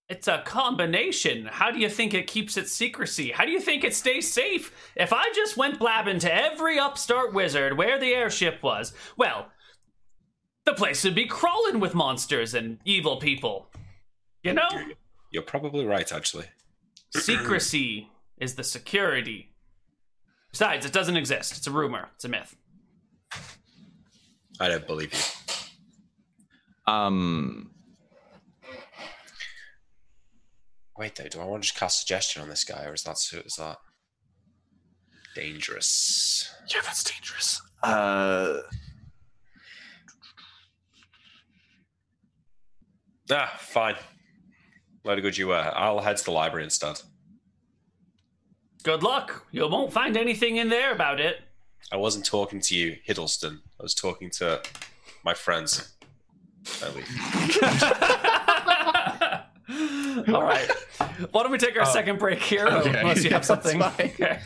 It's a combination. How do you think it keeps its secrecy? How do you think it stays safe? If I just went blabbing to every upstart wizard where the airship was, well, the place would be crawling with monsters and evil people. You know? You're probably right, actually. Secrecy is the security. Besides, it doesn't exist. It's a rumor, it's a myth. I don't believe you. Um, Wait, though, do I want to just cast suggestion on this guy, or is that is that dangerous? yeah, that's dangerous. Uh, Ah, fine. Load of good you were. I'll head to the library instead. Good luck. You won't find anything in there about it. I wasn't talking to you, Hiddleston. I was talking to my friends. Ellie. All right. Why don't we take our second break here, okay. unless you have Yeah, something? Okay.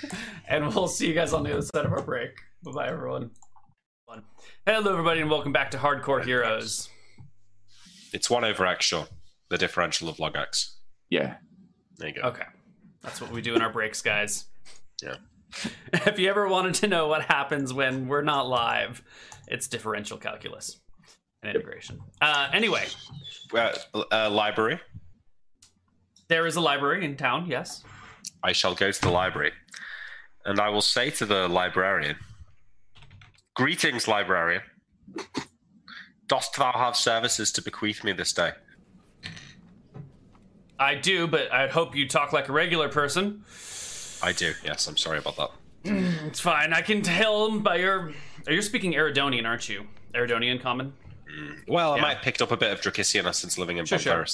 And we'll see you guys on the other side of our break. Bye bye, everyone. Hello, everybody, and welcome back to Hardcore Heroes. It's one over X, sure. The differential of log X. yeah. There you go. Okay. That's what we do in our breaks, guys. Yeah. If you ever wanted to know what happens when we're not live, it's differential calculus and integration. Uh, anyway, Uh, uh, library. there is a library in town, yes. I shall go to the library, and I will say to the librarian, "Greetings, librarian. Dost thou have services to bequeath me this day?" I do, but I'd hope you talk like a regular person. I do. Yes, I'm sorry about that. It's fine. I can tell by your. You're speaking Eridonian, aren't you? Eridonian common. Well, I Yeah. might have picked up a bit of Dracician since living in Sure, sure.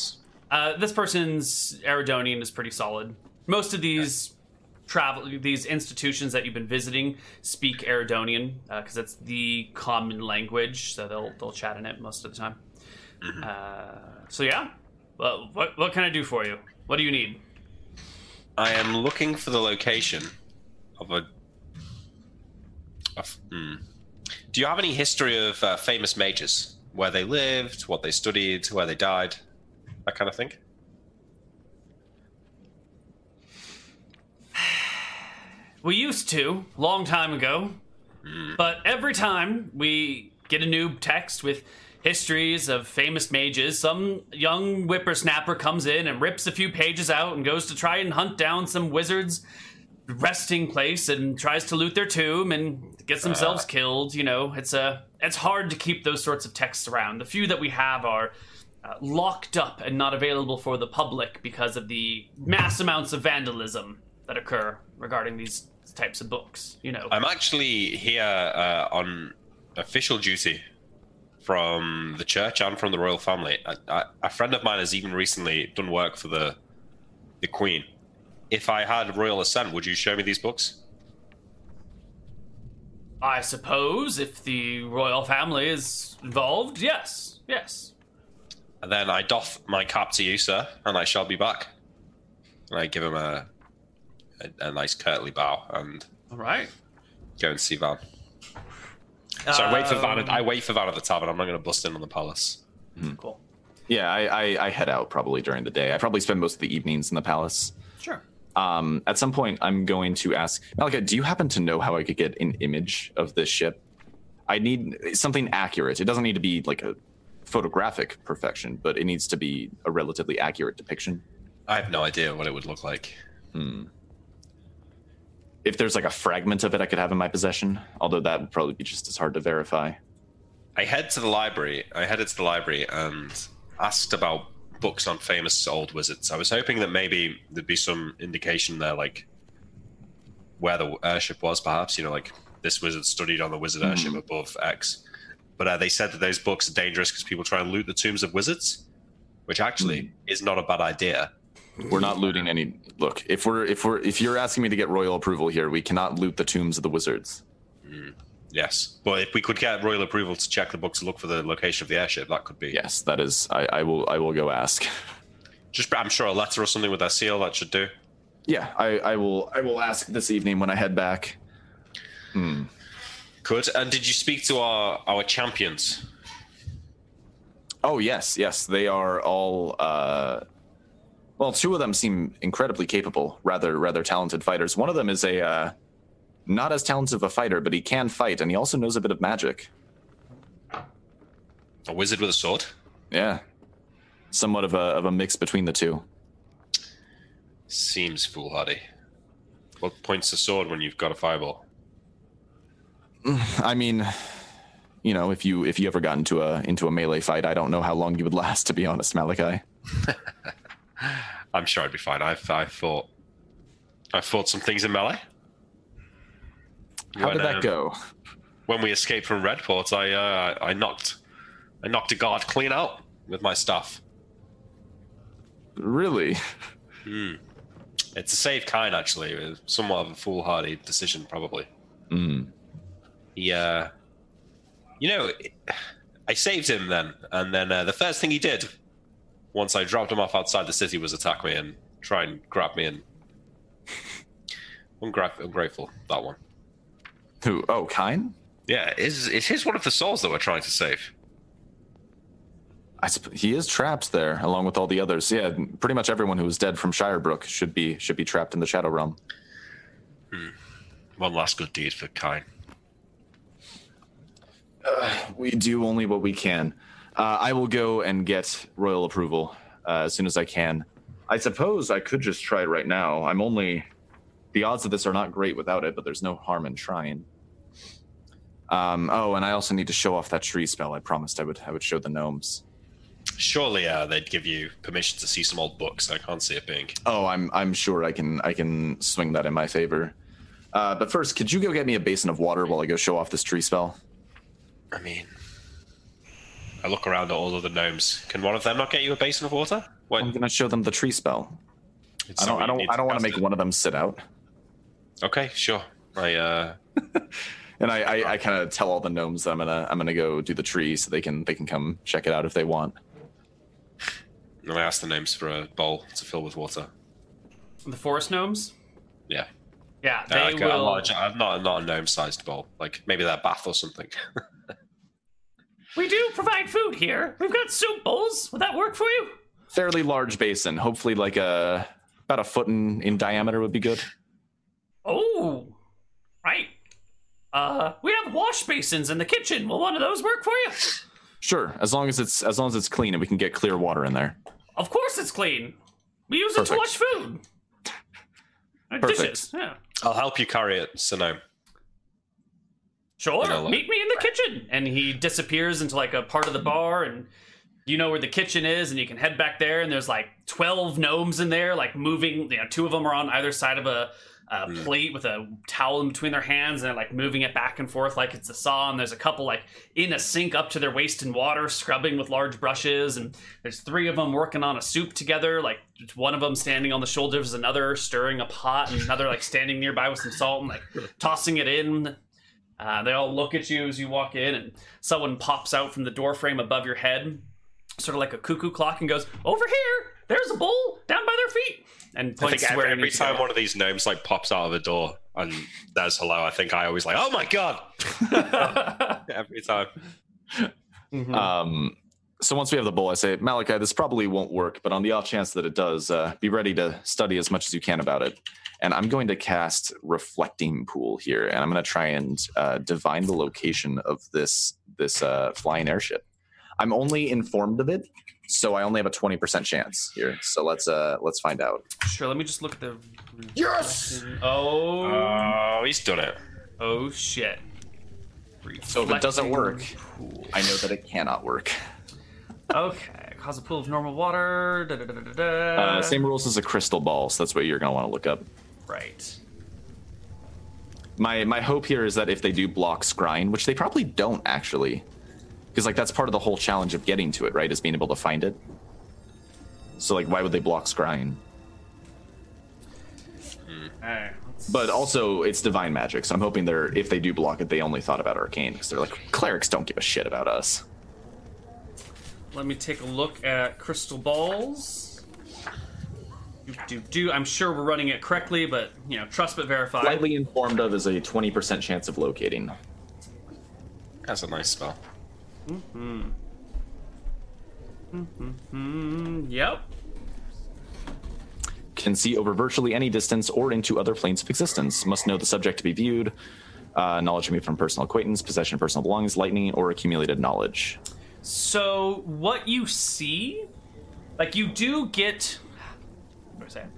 Uh, this person's Eridonian is pretty solid. Most of these travel, these institutions that you've been visiting speak Eridonian because it's the common language, so they'll they'll chat in it most of the time. Uh, so yeah, well, what what can I do for you? What do you need? I am looking for the location of a. Of, hmm. Do you have any history of uh, famous mages? Where they lived, what they studied, where they died, that kind of thing? We used to, long time ago. Hmm. But every time we get a new text with histories of famous mages, some young whippersnapper comes in and rips a few pages out and goes to try and hunt down some wizard's resting place and tries to loot their tomb and gets themselves uh. killed. You know, it's a it's hard to keep those sorts of texts around. The few that we have are uh, locked up and not available for the public because of the mass amounts of vandalism that occur regarding these types of books. You know, I'm actually here uh, on official duty from the church and from the royal family. I, I, a friend of mine has even recently done work for the the queen. If I had royal assent, would you show me these books? I suppose if the royal family is involved, yes, yes. And then I doff my cap to you, sir, and I shall be back. And I give him a a, a nice curtly bow and All right. go and see Van. So I wait for Van. I wait for Van at the tavern. I'm not going to bust in on the palace. Cool. Yeah, I, I, I head out probably during the day. I probably spend most of the evenings in the palace. Sure. Um, at some point, I'm going to ask Malika, do you happen to know how I could get an image of this ship? I need something accurate. It doesn't need to be like a photographic perfection, but it needs to be a relatively accurate depiction. I have no idea what it would look like. If there's like a fragment of it I could have in my possession, although that would probably be just as hard to verify. I head to the library. I headed to the library and asked about books on famous old wizards. I was hoping that maybe there'd be some indication there, like where the airship was, perhaps. You know, like this wizard studied on the wizard airship above X. But uh, they said that those books are dangerous because people try and loot the tombs of wizards, which actually is not a bad idea. We're not looting any. Look, if we're if we're if you're asking me to get royal approval here, we cannot loot the tombs of the wizards. Yes, but if we could get royal approval to check the books and look for the location of the airship, that could be. Yes, that is. I, I will. I will go ask. Just, I'm sure a letter or something with that seal that should do. Yeah, I, I will. I will ask this evening when I head back. Hmm. Good. And did you speak to our our champions? Oh yes, yes, they are all. Uh, well, two of them seem incredibly capable, rather rather talented fighters. One of them is a uh, not as talented of a fighter, but he can fight, and he also knows a bit of magic. A wizard with a sword. Yeah, somewhat of a of a mix between the two. Seems foolhardy. What points the sword when you've got a fireball? I mean, you know, if you if you ever got into a into a melee fight, I don't know how long you would last. To be honest, Malakai. I'm sure I'd be fine. I've I fought I fought some things in melee. How When, did that um, go? When we escaped from Redport, I uh, I knocked I knocked a guard clean out with my stuff. Really? It's a safe kind, actually. It was somewhat of a foolhardy decision, probably. Mm. He, uh, you know, I saved him then, and then uh, the first thing he did, once I dropped him off outside the city, was attack me and try and grab me. And I'm, gra- I'm grateful that one. Who? Oh, Kine. Yeah, is is his one of the souls that we're trying to save? I supp- he is trapped there, along with all the others. Yeah, pretty much everyone who was dead from Shirebrook should be should be trapped in the Shadow Realm. Hmm. One last good deed for Kine. Uh, we do only what we can. Uh, I will go and get royal approval uh, as soon as I can. I suppose I could just try it right now. I'm only. The odds of this are not great without it, but there's no harm in trying. Um, oh, and I also need to show off that tree spell. I promised I would. I would show the gnomes. Surely uh, they'd give you permission to see some old books. I can't see it being. Oh, I'm. I'm sure I can. I can swing that in my favor. Uh, but first, could you go get me a basin of water while I go show off this tree spell? I mean, I look around at all of the gnomes. Can one of them not get you a basin of water? What? I'm gonna show them the tree spell. It's I don't. I don't. I don't want to make it. one of them sit out. Okay, sure. I uh, And I, I, I kind of tell all the gnomes that I'm gonna I'm gonna go do the tree so they can they can come check it out if they want. and I ask the gnomes for a bowl to fill with water. The forest gnomes. Yeah, Yeah, Uh, they like, uh, will. large- uh, not not a gnome-sized bowl, like maybe their bath or something. We do provide food here. We've got soup bowls. Would that work for you? Fairly large basin, hopefully like a about a foot in, in diameter would be good. Oh, right. Uh, we have wash basins in the kitchen. Will one of those work for you? Sure, as long as it's as long as it's clean and we can get clear water in there. Of course it's clean. We use it to wash food. And Perfect. dishes. Yeah. I'll help you carry it, Sino. Sure. You know, like- Meet me in the kitchen. And he disappears into like a part of the bar and you know where the kitchen is and you can head back there and there's like 12 gnomes in there like moving you know two of them are on either side of a, a Hmm. plate with a towel in between their hands and they're like moving it back and forth like it's a saw and there's a couple like in a sink up to their waist in water scrubbing with large brushes and there's three of them working on a soup together like one of them standing on the shoulders of another stirring a pot and another like standing nearby with some salt and like tossing it in uh, they all look at you as you walk in, and someone pops out from the door frame above your head, sort of like a cuckoo clock, and goes, "Over here! There's a bowl down by their feet," and I points think where every, every time one of these gnomes like pops out of a door and there's hello, I think I always like, oh my god, every time. Mhm. Um, so once we have the bowl, I say, Malakai, this probably won't work, but on the off chance that it does, uh, be ready to study as much as you can about it. And I'm going to cast Reflecting Pool here, and I'm going to try and uh, divine the location of this this uh, flying airship. I'm only informed of it, so I only have a 20% chance here. So let's uh, let's find out. sure, let me just look at the. Yes! Oh, Oh, he's done it. oh shit. So if it doesn't work, pool. I know that it cannot work. Okay, cause a pool of normal water. Da, da, da, da, da, da. Uh, same rules as a crystal ball, so that's what you're going to want to look up. Right. my my hope here is that if they do block scrying, which they probably don't actually, because like that's part of the whole challenge of getting to it, right? Is being able to find it. So like, why would they block scrying? Hmm. Alright, But also, it's divine magic, so I'm hoping they're if they do block it, they only thought about arcane because they're like clerics don't give a shit about us. Let me take a look at crystal balls. Do, do, do. I'm sure we're running it correctly, but you know, trust but verify. Slightly informed of is a 20% chance of locating. That's a nice spell. Mm-hmm. Mm-hmm. yep. Can see over virtually any distance or into other planes of existence. Must know the subject to be viewed. Uh, knowledge may be from personal acquaintance, possession of personal belongings, lightning, or accumulated knowledge. So what you see, like you do get. What do I say?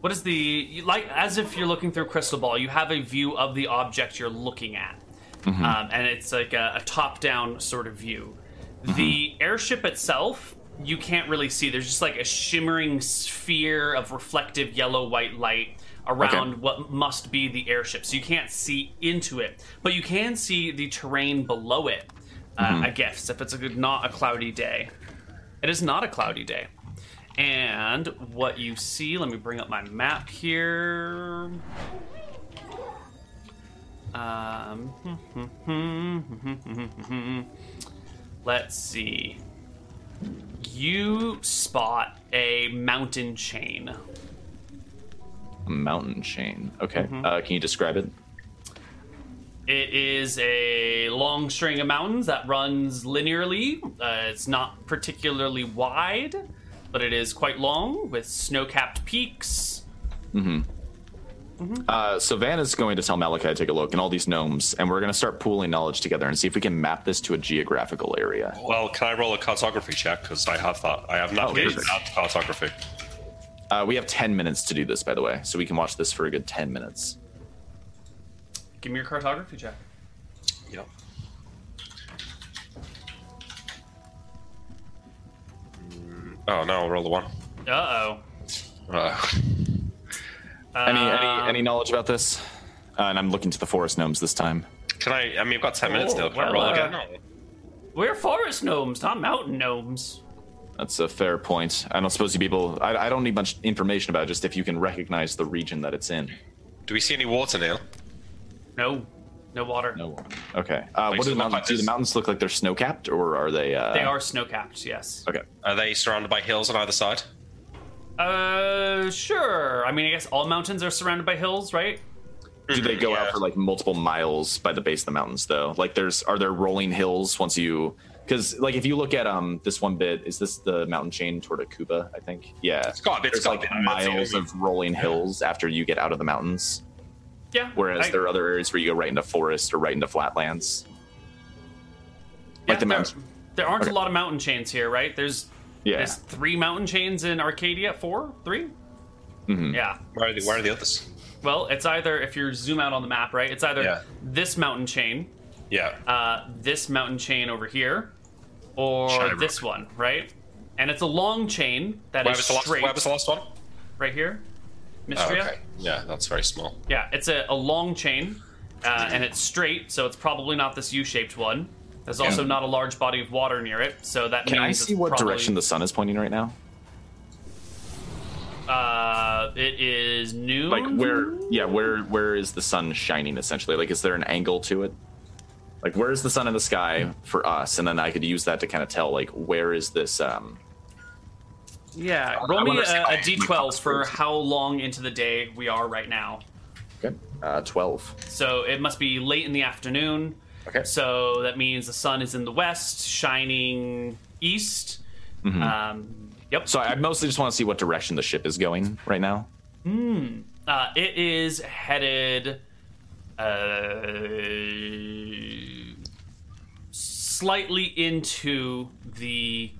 What is the you- like? As if you're looking through a crystal ball, you have a view of the object you're looking at, um, and it's like a, a top-down sort of view. The airship itself, you can't really see. There's just like a shimmering sphere of reflective yellow-white light around what must be the airship. So you can't see into it, but you can see the terrain below it. Uh, I guess if it's a good, not a cloudy day. It is not a cloudy day. And what you see, let me bring up my map here. Um, let's see. You spot a mountain chain. A mountain chain. Okay. Uh, can you describe it? It is a long string of mountains that runs linearly. Uh, it's not particularly wide, but it is quite long with snow capped peaks. Mm-hmm. Uh, so Van is going to tell Malakai to take a look and all these gnomes, and we're going to start pooling knowledge together and see if we can map this to a geographical area. Well, can I roll a cartography check? Because I have thought I have navigation perfect. and cartography. Uh, we have 10 minutes to do this, by the way, so we can watch this for a good 10 minutes. Give me your cartography check. Yep. Oh no! I'll roll the one. Uh oh. Uh, Any, Uh, any, any knowledge about this? Uh, and I'm looking to the forest gnomes this time. can I? I mean, I've got ten minutes Oh, still. Can I roll uh, again? No. We're forest gnomes, not mountain gnomes. That's a fair point. I don't suppose you people. I, I don't need much information about it, just if you can recognize the region that it's in. Do we see any water, Neil? No, no water. No. Water. Okay. Uh, Like, what do so the look mountains? like do the this. mountains look like they're snow capped, or are they? Uh, They are snow capped. Yes. Okay. Are they surrounded by hills on either side? Uh, sure. I mean, I guess all mountains are surrounded by hills, right? Do they go Yeah. out for like multiple miles by the base of the mountains though? Like there's are there rolling hills once you because like if you look at um this one bit is this the mountain chain toward Akuba I think yeah It's got- it's there's got like to. I mean, it's- miles of rolling hills after you get out of the mountains Yeah. Whereas I- there are other areas where you go right into forest or right into flatlands. yeah, like the there, there aren't Okay. a lot of mountain chains here, right? There's Yeah. there's three mountain chains in Arcadia. Four, three. Mhm. Yeah. Where are the, where are the others? Well, it's either if you zoom out on the map, right? It's either Yeah. this mountain chain, Yeah. uh, this mountain chain over here, or Shyrock. this one, right? And it's a long chain that Where is was, last, straight where was the last one? right here. Oh, okay. Yeah, that's very small. Yeah, it's a, a long chain, uh, and it's straight, so it's probably not this U-shaped one. There's also not a large body of water near it, so that Can I means see it's what probably, direction the sun is pointing right now? Uh, it is noon. Like where? Yeah, where? Where is the sun shining? Essentially, like is there an angle to it? Like where is the sun in the sky for us? And then I could use that to kind of tell like where is this? Um, Yeah, I roll me a, a many d12 for how long into the day we are right now. okay, uh, twelve. So it must be late in the afternoon. Okay. So that means the sun is in the west, shining east. Um, yep. So I mostly just want to see what direction the ship is going right now. Uh, it is headed uh, slightly into the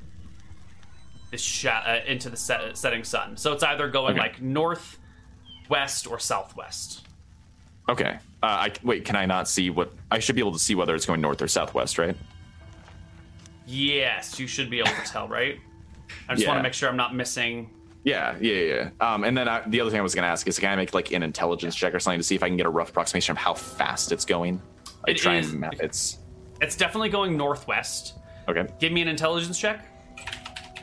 sha- uh, into the set- setting sun. So it's either going Okay. like north, west, or southwest. Okay. Uh, I wait. Can I not see what? I should be able to see whether it's going north or southwest, right? Yes, you should be able to tell, right? I just want to make sure I'm not missing. Yeah, yeah, yeah. yeah. Um, and then I, the other thing I was going to ask is, can I make like an intelligence check or something to see if I can get a rough approximation of how fast it's going? Like It try is- and map its. It's definitely going northwest. Okay, Give me an intelligence check.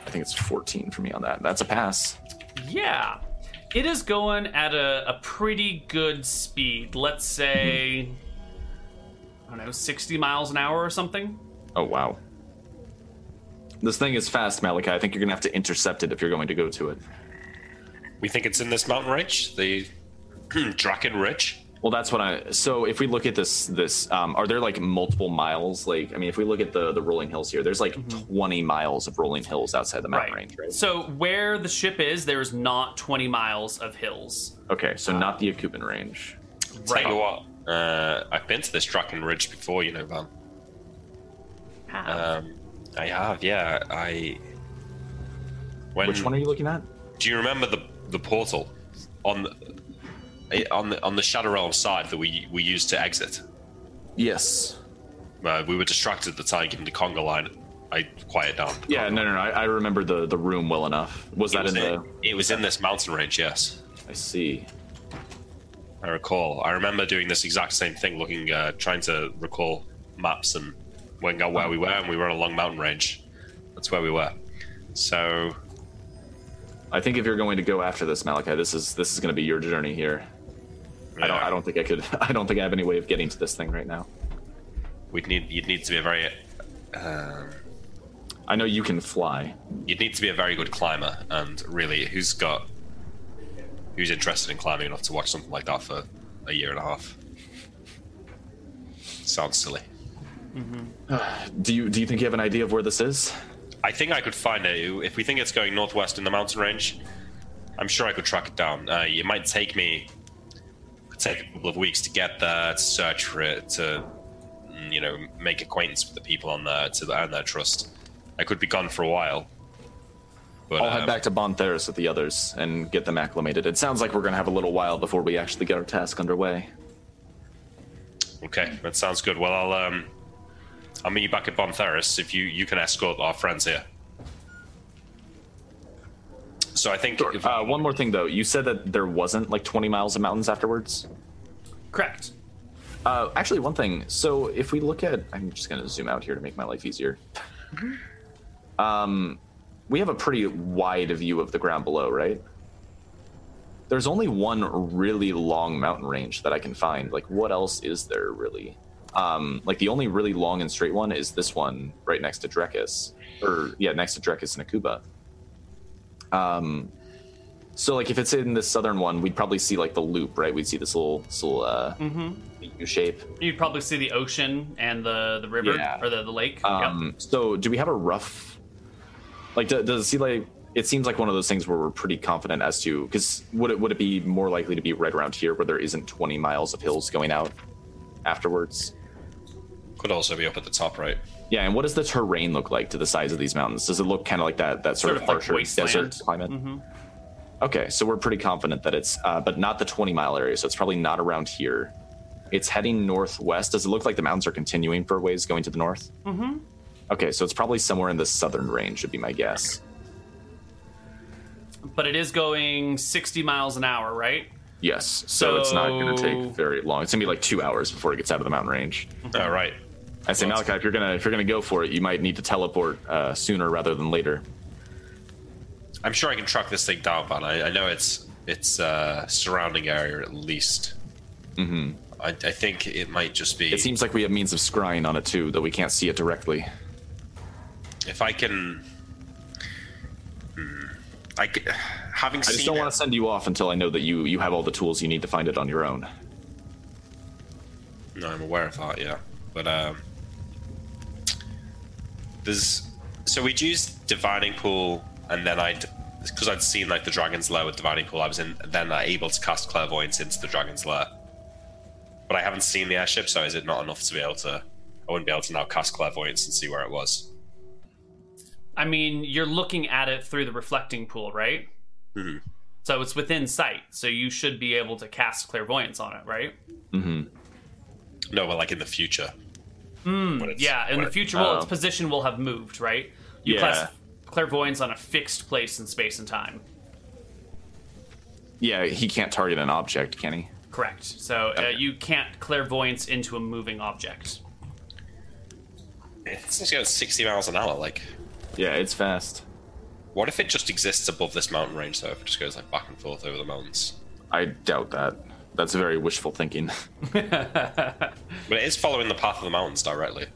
I think it's 14 for me on that. That's a pass. Yeah. It is going at a, a pretty good speed. Let's say, I don't know, 60 miles an hour or something. Oh wow. This thing is fast, Malakai. I think you're going to have to intercept it if you're going to go to it. We think it's in this mountain range, the Draken Ridge. Well, that's what I. So if we look at this, this um, are there like multiple miles? Like, I mean, if we look at the the rolling hills here, there's like 20 miles of rolling hills outside the mountain range, right? So where the ship is, there is not 20 miles of hills. Okay, so not the Akuban range. Tell you what, uh, I've been to this Draken Ridge before, you know, Van. How? Um, I have, yeah. I. When, Which one are you looking at? Do you remember the the portal on the on the on the Shadow Realm side that we we used to exit? Yes. Uh, we were distracted at the time, given the conga line. I quiet down. Yeah, no, no, no. I, I remember the the room well enough. Was It that was, in the? it was in this mountain range, yes. I see. I recall. I remember doing this exact same thing, looking, uh, trying to recall maps and working out where we were, and we were on a long mountain range. That's where we were. So I think if you're going to go after this, Malakai, this is this is going to be your journey here. I don't. I don't think I could. I don't think I have any way of getting to this thing right now. We'd need. You'd need to be a very. Um, I know you can fly. you'd need to be a very good climber, and really, who's got, who's interested in climbing enough to watch something like that for a year and a half? Sounds silly. Do you do you think you have an idea of where this is? I think I could find it if we think it's going northwest in the mountain range. I'm sure I could track it down. Uh, it might take me could take a couple of weeks to get there, to search for it, to mm, you know make acquaintance with the people on there, to earn their trust. I could be gone for a while. But I'll um, head back to Bon Theris with the others and get them acclimated. It sounds like we're going to have a little while before we actually get our task underway. Okay, that sounds good. Well, I'll um, I'll meet you back at Bon Theris if you you can escort our friends here. So I think if- Uh, one more thing though, you said that there wasn't like 20 miles of mountains afterwards. Correct. Uh, actually, one thing. So if we look at, I'm just going to zoom out here to make my life easier. Um, we have a pretty wide view of the ground below, right? There's only one really long mountain range that I can find. Like, what else is there really? Um, like the only really long and straight one is this one right next to Drekis, or yeah, next to Drekis and Akuba. Um, so like if it's in the southern one, we'd probably see like the loop, right? We'd see this little, this little uh, U shape. You'd probably see the ocean and the, the river Yeah. or the, the lake. Yep. Um, So, do we have a rough? Like, do, does it see like? it seems like one of those things where we're pretty confident as to because would it would it be more likely to be right around here where there isn't 20 miles of hills going out afterwards? Could also be up at the top, right? Yeah, and what does the terrain look like to the sides of these mountains? Does it look kind of like that that sort, Sort of of like harsher wasteland. desert climate? Mhm. Okay, so we're pretty confident that it's, uh, but not the 20 mile area, so it's probably not around here. It's heading northwest. Does it look like the mountains are continuing for a ways going to the north? Mhm. Okay, so it's probably somewhere in the southern range, would be my guess. But it is going 60 miles an hour, right? Yes, so, it's not going to take very long. It's going to be like two hours before it gets out of the mountain range. Oh, right. I say, Malakai, if you're gonna if you're gonna go for it, you might need to teleport uh, sooner rather than later. I'm sure I can track this thing down, but I, I know it's it's uh, surrounding area at least. hmm I, I think it might just be It seems like we have means of scrying on it too, though we can't see it directly. if I can. Hmm, I c- having seen I just don't it, want to send you off until I know that you you have all the tools you need to find it on your own. No, I'm aware of that. Yeah, but um, there's so we'd used divining pool, and then I'd because I'd seen like the dragon's lair with divining pool. I was in then uh, able to cast clairvoyance into the dragon's lair, but I haven't seen the airship, so is it not enough to be able to? I wouldn't be able to now cast clairvoyance and see where it was. I mean, you're looking at it through the reflecting pool, right? Mhm. So it's within sight, so you should be able to cast clairvoyance on it, right? Mm-hmm. No, but like in the future. When it's- Yeah, in the future, well, its Oh. position will have moved, right? You Yeah. cast clairvoyance on a fixed place in space and time. Yeah, he can't target an object, can he? Correct. So uh, you can't clairvoyance into a moving object. It's just going 60 miles an hour. Like, Yeah, it's fast. what if it just exists above this mountain range? So if it just goes like back and forth over the mountains. I doubt that. That's very wishful thinking. But it is following the path of the mountains directly.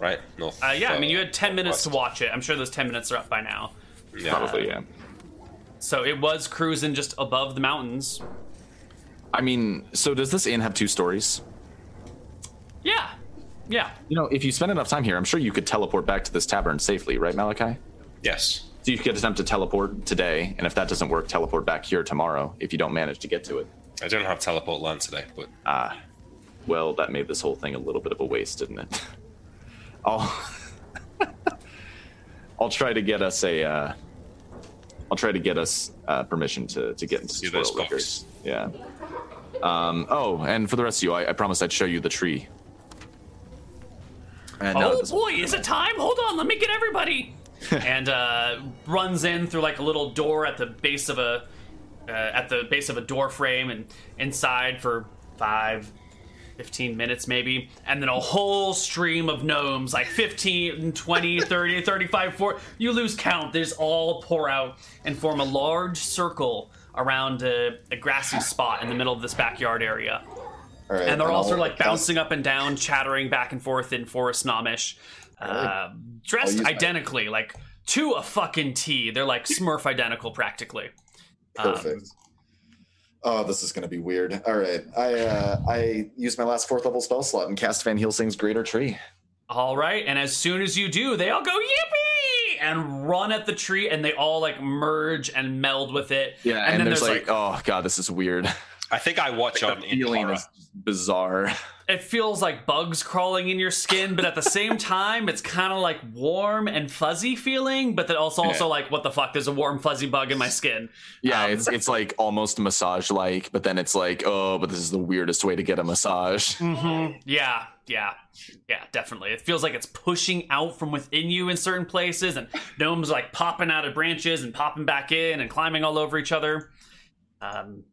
Right? North. Uh, yeah, I mean, you had 10 minutes to watch it. I'm sure those 10 minutes are up by now. Yeah. Probably, yeah. So it was cruising just above the mountains. I mean, so does this inn have two stories? Yeah. Yeah. You know, if you spend enough time here, I'm sure you could teleport back to this tavern safely, right, Malakai? Yes. So you could attempt to teleport today, and if that doesn't work, teleport back here tomorrow if you don't manage to get to it. I don't have teleport learned today, but Ah, well, that made this whole thing a little bit of a waste, didn't it? I'll I'll try to get us a uh, I'll try to get us uh, permission to to get into See Squirrel those Records. Yeah. Um, oh, and for the rest of you, I, I promised I'd show you the tree. And Oh boy, is it time? Hold on, let me get everybody. and uh, runs in through like a little door at the base of a uh, at the base of a door frame and inside for five 15 minutes maybe. And then a whole stream of gnomes like 15 20 30 35 40 you lose count. There's all pour out and form a large circle around a, a grassy spot in the middle of this backyard area. All right, and they're all sort of like bouncing up and down, chattering back and forth in Forest Gnomish, uh, dressed use my- identically, like to a fucking T. They're like Smurf identical, practically. Um, Perfect. oh, this is going to be weird. All right, I uh, I use my last fourth level spell slot and cast Van Helsing's Greater Tree. all right, and as soon as you do, they all go yippee and run at the tree, and they all like merge and meld with it. yeah, and, and, then there's, there's like, oh god, this is weird. I think I watch the on in feeling horror. is bizarre. It feels like bugs crawling in your skin, but at the same time, it's kind of like warm and fuzzy feeling, but then also also Yeah. like what the fuck? There's a warm fuzzy bug in my skin. Yeah, Um, it's it's like almost massage like, but then it's like, oh, but this is the weirdest way to get a massage. Mm-hmm. Yeah, yeah, yeah, definitely. It feels like it's pushing out from within you in certain places, and gnomes like popping out of branches and popping back in and climbing all over each other. Um,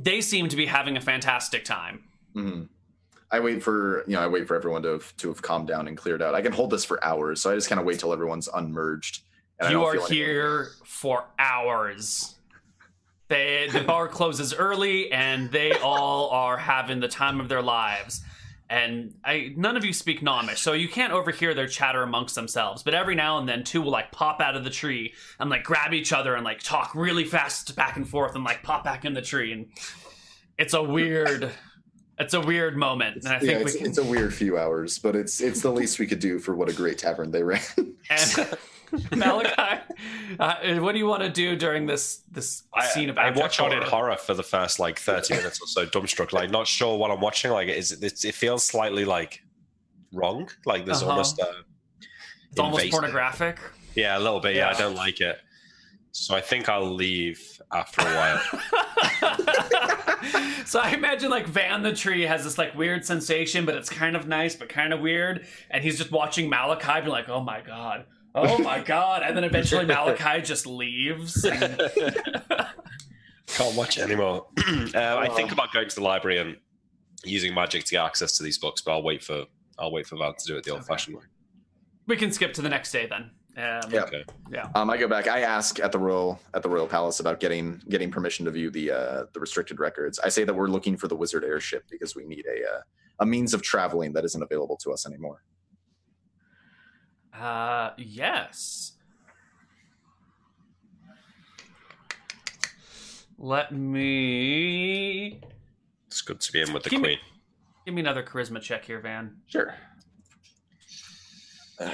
they seem to be having a fantastic time. Mhm. I wait for you know I wait for everyone to have, to have calmed down and cleared out. I can hold this for hours, so I just kind of wait till everyone's unmerged. and you are anything. here for hours. They, the bar closes early, and they all are having the time of their lives. And I, none of you speak Gnomish, so you can't overhear their chatter amongst themselves. But every now and then, two will like pop out of the tree and like grab each other and like talk really fast back and forth and like pop back in the tree. And it's a weird, it's a weird moment. And I think yeah, we it's, can. it's a weird few hours, but it's it's the least we could do for what a great tavern they ran. and Malakai, uh, what do you want to do during this this I, scene of I abject watch on in horror? horror for the first like 30 minutes or so, dumbstruck, like not sure what I'm watching. Like, is it, it feels slightly like wrong. Like, there's Uh-huh. almost uh, It's almost pornographic. Yeah, a little bit. Yeah, Yeah. I don't like it. So I think I'll leave after a while. so I imagine like Van the tree has this like weird sensation, but it's kind of nice, but kind of weird. And he's just watching Malakai be like, "Oh my god, oh my god!" And then eventually Malakai just leaves. and- Can't watch it anymore. uh, I think about going to the library and using magic to get access to these books, but I'll wait for I'll wait for Van to do it the old-fashioned way. we can skip to the next day then. Um, Yeah. Okay. Um, I go back. I ask at the royal at the royal palace about getting getting permission to view the uh, the restricted records. I say that we're looking for the wizard airship because we need a uh, a means of traveling that isn't available to us anymore. Uh, yes. Let me It's good to be in with the Give me- queen. give me another charisma check here, Van. Sure.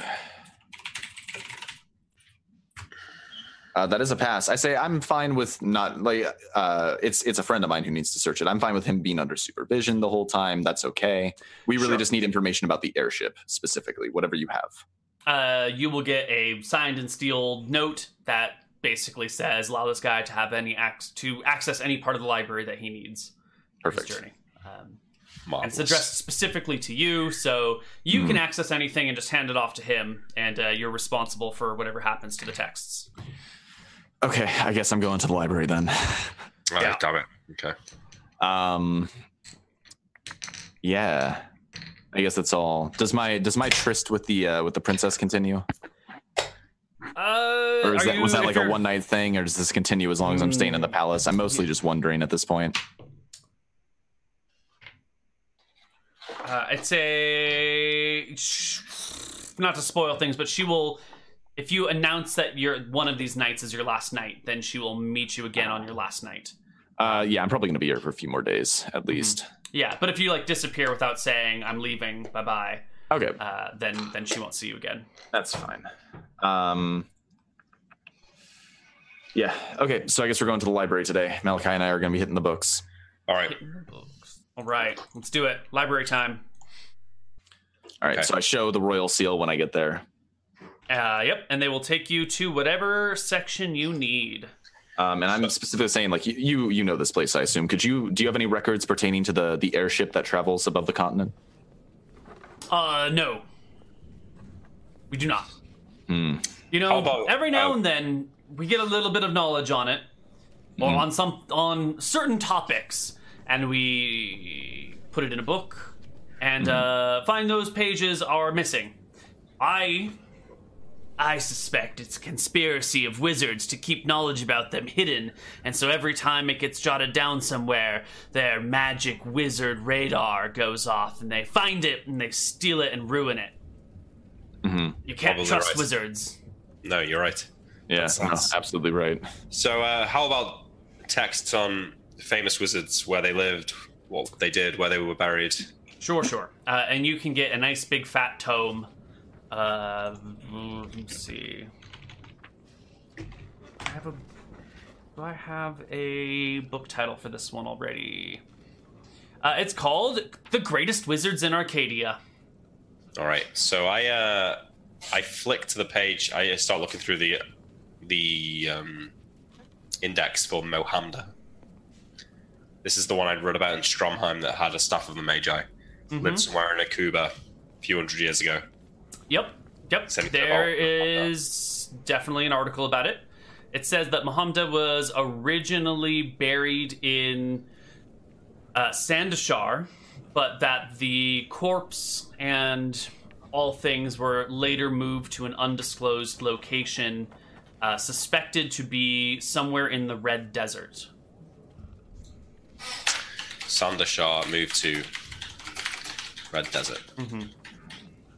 Uh, that is a pass. I say I'm fine with not like uh, it's it's a friend of mine who needs to search it. I'm fine with him being under supervision the whole time. That's okay. We really Sure. just need information about the airship specifically, whatever you have. Uh, you will get a signed and sealed note that basically says allow this guy to have any ac- to access any part of the library that he needs Perfect. journey. Um, and it's addressed specifically to you, so you Hmm. can access anything and just hand it off to him, and uh, you're responsible for whatever happens to the texts. Okay, I guess I'm going to the library then. Oh, Yeah. damn it. Okay. Um, yeah, I guess that's all. Does my does my tryst with the uh, with the princess continue, Uh, or is are that was that like a one night thing, or does this continue as long as I'm staying in the Hmm. palace? I'm mostly just wondering at this point. Uh, it's a not to spoil things, but she will. If you announce that your one of these nights is your last night, then she will meet you again on your last night. Uh, yeah, I'm probably gonna be here for a few more days at least. Yeah, but if you like disappear without saying "I'm leaving, bye bye," Okay, uh, then then she won't see you again. that's fine. Um, yeah, okay. So I guess we're going to the library today. Malakai and I are gonna be hitting the books. All right. All right, let's do it. Library time. All right, Okay. so I show the royal seal when I get there. Uh, yep, and they will take you to whatever section you need. Um, and I'm specifically saying, like you, you, you know this place, I assume. Could you do you have any records pertaining to the the airship that travels above the continent? Uh, no, we do not. Hmm. You know, How about- every now uh, and then we get a little bit of knowledge on it, or on some on certain topics, and we put it in a book, and uh, find those pages are missing. I. I suspect it's a conspiracy of wizards to keep knowledge about them hidden, and so every time it gets jotted down somewhere, their magic wizard radar goes off, and they find it, and they steal it and ruin it. Mhm. You can't Probably trust right. wizards. No, you're right. Yeah, That no, absolutely right. So, uh, how about texts on famous wizards, where they lived, what they did, where they were buried? Sure, sure. Uh, and you can get a nice big fat tome. Uh, let's see. I have a. Do I have a book title for this one already? Uh, it's called "The Greatest Wizards in Arcadia." All right. So I uh, I flick to the page. I start looking through the the um, index for Mohamda. This is the one I'd read about in Stromheim that had a staff of the magi. Mhm. Lived somewhere in Akuba a few hundred years ago. Yep, yep. There is definitely an article about it. It says that Muhammad was originally buried in uh, Sandashar, but that the corpse and all things were later moved to an undisclosed location, uh, suspected to be somewhere in the Red Desert. Sander Shah moved to Red Desert. Mhm.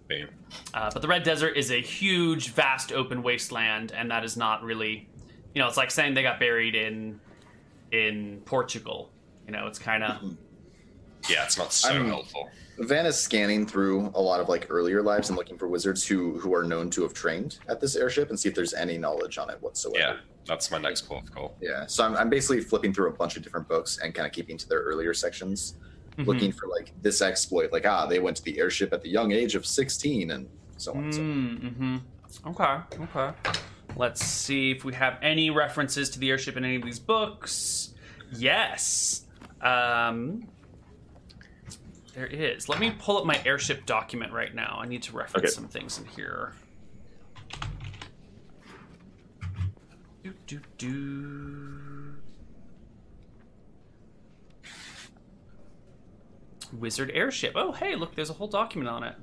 Boom. Uh, but the Red Desert is a huge, vast, open wasteland, and that is not really, you know, it's like saying they got buried in in Portugal. You know, it's kind of Yeah, it's not so I'm- helpful. Van is scanning through a lot of like earlier lives and looking for wizards who who are known to have trained at this airship and see if there's any knowledge on it whatsoever. Yeah, that's my next port of call. Yeah. So I'm, I'm basically flipping through a bunch of different books and kind of keeping to their earlier sections, Mhm. looking for like this exploit, like ah, they went to the airship at the young age of 16 and so on. so on. Mm-hmm. Okay. Okay. Let's see if we have any references to the airship in any of these books. Yes. Um, there is. Let me pull up my airship document right now. I need to reference Okay. some things in here. Do do do. Wizard airship. Oh, hey, look, there's a whole document on it.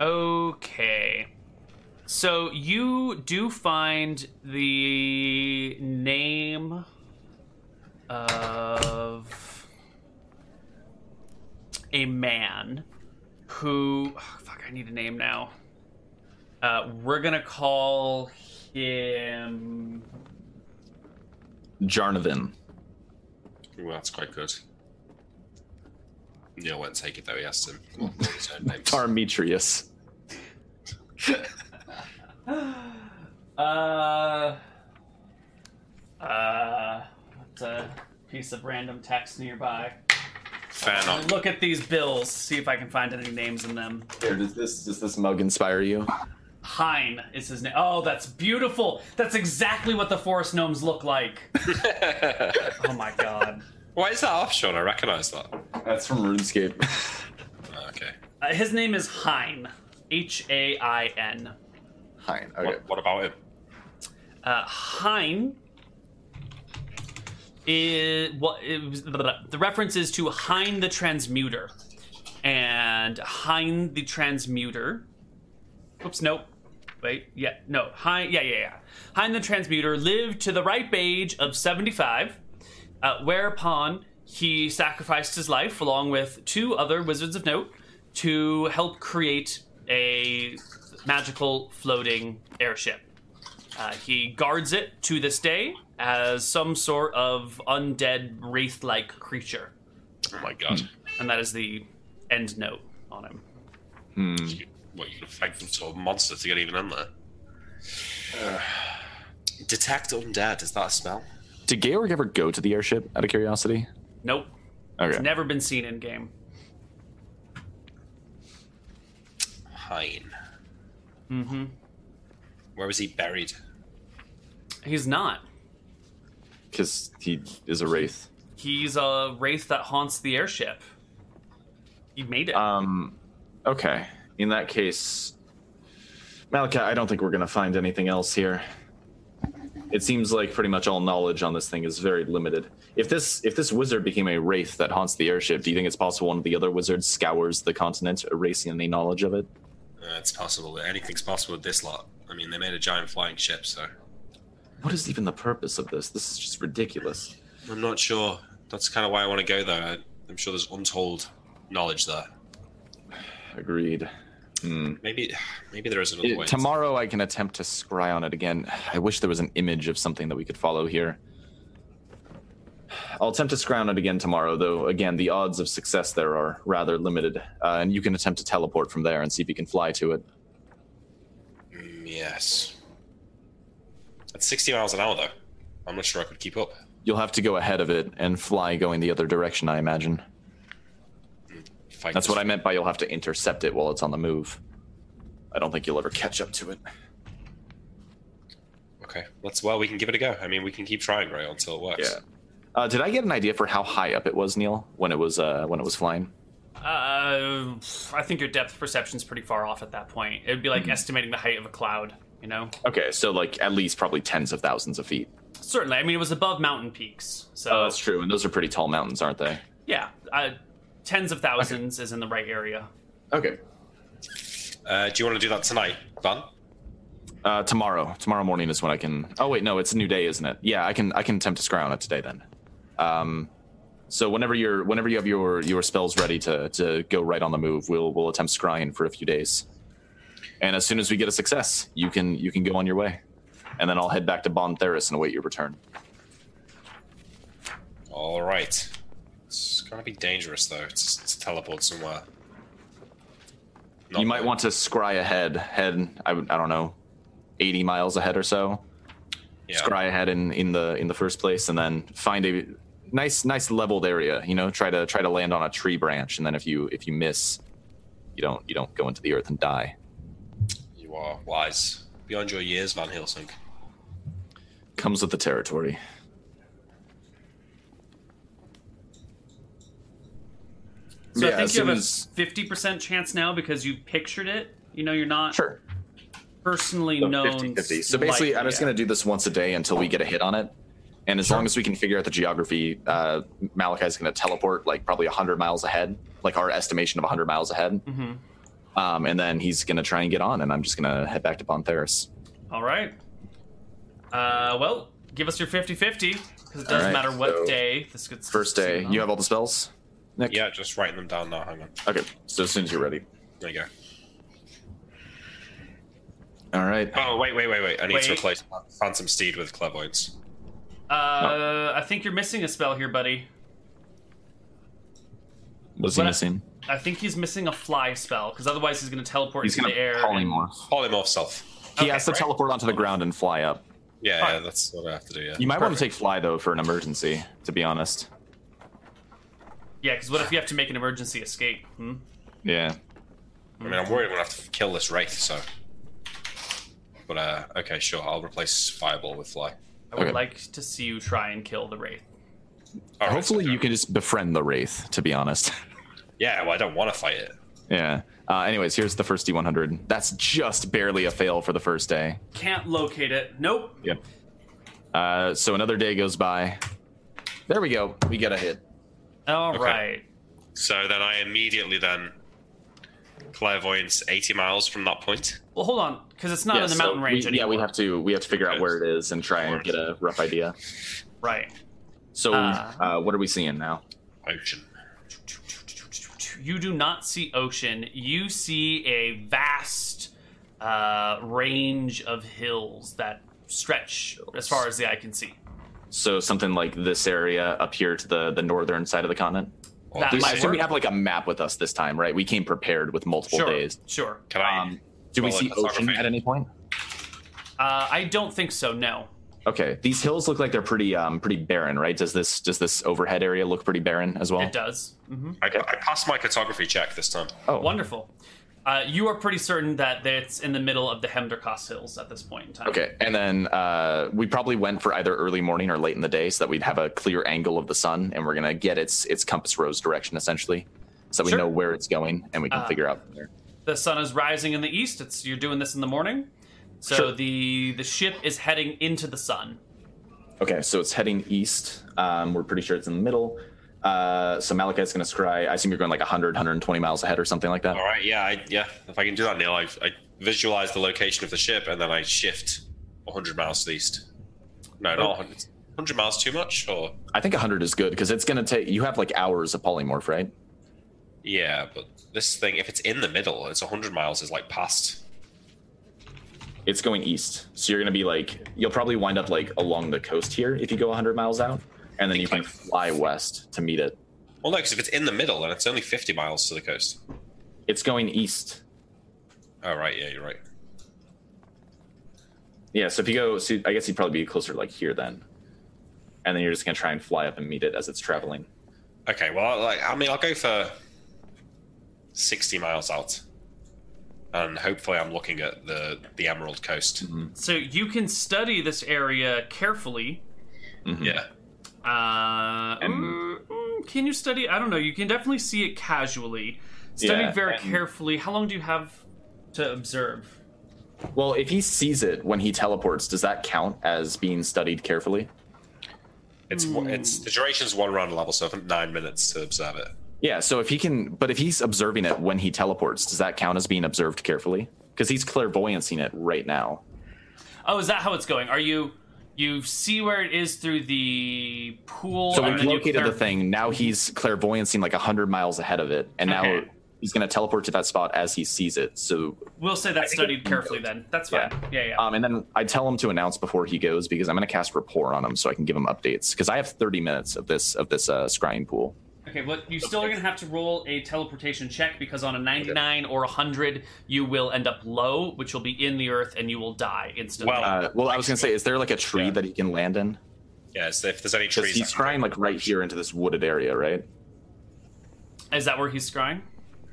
Okay. So you do find the name of a man who oh, fuck I need a name now. Uh, we're gonna call him Jarnavin. Ooh, that's quite good. Neil won't take it though. He has to come up with his own names. Tarmetrius. uh uh what's a piece of random text nearby. Fair enough. Look at these bills, see if I can find any names in them. Here, does this does this mug inspire you? Hein is his name. Oh, that's beautiful. That's exactly what the forest gnomes look like. Oh my god. Why is that off, Sean? I recognise that. That's from RuneScape. Oh, okay. Uh, his name is Hein. H A I N. Hein. Okay. What, what about him? Uh, Hein is it was, the reference is to Hein the Transmuter, and Hein the Transmuter. Oops, nope. Wait, yeah, no, Hein, yeah, yeah, yeah. Hein the Transmuter lived to the ripe age of seventy-five, uh, whereupon he sacrificed his life along with two other wizards of note to help create a magical floating airship. Uh, he guards it to this day as some sort of undead wraith-like creature, Oh my god. and that is the end note on him. Hmm. What, you can fight some sort of monster to get even in there? Detect undead. Is that a spell? Did Georg ever go to the airship out of curiosity? Nope, Okay. never been seen in game. Hein. Mm-hmm. Where was he buried? He's not. Because he is a wraith. He's a wraith that haunts the airship. He made it. Um, okay. In that case, Malakai, I don't think we're going to find anything else here. It seems like pretty much all knowledge on this thing is very limited. If this if this wizard became a wraith that haunts the airship, do you think it's possible one of the other wizards scours the continent, erasing any knowledge of it? Uh, it's possible. Anything's possible with this lot. I mean, they made a giant flying ship, so What is even the purpose of this? This is just ridiculous. I'm not sure. That's kind of why I want to go there. I'm sure there's untold knowledge there. Agreed. Hmm. Maybe, maybe there is another It- way. tomorrow I can attempt to scry on it again. I wish there was an image of something that we could follow here. I'll attempt to scry on it again tomorrow, though. Again, the odds of success there are rather limited, uh, and you can attempt to teleport from there and see if you can fly to it. Mm, yes. At 60 miles an hour, though, I'm not sure I could keep up. You'll have to go ahead of it and fly going the other direction, I imagine. Fight That's what I meant by you'll have to intercept it while it's on the move. I don't think you'll ever catch up to it. Okay, let's. Well, we can give it a go. I mean, we can keep trying, right, until it works. Yeah. Uh, did I get an idea for how high up it was, Neil, when it was uh, when it was flying? Uh, I think your depth perception's pretty far off at that point. It'd be like estimating the height of a cloud. You know, Okay, so like at least probably tens of thousands of feet. certainly. I mean, it was above mountain peaks, so Oh, that's true, and those are pretty tall mountains, aren't they? yeah, uh, tens of thousands is in the right area. Okay. Uh, do you want to do that tonight, Van? Uh, tomorrow, tomorrow morning is when I can. Oh wait, no, it's a new day, isn't it? Yeah, I can. I can attempt to scry on it today then. Um, So whenever you're whenever you have your your spells ready to to go right on the move, we'll we'll attempt scrying for a few days. And as soon as we get a success, you can you can go on your way. And then I'll head back to Bon Theris and await your return. All right. It's gonna be dangerous though to, to teleport somewhere. Not you might the- want to scry ahead, head I, I don't know, 80 miles ahead or so. yeah. Scry ahead in, in the in the first place, and then find a nice nice leveled area. You know, try to try to land on a tree branch, and then if you if you miss, you don't you don't go into the earth and die. You are wise beyond your years, Van Helsing. Comes with the territory. So Yeah, I think you have soon a fifty percent chance now because you pictured it. You know, you're not Sure. personally So known. 50-50. So basically, like- I'm just yeah. going to do this once a day until we get a hit on it. And as long as we can figure out the geography, uh, Malakai's going to teleport like probably 100 miles ahead, like our estimation of 100 miles ahead. Mhm. Um, and then he's going to try and get on, and I'm just going to head back to Bontheris. All right. Uh, well, give us your 50-50 because it doesn't right, matter what so day this gets. First day, you have all the spells? Nick? Yeah, just writing them down now. Hang on. Okay, so as soon as you're ready. There you go. All right. Oh wait, wait, wait, wait! I need to Wait. replace Phantom Steed with Clairvoyance. Uh, I think you're missing a spell here, buddy. What's he What- missing? I think he's missing a fly spell because otherwise he's going to teleport He's into going the to air. and- polymorph. Polymorph self. He Okay, has to right. teleport onto the ground and fly up. Yeah, Fine. yeah, that's what I have to do. Yeah. You might want to take fly though for an emergency. To be honest. Yeah, because what if you have to make an emergency escape? Hmm? Yeah. I mean, I'm worried I'm gonna have to kill this wraith. So. But uh, okay, sure. I'll replace Fireball with Fly. I would Okay. like to see you try and kill the wraith. All right, Hopefully, so- you can just befriend the wraith. To be honest. Yeah, well, I don't want to fight it. yeah. Uh, anyways, here's the first D100. That's just barely a fail for the first day. Can't locate it. Nope. Yep. Uh, so another day goes by. There we go. We get a hit. All right. Okay. So then I immediately then clairvoyance 80 miles from that point. Well, hold on, because it's not Yeah, in the so mountain range we, anymore. Yeah, we have to we have to figure out where it is and try and get a rough idea. Right. So, Uh. uh, what are we seeing now? Ocean. You do not see ocean. You see a vast uh, range of hills that stretch as far as the eye can see. So something like this area up here to the the northern side of the continent. Well, That we, might is- so we have like a map with us this time, right? We came prepared with multiple Sure. days. Sure. Can I? Um, do we see ocean at any point? Uh, I don't think so. No. Okay, these hills look like they're pretty um pretty barren, right? Does this does this overhead area look pretty barren as well? It does. hmm I, I passed my cartography check this time. Oh, Wonderful. Uh, you are pretty certain that it's in the middle of the Hemderkost Hills at this point in time. Okay, and then uh, we probably went for either early morning or late in the day, so that we'd have a clear angle of the sun, and we're gonna get its its compass rose direction essentially, so that we Sure. know where it's going, and we can Uh, figure out from there. The sun is rising in the east. It's you're doing this in the morning. So Sure. the the ship is heading into the sun. Okay, so it's heading east. Um, we're pretty sure it's in the middle. Uh, so Malakai's gonna scry. I assume you're going like 100, 120 miles ahead or something like that. All right, yeah, I, yeah. If I can do that, Neil, I, I visualize the location of the ship and then I shift 100 miles to the east. No, not 100. 100 miles too much, or I think 100 is good because it's gonna take. You have like hours of polymorph, right? yeah, but this thing, if it's in the middle, it's 100 miles is like past. It's going east, so you're gonna be like you'll probably wind up like along the coast here if you go 100 miles out, and then you can fly west to meet it. Well, no, because if it's in the middle, then it's only 50 miles to the coast. It's going east. Oh, right, yeah, you're right. Yeah, so if you go, so I guess you'd probably be closer like here then, and then you're just gonna try and fly up and meet it as it's traveling. Okay, well, like, I mean, I'll go for 60 miles out. And hopefully I'm looking at the, the Emerald Coast. So you can study this area carefully. Mhm. Yeah. Uh, And- mm, mm, can you study? I don't know. You can definitely see it casually. Study Yeah, very and- carefully. How long do you have to observe? Well, if he sees it when he teleports, does that count as being studied carefully? It's one it's the duration's one round level, so I think nine minutes to observe it. Yeah, so if he can, but if he's observing it when he teleports, does that count as being observed carefully? Because he's clairvoyancing it right now. Oh, is that how it's going? Are you You see where it is through the pool. So we've located clar- the thing. Now he's clairvoyancing like hundred miles ahead of it, and now he's going to teleport to that spot as he sees it. So, We'll say that's studied carefully then. That's fine. Yeah, yeah. um, and then I tell him to announce before he goes because I'm going to cast rapport on him so I can give him updates because I have 30 minutes of this of this uh, scrying pool. Okay, but you still are going to have to roll a teleportation check because on a 99 or a 100, you will end up low, which will be in the earth, and you will die instantly. Well, Uh, well, I was going to say, is there like a tree Yeah. that he can land in? Yeah, so if there's any Because trees, he's I scrying like right here into this wooded area, right? Is that where he's scrying?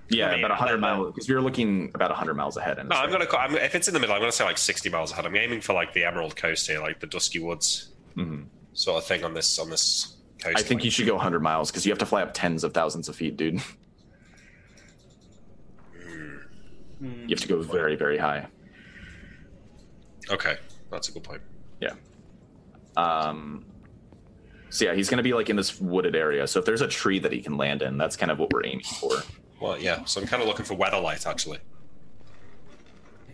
Yeah, I mean, about 100 uh, miles. Because you're looking about 100 miles ahead. And No, I'm gonna. call- I'm, if it's in the middle, I'm gonna say like 60 miles ahead. I'm aiming for like the Emerald Coast here, like the Dusky Woods Mhm. sort of thing on this on this coast. I think you should go 100 miles because you have to fly up tens of thousands of feet, dude. You have to go very, very high. Okay, that's a good point. Yeah. Um. So yeah, he's gonna be like in this wooded area. So if there's a tree that he can land in, that's kind of what we're aiming for. Well, yeah. So I'm kind of looking for weather light actually.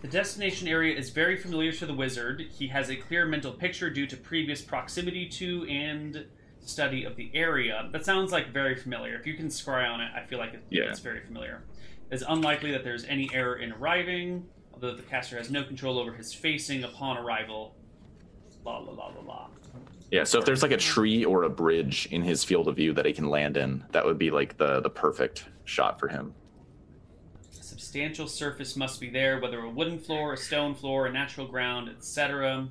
The destination area is very familiar to the wizard. He has a clear mental picture due to previous proximity to and study of the area. That sounds like very familiar. If you can scry on it, I feel like it, Yeah. it's very familiar. It's unlikely that there's any error in arriving, although the caster has no control over his facing upon arrival. La la la la la. Yeah. So if there's like a tree or a bridge in his field of view that he can land in, that would be like the the perfect shot for him. A substantial surface must be there, whether a wooden floor, a stone floor, a natural ground, etc.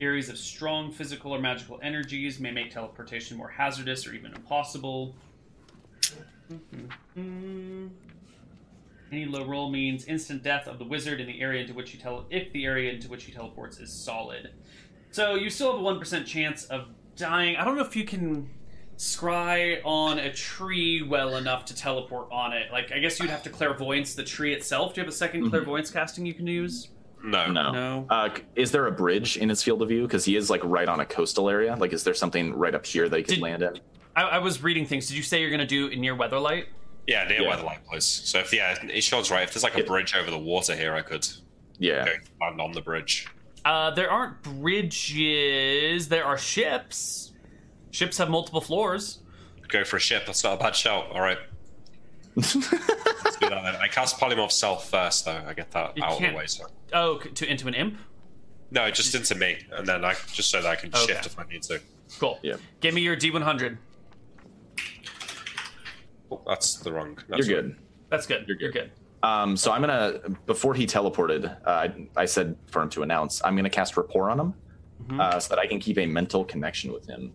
Areas of strong physical or magical energies may make teleportation more hazardous or even impossible. Mhm. Any low roll means instant death of the wizard in the area into which he tele- if the area into which he teleports is solid. So you still have a one percent chance of dying. I don't know if you can scry on a tree well enough to teleport on it. Like I guess you'd have to clairvoyance the tree itself. Do you have a 2nd Mhm. clairvoyance casting you can use? No. No. No. Uh, is there a bridge in his field of view? Because he is like right on a coastal area. Like, is there something right up here that he could Did- land at? I, I was reading things. Did you say you're going to do it near Weatherlight? Yeah, near Yeah. Weatherlight, please. So if yeah, it shows right. If there's like a Yeah. bridge over the water here, I could Yeah. go land on the bridge. Uh, there aren't bridges. There are ships. Ships have multiple floors. Go for a ship. That's not a bad shout. All right, let's do that then. I cast polymorph self first, though. I get that You out of can't- the way. So Oh, to into an imp. no, just into me, and then I just so that I can Okay. shift if I need to. Cool. Yeah. Give me your D100. Oh, that's the wrong. That's You're good. That's good. You're You're good. good. Um, so I'm gonna before he teleported, uh, I, I said for him to announce. I'm gonna cast rapport on him, Mhm. uh, so that I can keep a mental connection with him.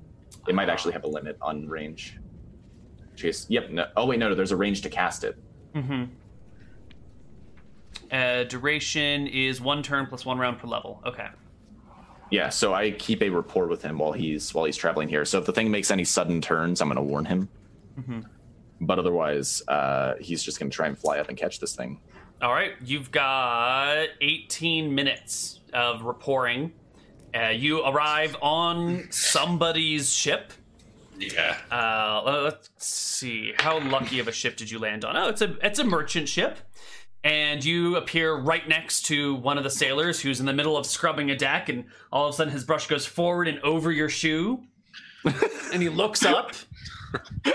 It might Ah. actually have a limit on range. Chase. Yep. No. Oh wait, no, no. There's a range to cast it. Mm-hmm. Uh, duration is one turn plus one round per level. Okay. Yeah. So I keep a rapport with him while he's while he's traveling here. So if the thing makes any sudden turns, I'm gonna warn him. Mm-hmm. But otherwise, uh, he's just gonna try and fly up and catch this thing. All right. You've got 18 minutes of rapporting. Uh, you arrive on somebody's ship. Yeah. Uh, let's see. How lucky of a ship did you land on? Oh, it's a it's a merchant ship, and you appear right next to one of the sailors who's in the middle of scrubbing a deck, and all of a sudden his brush goes forward and over your shoe, and he looks up, he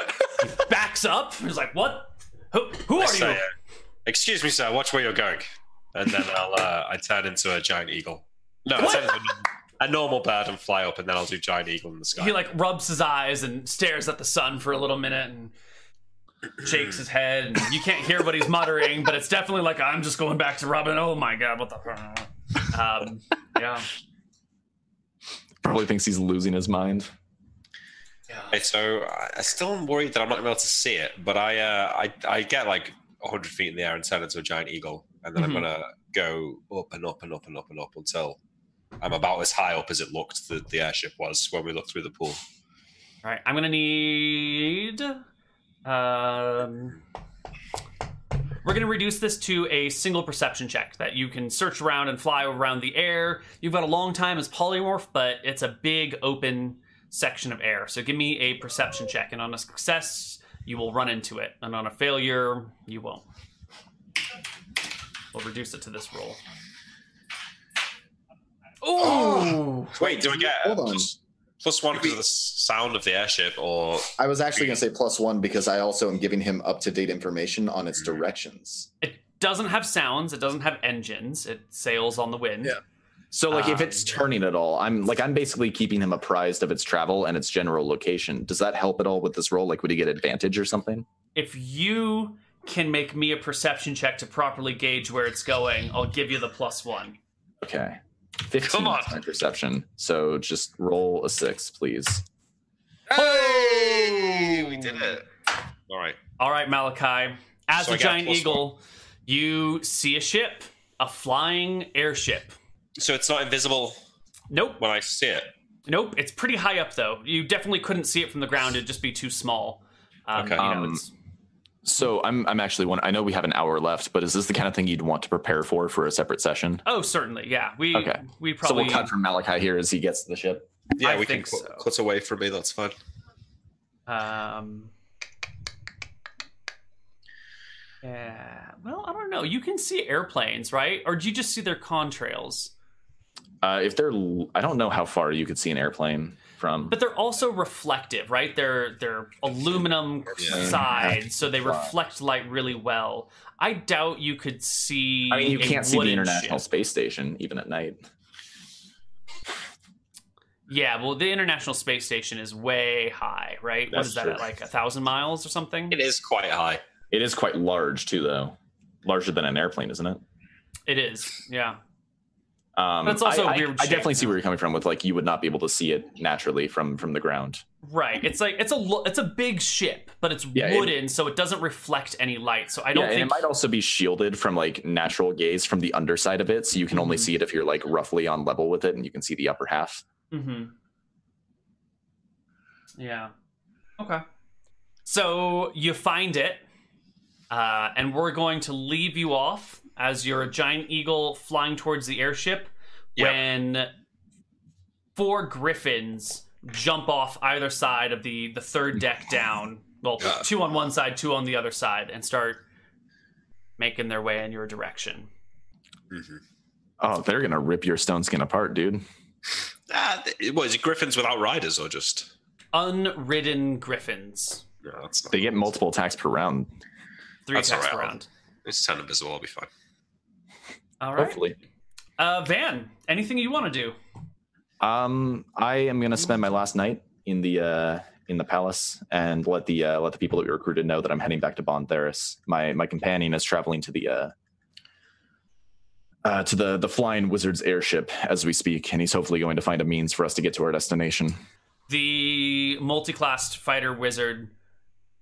backs up, he's like, "What? Who, who are say, you?" uh, Excuse me, sir. Watch where you're going. And then I'll uh, I turn into a giant eagle. No, I turn into a a normal bird and fly up, and then I'll do giant eagle in the sky. He like rubs his eyes and stares at the sun for a little minute and shakes his head. And you can't hear what he's muttering, but it's definitely like I'm just going back to Robin. Oh my god, what the? Um, yeah. Probably thinks he's losing his mind. Okay, so I I still am worried that I'm not gonna be able to see it, but I uh, I I get like 100 feet in the air and turn into a giant eagle, and then Mhm. I'm gonna go up and up and up and up and up until I'm about as high up as it looked that the airship was when we looked through the pool. All right, I'm gonna need. Um, we're gonna reduce this to a single perception check that you can search around and fly around the air. You've got a long time as polymorph, but it's a big open section of air. So give me a perception check, and on a success, you will run into it, and on a failure, you won't. We'll reduce it to this roll. Oh, Wait, do we get Hold on. plus, plus one because of the sound of the airship, or I was actually going to say plus one because I also am giving him up to date information on its directions. it doesn't have sounds. It doesn't have engines. It sails on the wind. Yeah. So like if Um, it's turning at all, I'm like I'm basically keeping him apprised of its travel and its general location. Does that help at all with this role? Like would he get advantage or something? If you can make me a perception check to properly gauge where it's going, I'll give you the plus one. Okay. 15 Come on. is my perception. So just roll a six, please. hey, we did it. All right. All right, Malakai. As So a I got giant plus eagle, you see a ship, a flying airship. So it's not invisible Nope, when I see it. nope. It's pretty high up though. You definitely couldn't see it from the ground. It'd just be too small. Um, Okay. you know, Um, it's- So I'm I'm actually one I know we have an hour left, but is this the kind of thing you'd want to prepare for for a separate session? oh, certainly. Yeah, we Okay. we So we'll cut from Malakai here as he gets to the ship. Yeah, I we think can so. cut, cut away from me. That's fine. Um, yeah. Well, I don't know. You can see airplanes, right? Or do you just see their contrails? Uh, if they're I don't know how far you could see an airplane from. But they're also reflective, right? They're they're aluminum Yeah. sides, so they Right. reflect light really well. I doubt you could see. I mean, you can't see the International ship. Space Station even at night. Yeah, well, the International Space Station is way high, right? what That's is that true. at like a thousand miles or something? It is quite high. It is quite large too, though. Larger than an airplane, isn't it? It is. Yeah. Um, But it's also I, I- weird I shape. definitely see where you're coming from. With like, you would not be able to see it naturally from from the ground. Right. It's like it's a lo- it's a big ship, but it's Yeah, it- wooden, so it doesn't reflect any light. So I don't yeah, and think it might also be shielded from like natural gaze from the underside of it, so you can only Mhm. see it if you're like roughly on level with it, and you can see the upper half. Mm-hmm. Yeah. Okay. So you find it, uh, and we're going to leave you off as you're a giant eagle flying towards the airship Yep. when four griffins jump off either side of the the third deck down. Well, Yeah. two on one side, two on the other side, and start making their way in your direction. Mhm. Oh, they're gonna rip your stone skin apart, dude. Ah, th- what is it? Griffins without riders, or just? Unridden griffins. No, that's not. They get multiple attacks per round. Three That's attacks all per round. It's turn invisible. I'll be fine. All right. Hopefully. Uh, Van, anything you want to do? Um, I am gonna spend my last night in the uh in the palace and let the uh, let the people that we recruited know that I'm heading back to Bontheris. My my companion is traveling to the uh, uh to the the flying wizard's airship as we speak, and he's hopefully going to find a means for us to get to our destination. The multi-classed fighter wizard,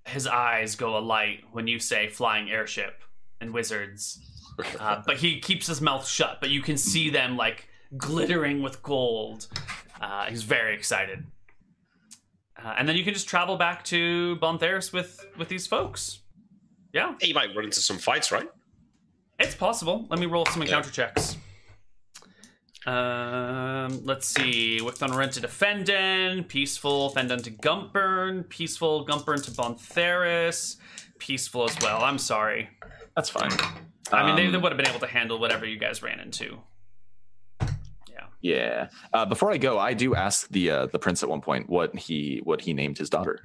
his eyes go alight when you say flying airship and wizards. Uh, but he keeps his mouth shut, but you can see them like glittering with gold. Uh, he's very excited. Uh, and then you can just travel back to Bontheris with with these folks. Yeah, Hey, you might run into some fights, right? it's possible. Let me roll some encounter checks. Um, let's see. With Unrent to Defendant, Peaceful, Fendon to Gumpburn, Peaceful, Gumpburn to Bontheris, Peaceful as well. I'm sorry. That's fine. I mean, they, they Um, would have been able to handle whatever you guys ran into. Yeah. Yeah. Uh, before I go, I do ask the uh, the prince at one point what he what he named his daughter.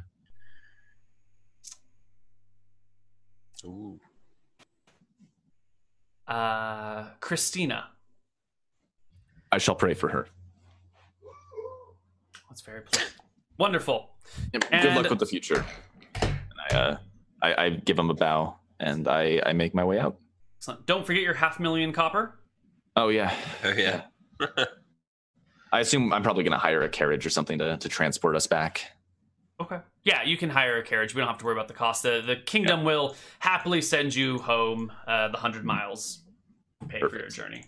Ooh. Uh, Christina. I shall pray for her. That's very pleasant. Wonderful. Yep. Good luck with the future. And I, uh, I, I give him a bow and I, I make my way out. Excellent. Don't forget your half million copper. Oh yeah. Oh yeah. I assume I'm probably going to hire a carriage or something to, to transport us back. Okay. Yeah, you can hire a carriage. We don't have to worry about the cost. The, the kingdom will happily send you home uh, the 100 miles, pay for your Perfect. journey.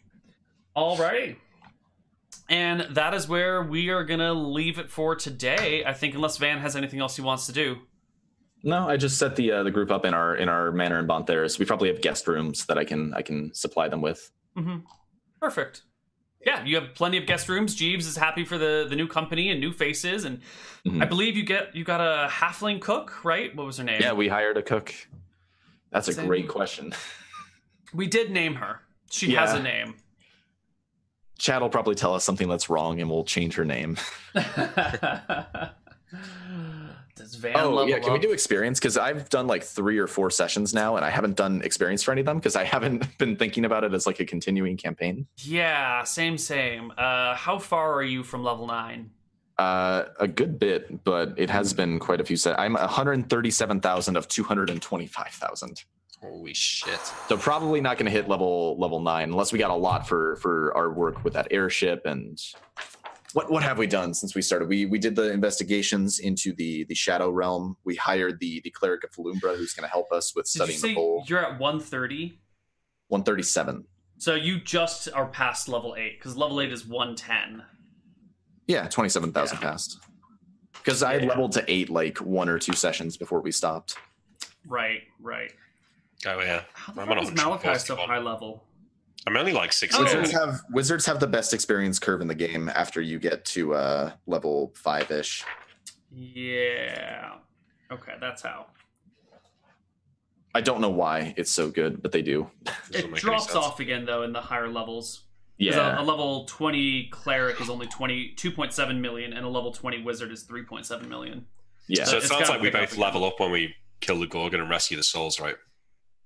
All right. And that is where we are going to leave it for today. I think, unless Van has anything else he wants to do. No, I just set the uh, the group up in our in our manor in Bontheris. We probably have guest rooms that I can I can supply them with. Mm-hmm. Perfect. Yeah, you have plenty of guest rooms. Jeeves is happy for the, the new company and new faces, and Mhm. I believe you get you got a halfling cook, right? What was her name? Yeah, we hired a cook. That's a Same. great question. we did name her. She has a name. Chad will probably tell us something that's wrong, and we'll change her name. Does Van Oh level yeah, can we do experience? Because I've done like three or four sessions now, and I haven't done experience for any of them because I haven't been thinking about it as like a continuing campaign. Yeah, same, same. Uh, how far are you from level nine? Uh, a good bit, but it has been quite a few. Se- I'm 137,000 of 225,000. Holy shit. So probably not going to hit level level nine unless we got a lot for for our work with that airship and what what have we done since we started? We we did the investigations into the the shadow realm. We hired the the cleric of Falumbra who's going to help us with Did you studying the say bowl. you're at 130? 137. So you just are past level eight because level eight is 110. Yeah, 27,000 Yeah. passed. Because I had Yeah. leveled to eight like one or two sessions before we stopped. Right, right. Oh yeah. How the I'm fuck on is Malakai so high level? I'm only like six. Oh. Wizards have wizards have the best experience curve in the game after you get to uh level five ish. Yeah. Okay, that's how. I don't know why it's so good, but they do. It drops off again though in the higher levels. 'Cause A, a level 20 cleric is only 20 2.7 million, and a level 20 wizard is 3.7 million. yeah. So it It's sounds like we pick up both level up when we kill the Gorgon and rescue the souls, right?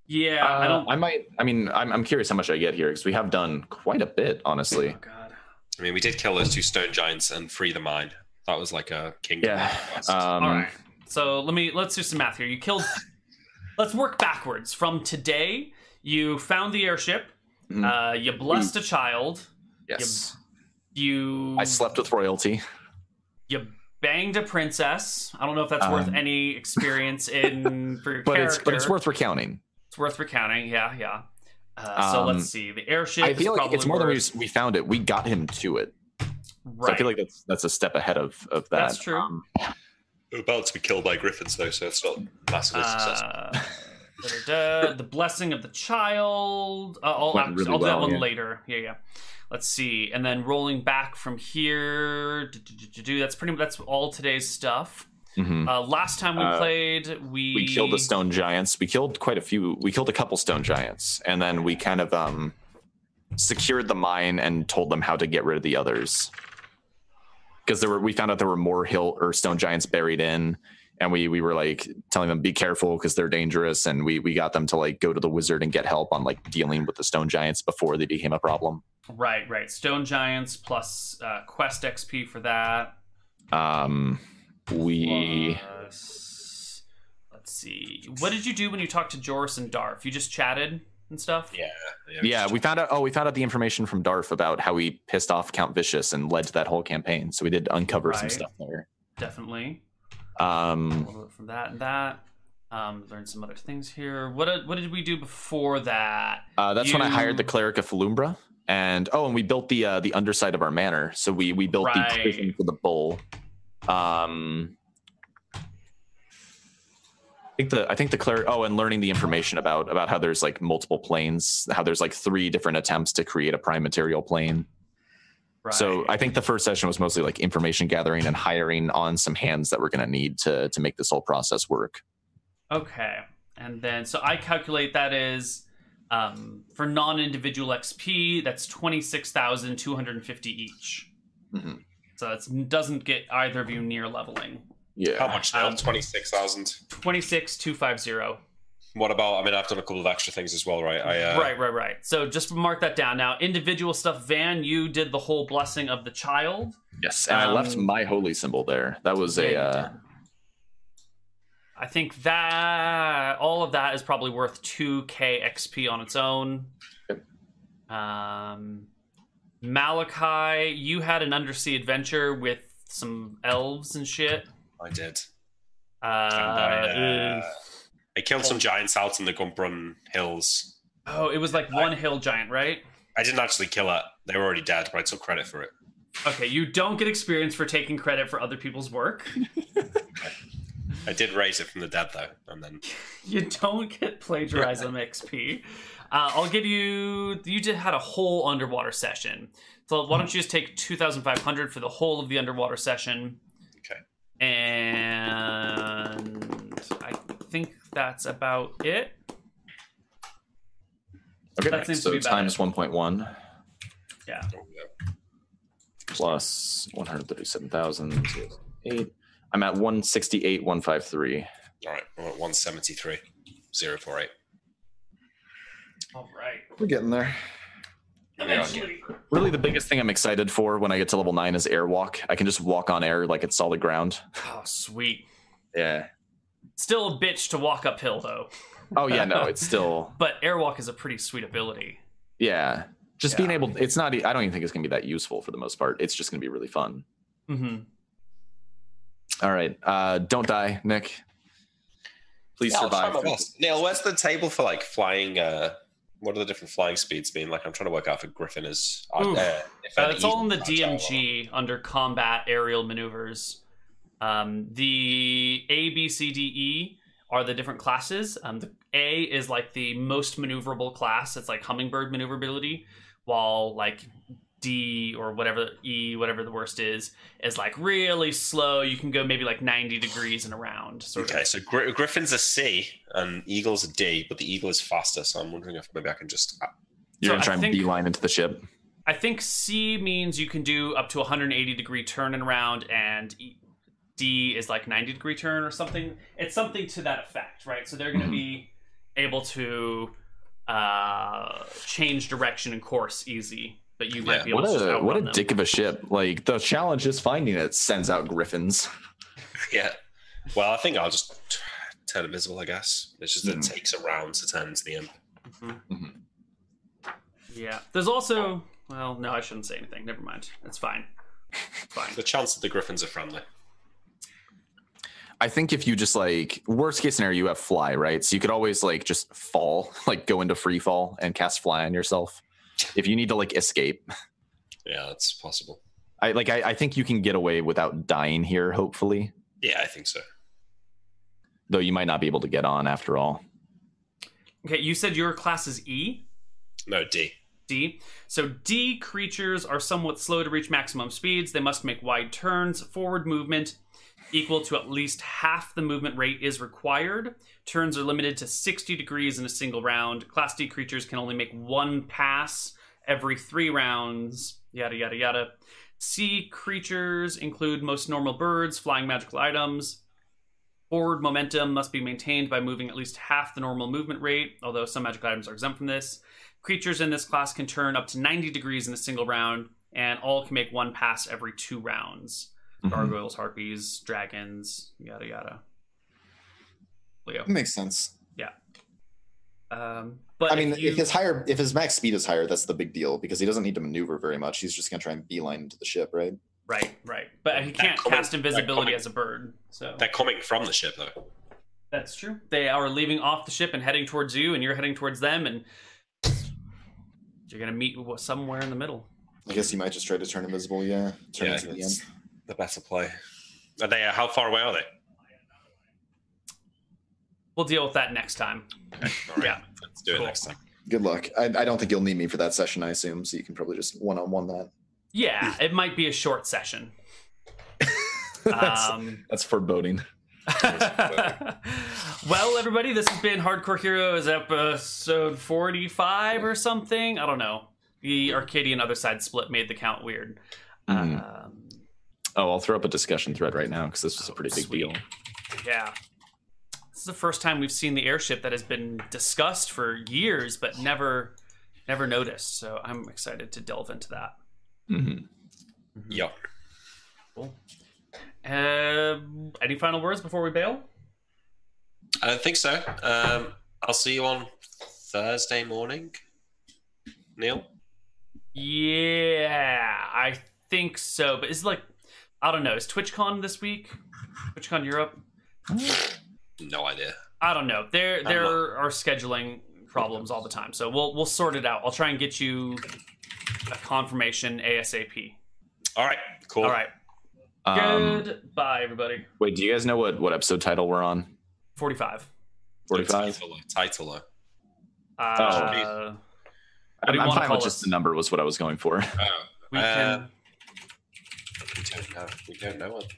Yeah, I Uh, don't. I might. I mean, I'm, I'm curious how much I get here because we have done quite a bit, honestly. Oh god. I mean, we did kill those two stone giants and free the mind. That was like a kingdom. Yeah. Um, All right. So let me let's do some math here. You killed. let's work backwards from today. You found the airship. Mhm. Uh, you blessed a child. Yes. You I slept with royalty. you banged a princess. I don't know if that's worth Um, any experience in for your But character. it's but it's worth recounting. It's worth recounting. Yeah, yeah. Uh, so Um, let's see. The airship. I feel is like it's probably more than we worth- we found it. We got him to it. Right. So I feel like that's that's a step ahead of of that. That's true. Um, We're about to be killed by griffins, though, so it's not massively successful. Uh, da-da-da, the blessing of the child. Uh, I'll, Went I'll really do that one yeah. later. Yeah, yeah. Let's see, and then rolling back from here. do, do, do, do, do, That's pretty. That's all today's stuff. Mhm. Uh, last time we Uh, played, we we killed the stone giants. We killed quite a few. We killed a couple stone giants, and then we kind of um secured the mine and told them how to get rid of the others. Because there were, we found out there were more hill or stone giants buried in, and we we were like telling them be careful because they're dangerous, and we we got them to like go to the wizard and get help on like dealing with the stone giants before they became a problem. Right, right. Stone giants plus uh, quest XP for that. Um, we Plus, let's see. What did you do when you talked to Joris and Darf? You just chatted and stuff. Yeah. yeah we found out oh we found out the information from darf about how he pissed off count vicious and led to that whole campaign so we did uncover some Right. stuff there definitely. um A little bit from that and that. Um, learned some other things here. What did, what did we do before that? uh, that's when i hired the cleric of Falumbra. and oh and we built the uh, the underside of our manor so we we built Right. the prison for the bull um I think the I think the clear oh and learning the information about about how there's like multiple planes how there's like three different attempts to create a prime material plane Right. So I think the first session was mostly like information gathering and hiring on some hands that we're going to need to to make this whole process work. Okay. And then, so I calculate that is um, for non individual XP, that's 26,250 each. Mhm. So it doesn't get either of you near leveling. Yeah. How much now? Um, 26,000. 26,250. What about, I mean, I've done a couple of extra things as well, right? I, uh, right, right, right. So just mark that down. Now, individual stuff, Van, you did the whole blessing of the child. Yes, and I left Um, my holy symbol there. That was Yeah, a uh. I think that all of that is probably worth 2k XP on its own. Um, Malakai, you had an undersea adventure with some elves and shit. I did. Uh, I, uh. I killed some giants out in the Gumbrun Hills. oh, it was like one hill giant, right? I didn't actually kill it. They were already dead, but I took credit for it. Okay, you don't get experience for taking credit for other people's work. I did raise it from the dead, though, and then You don't get plagiarism XP. Uh, I'll give you. You just had a whole underwater session, so why don't you just take two thousand five hundred for the whole of the underwater session? Okay. And I think that's about it. okay. That seems to be times one point one. Yeah. oh, yeah. plus 137,008. I'm at 168, 153. All right, I'm at 173, 048. All right. We're getting there. Eventually. Really, the biggest thing I'm excited for when I get to level nine is airwalk. I can just walk on air like it's solid ground. Oh, sweet. Yeah. Still a bitch to walk uphill though. Oh yeah, no, it's still But airwalk is a pretty sweet ability. yeah. Just being able, it's not. I don't even think it's gonna be that useful for the most part. It's just gonna be really fun. Mm-hmm. All right, uh, don't die, Nick. Please Yeah, survive. my best. Neil, where's the table for like flying? Uh, what are the different flying speeds mean? Like, I'm trying to work out if a griffin is. Uh, if Uh, it's all in the eagle or DMG under combat aerial maneuvers. Um, the A, B, C, D, E are the different classes. Um, the A is like the most maneuverable class. It's like hummingbird maneuverability, while like D or whatever E, whatever the worst is, is like really slow. You can go maybe like 90 degrees and around. Sort Okay, of. so gri- griffin's a C and eagle's a D, but the eagle is faster. So I'm wondering if maybe I can just. uh, You're So gonna I try and think- beeline into the ship. I think C means you can do up to 180 degree turn and around, and D is like 90 degree turn or something. It's something to that effect, right? So they're going to be able to uh, change direction and course easy, but you might Yeah. be able What to just a what a them. dick of a ship! Like the challenge is finding it. Sends out griffins. Yeah. Well, I think I'll just t- turn invisible, I guess. It's just that Mhm. it takes a round to turn into the imp. Mhm. Yeah. There's also, well, no, I shouldn't say anything. Never mind. It's fine. It's fine. The chance that the griffins are friendly. I think if you just like worst case scenario, you have fly, right? So you could always like just fall, like go into free fall and cast fly on yourself. If you need to like escape, Yeah, that's possible. I like I, I think you can get away without dying here. Hopefully, Yeah, I think so. though you might not be able to get on after all. Okay, you said your class is E? No, D. D. So D creatures are somewhat slow to reach maximum speeds. They must make wide turns. Forward movement equal to at least half the movement rate is required. Turns are limited to 60 degrees in a single round. Class D creatures can only make one pass every three rounds. Yada yada yada. C creatures include most normal birds, flying magical items. Forward momentum must be maintained by moving at least half the normal movement rate, although some magical items are exempt from this. Creatures in this class can turn up to 90 degrees in a single round, and all can make one pass every two rounds. Mhm. Gargoyles, harpies, dragons, yada yada. Leo. Makes sense. Yeah. Um, but I mean, if, you, if his higher, if his max speed is higher, that's the big deal because he doesn't need to maneuver very much. He's just gonna try and beeline into the ship, right? right, right, but he can't comment- cast invisibility comment- as a bird. So They're coming from the ship, though. that's true. They are leaving off the ship and heading towards you, and you're heading towards them, and you're gonna meet somewhere in the middle. I guess he might just try to turn invisible. Yeah, turn Yeah, into the end. The better play. Are they? Uh, how far away are they? We'll deal with that next time. Okay, all right. Yeah. Let's do it next time. Good luck. I, I don't think you'll need me for that session. I assume so. You can probably just one on one that. Yeah, it might be a short session. That's, Um, That's foreboding. well, everybody, this has been Hardcore Heroes episode 45 or something. I don't know. The Arcadian Other Side split made the count weird. Mhm. Um, Oh, I'll throw up a discussion thread right now because this was a Oh, pretty big sweet. deal. yeah. This is the first time we've seen the airship that has been discussed for years but never never noticed. So I'm excited to delve into that. Mm-hmm. Yeah. Cool. Uh, any final words before we bail? I don't think so. Um, I'll see you on Thursday morning, Neil. Yeah, I think so. But is like, I don't know. Is TwitchCon this week? TwitchCon Europe? No idea. I don't know. There, there not- are scheduling problems all the time. So we'll we'll sort it out. I'll try and get you a confirmation ASAP. All right. Cool. All right. Um, Goodbye, everybody. wait, do you guys know what what episode title we're on? Forty-five. Forty five. Title, title. Uh, geez. do I'm, I'm fine call with just the number was what I was going for. Oh, we uh, can. We don't know. We don't know it.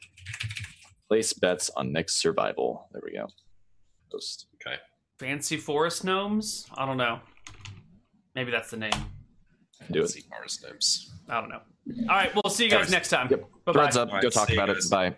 Place bets on Nick's survival. There we go. Post. Okay. Fancy forest gnomes? I don't know. Maybe that's the name. Do it. Forest gnomes. I don't know. All right, we'll see you guys Alright. next time. Yep. Bye-bye. Threads up. Alright, Go talk about guys. it. Bye.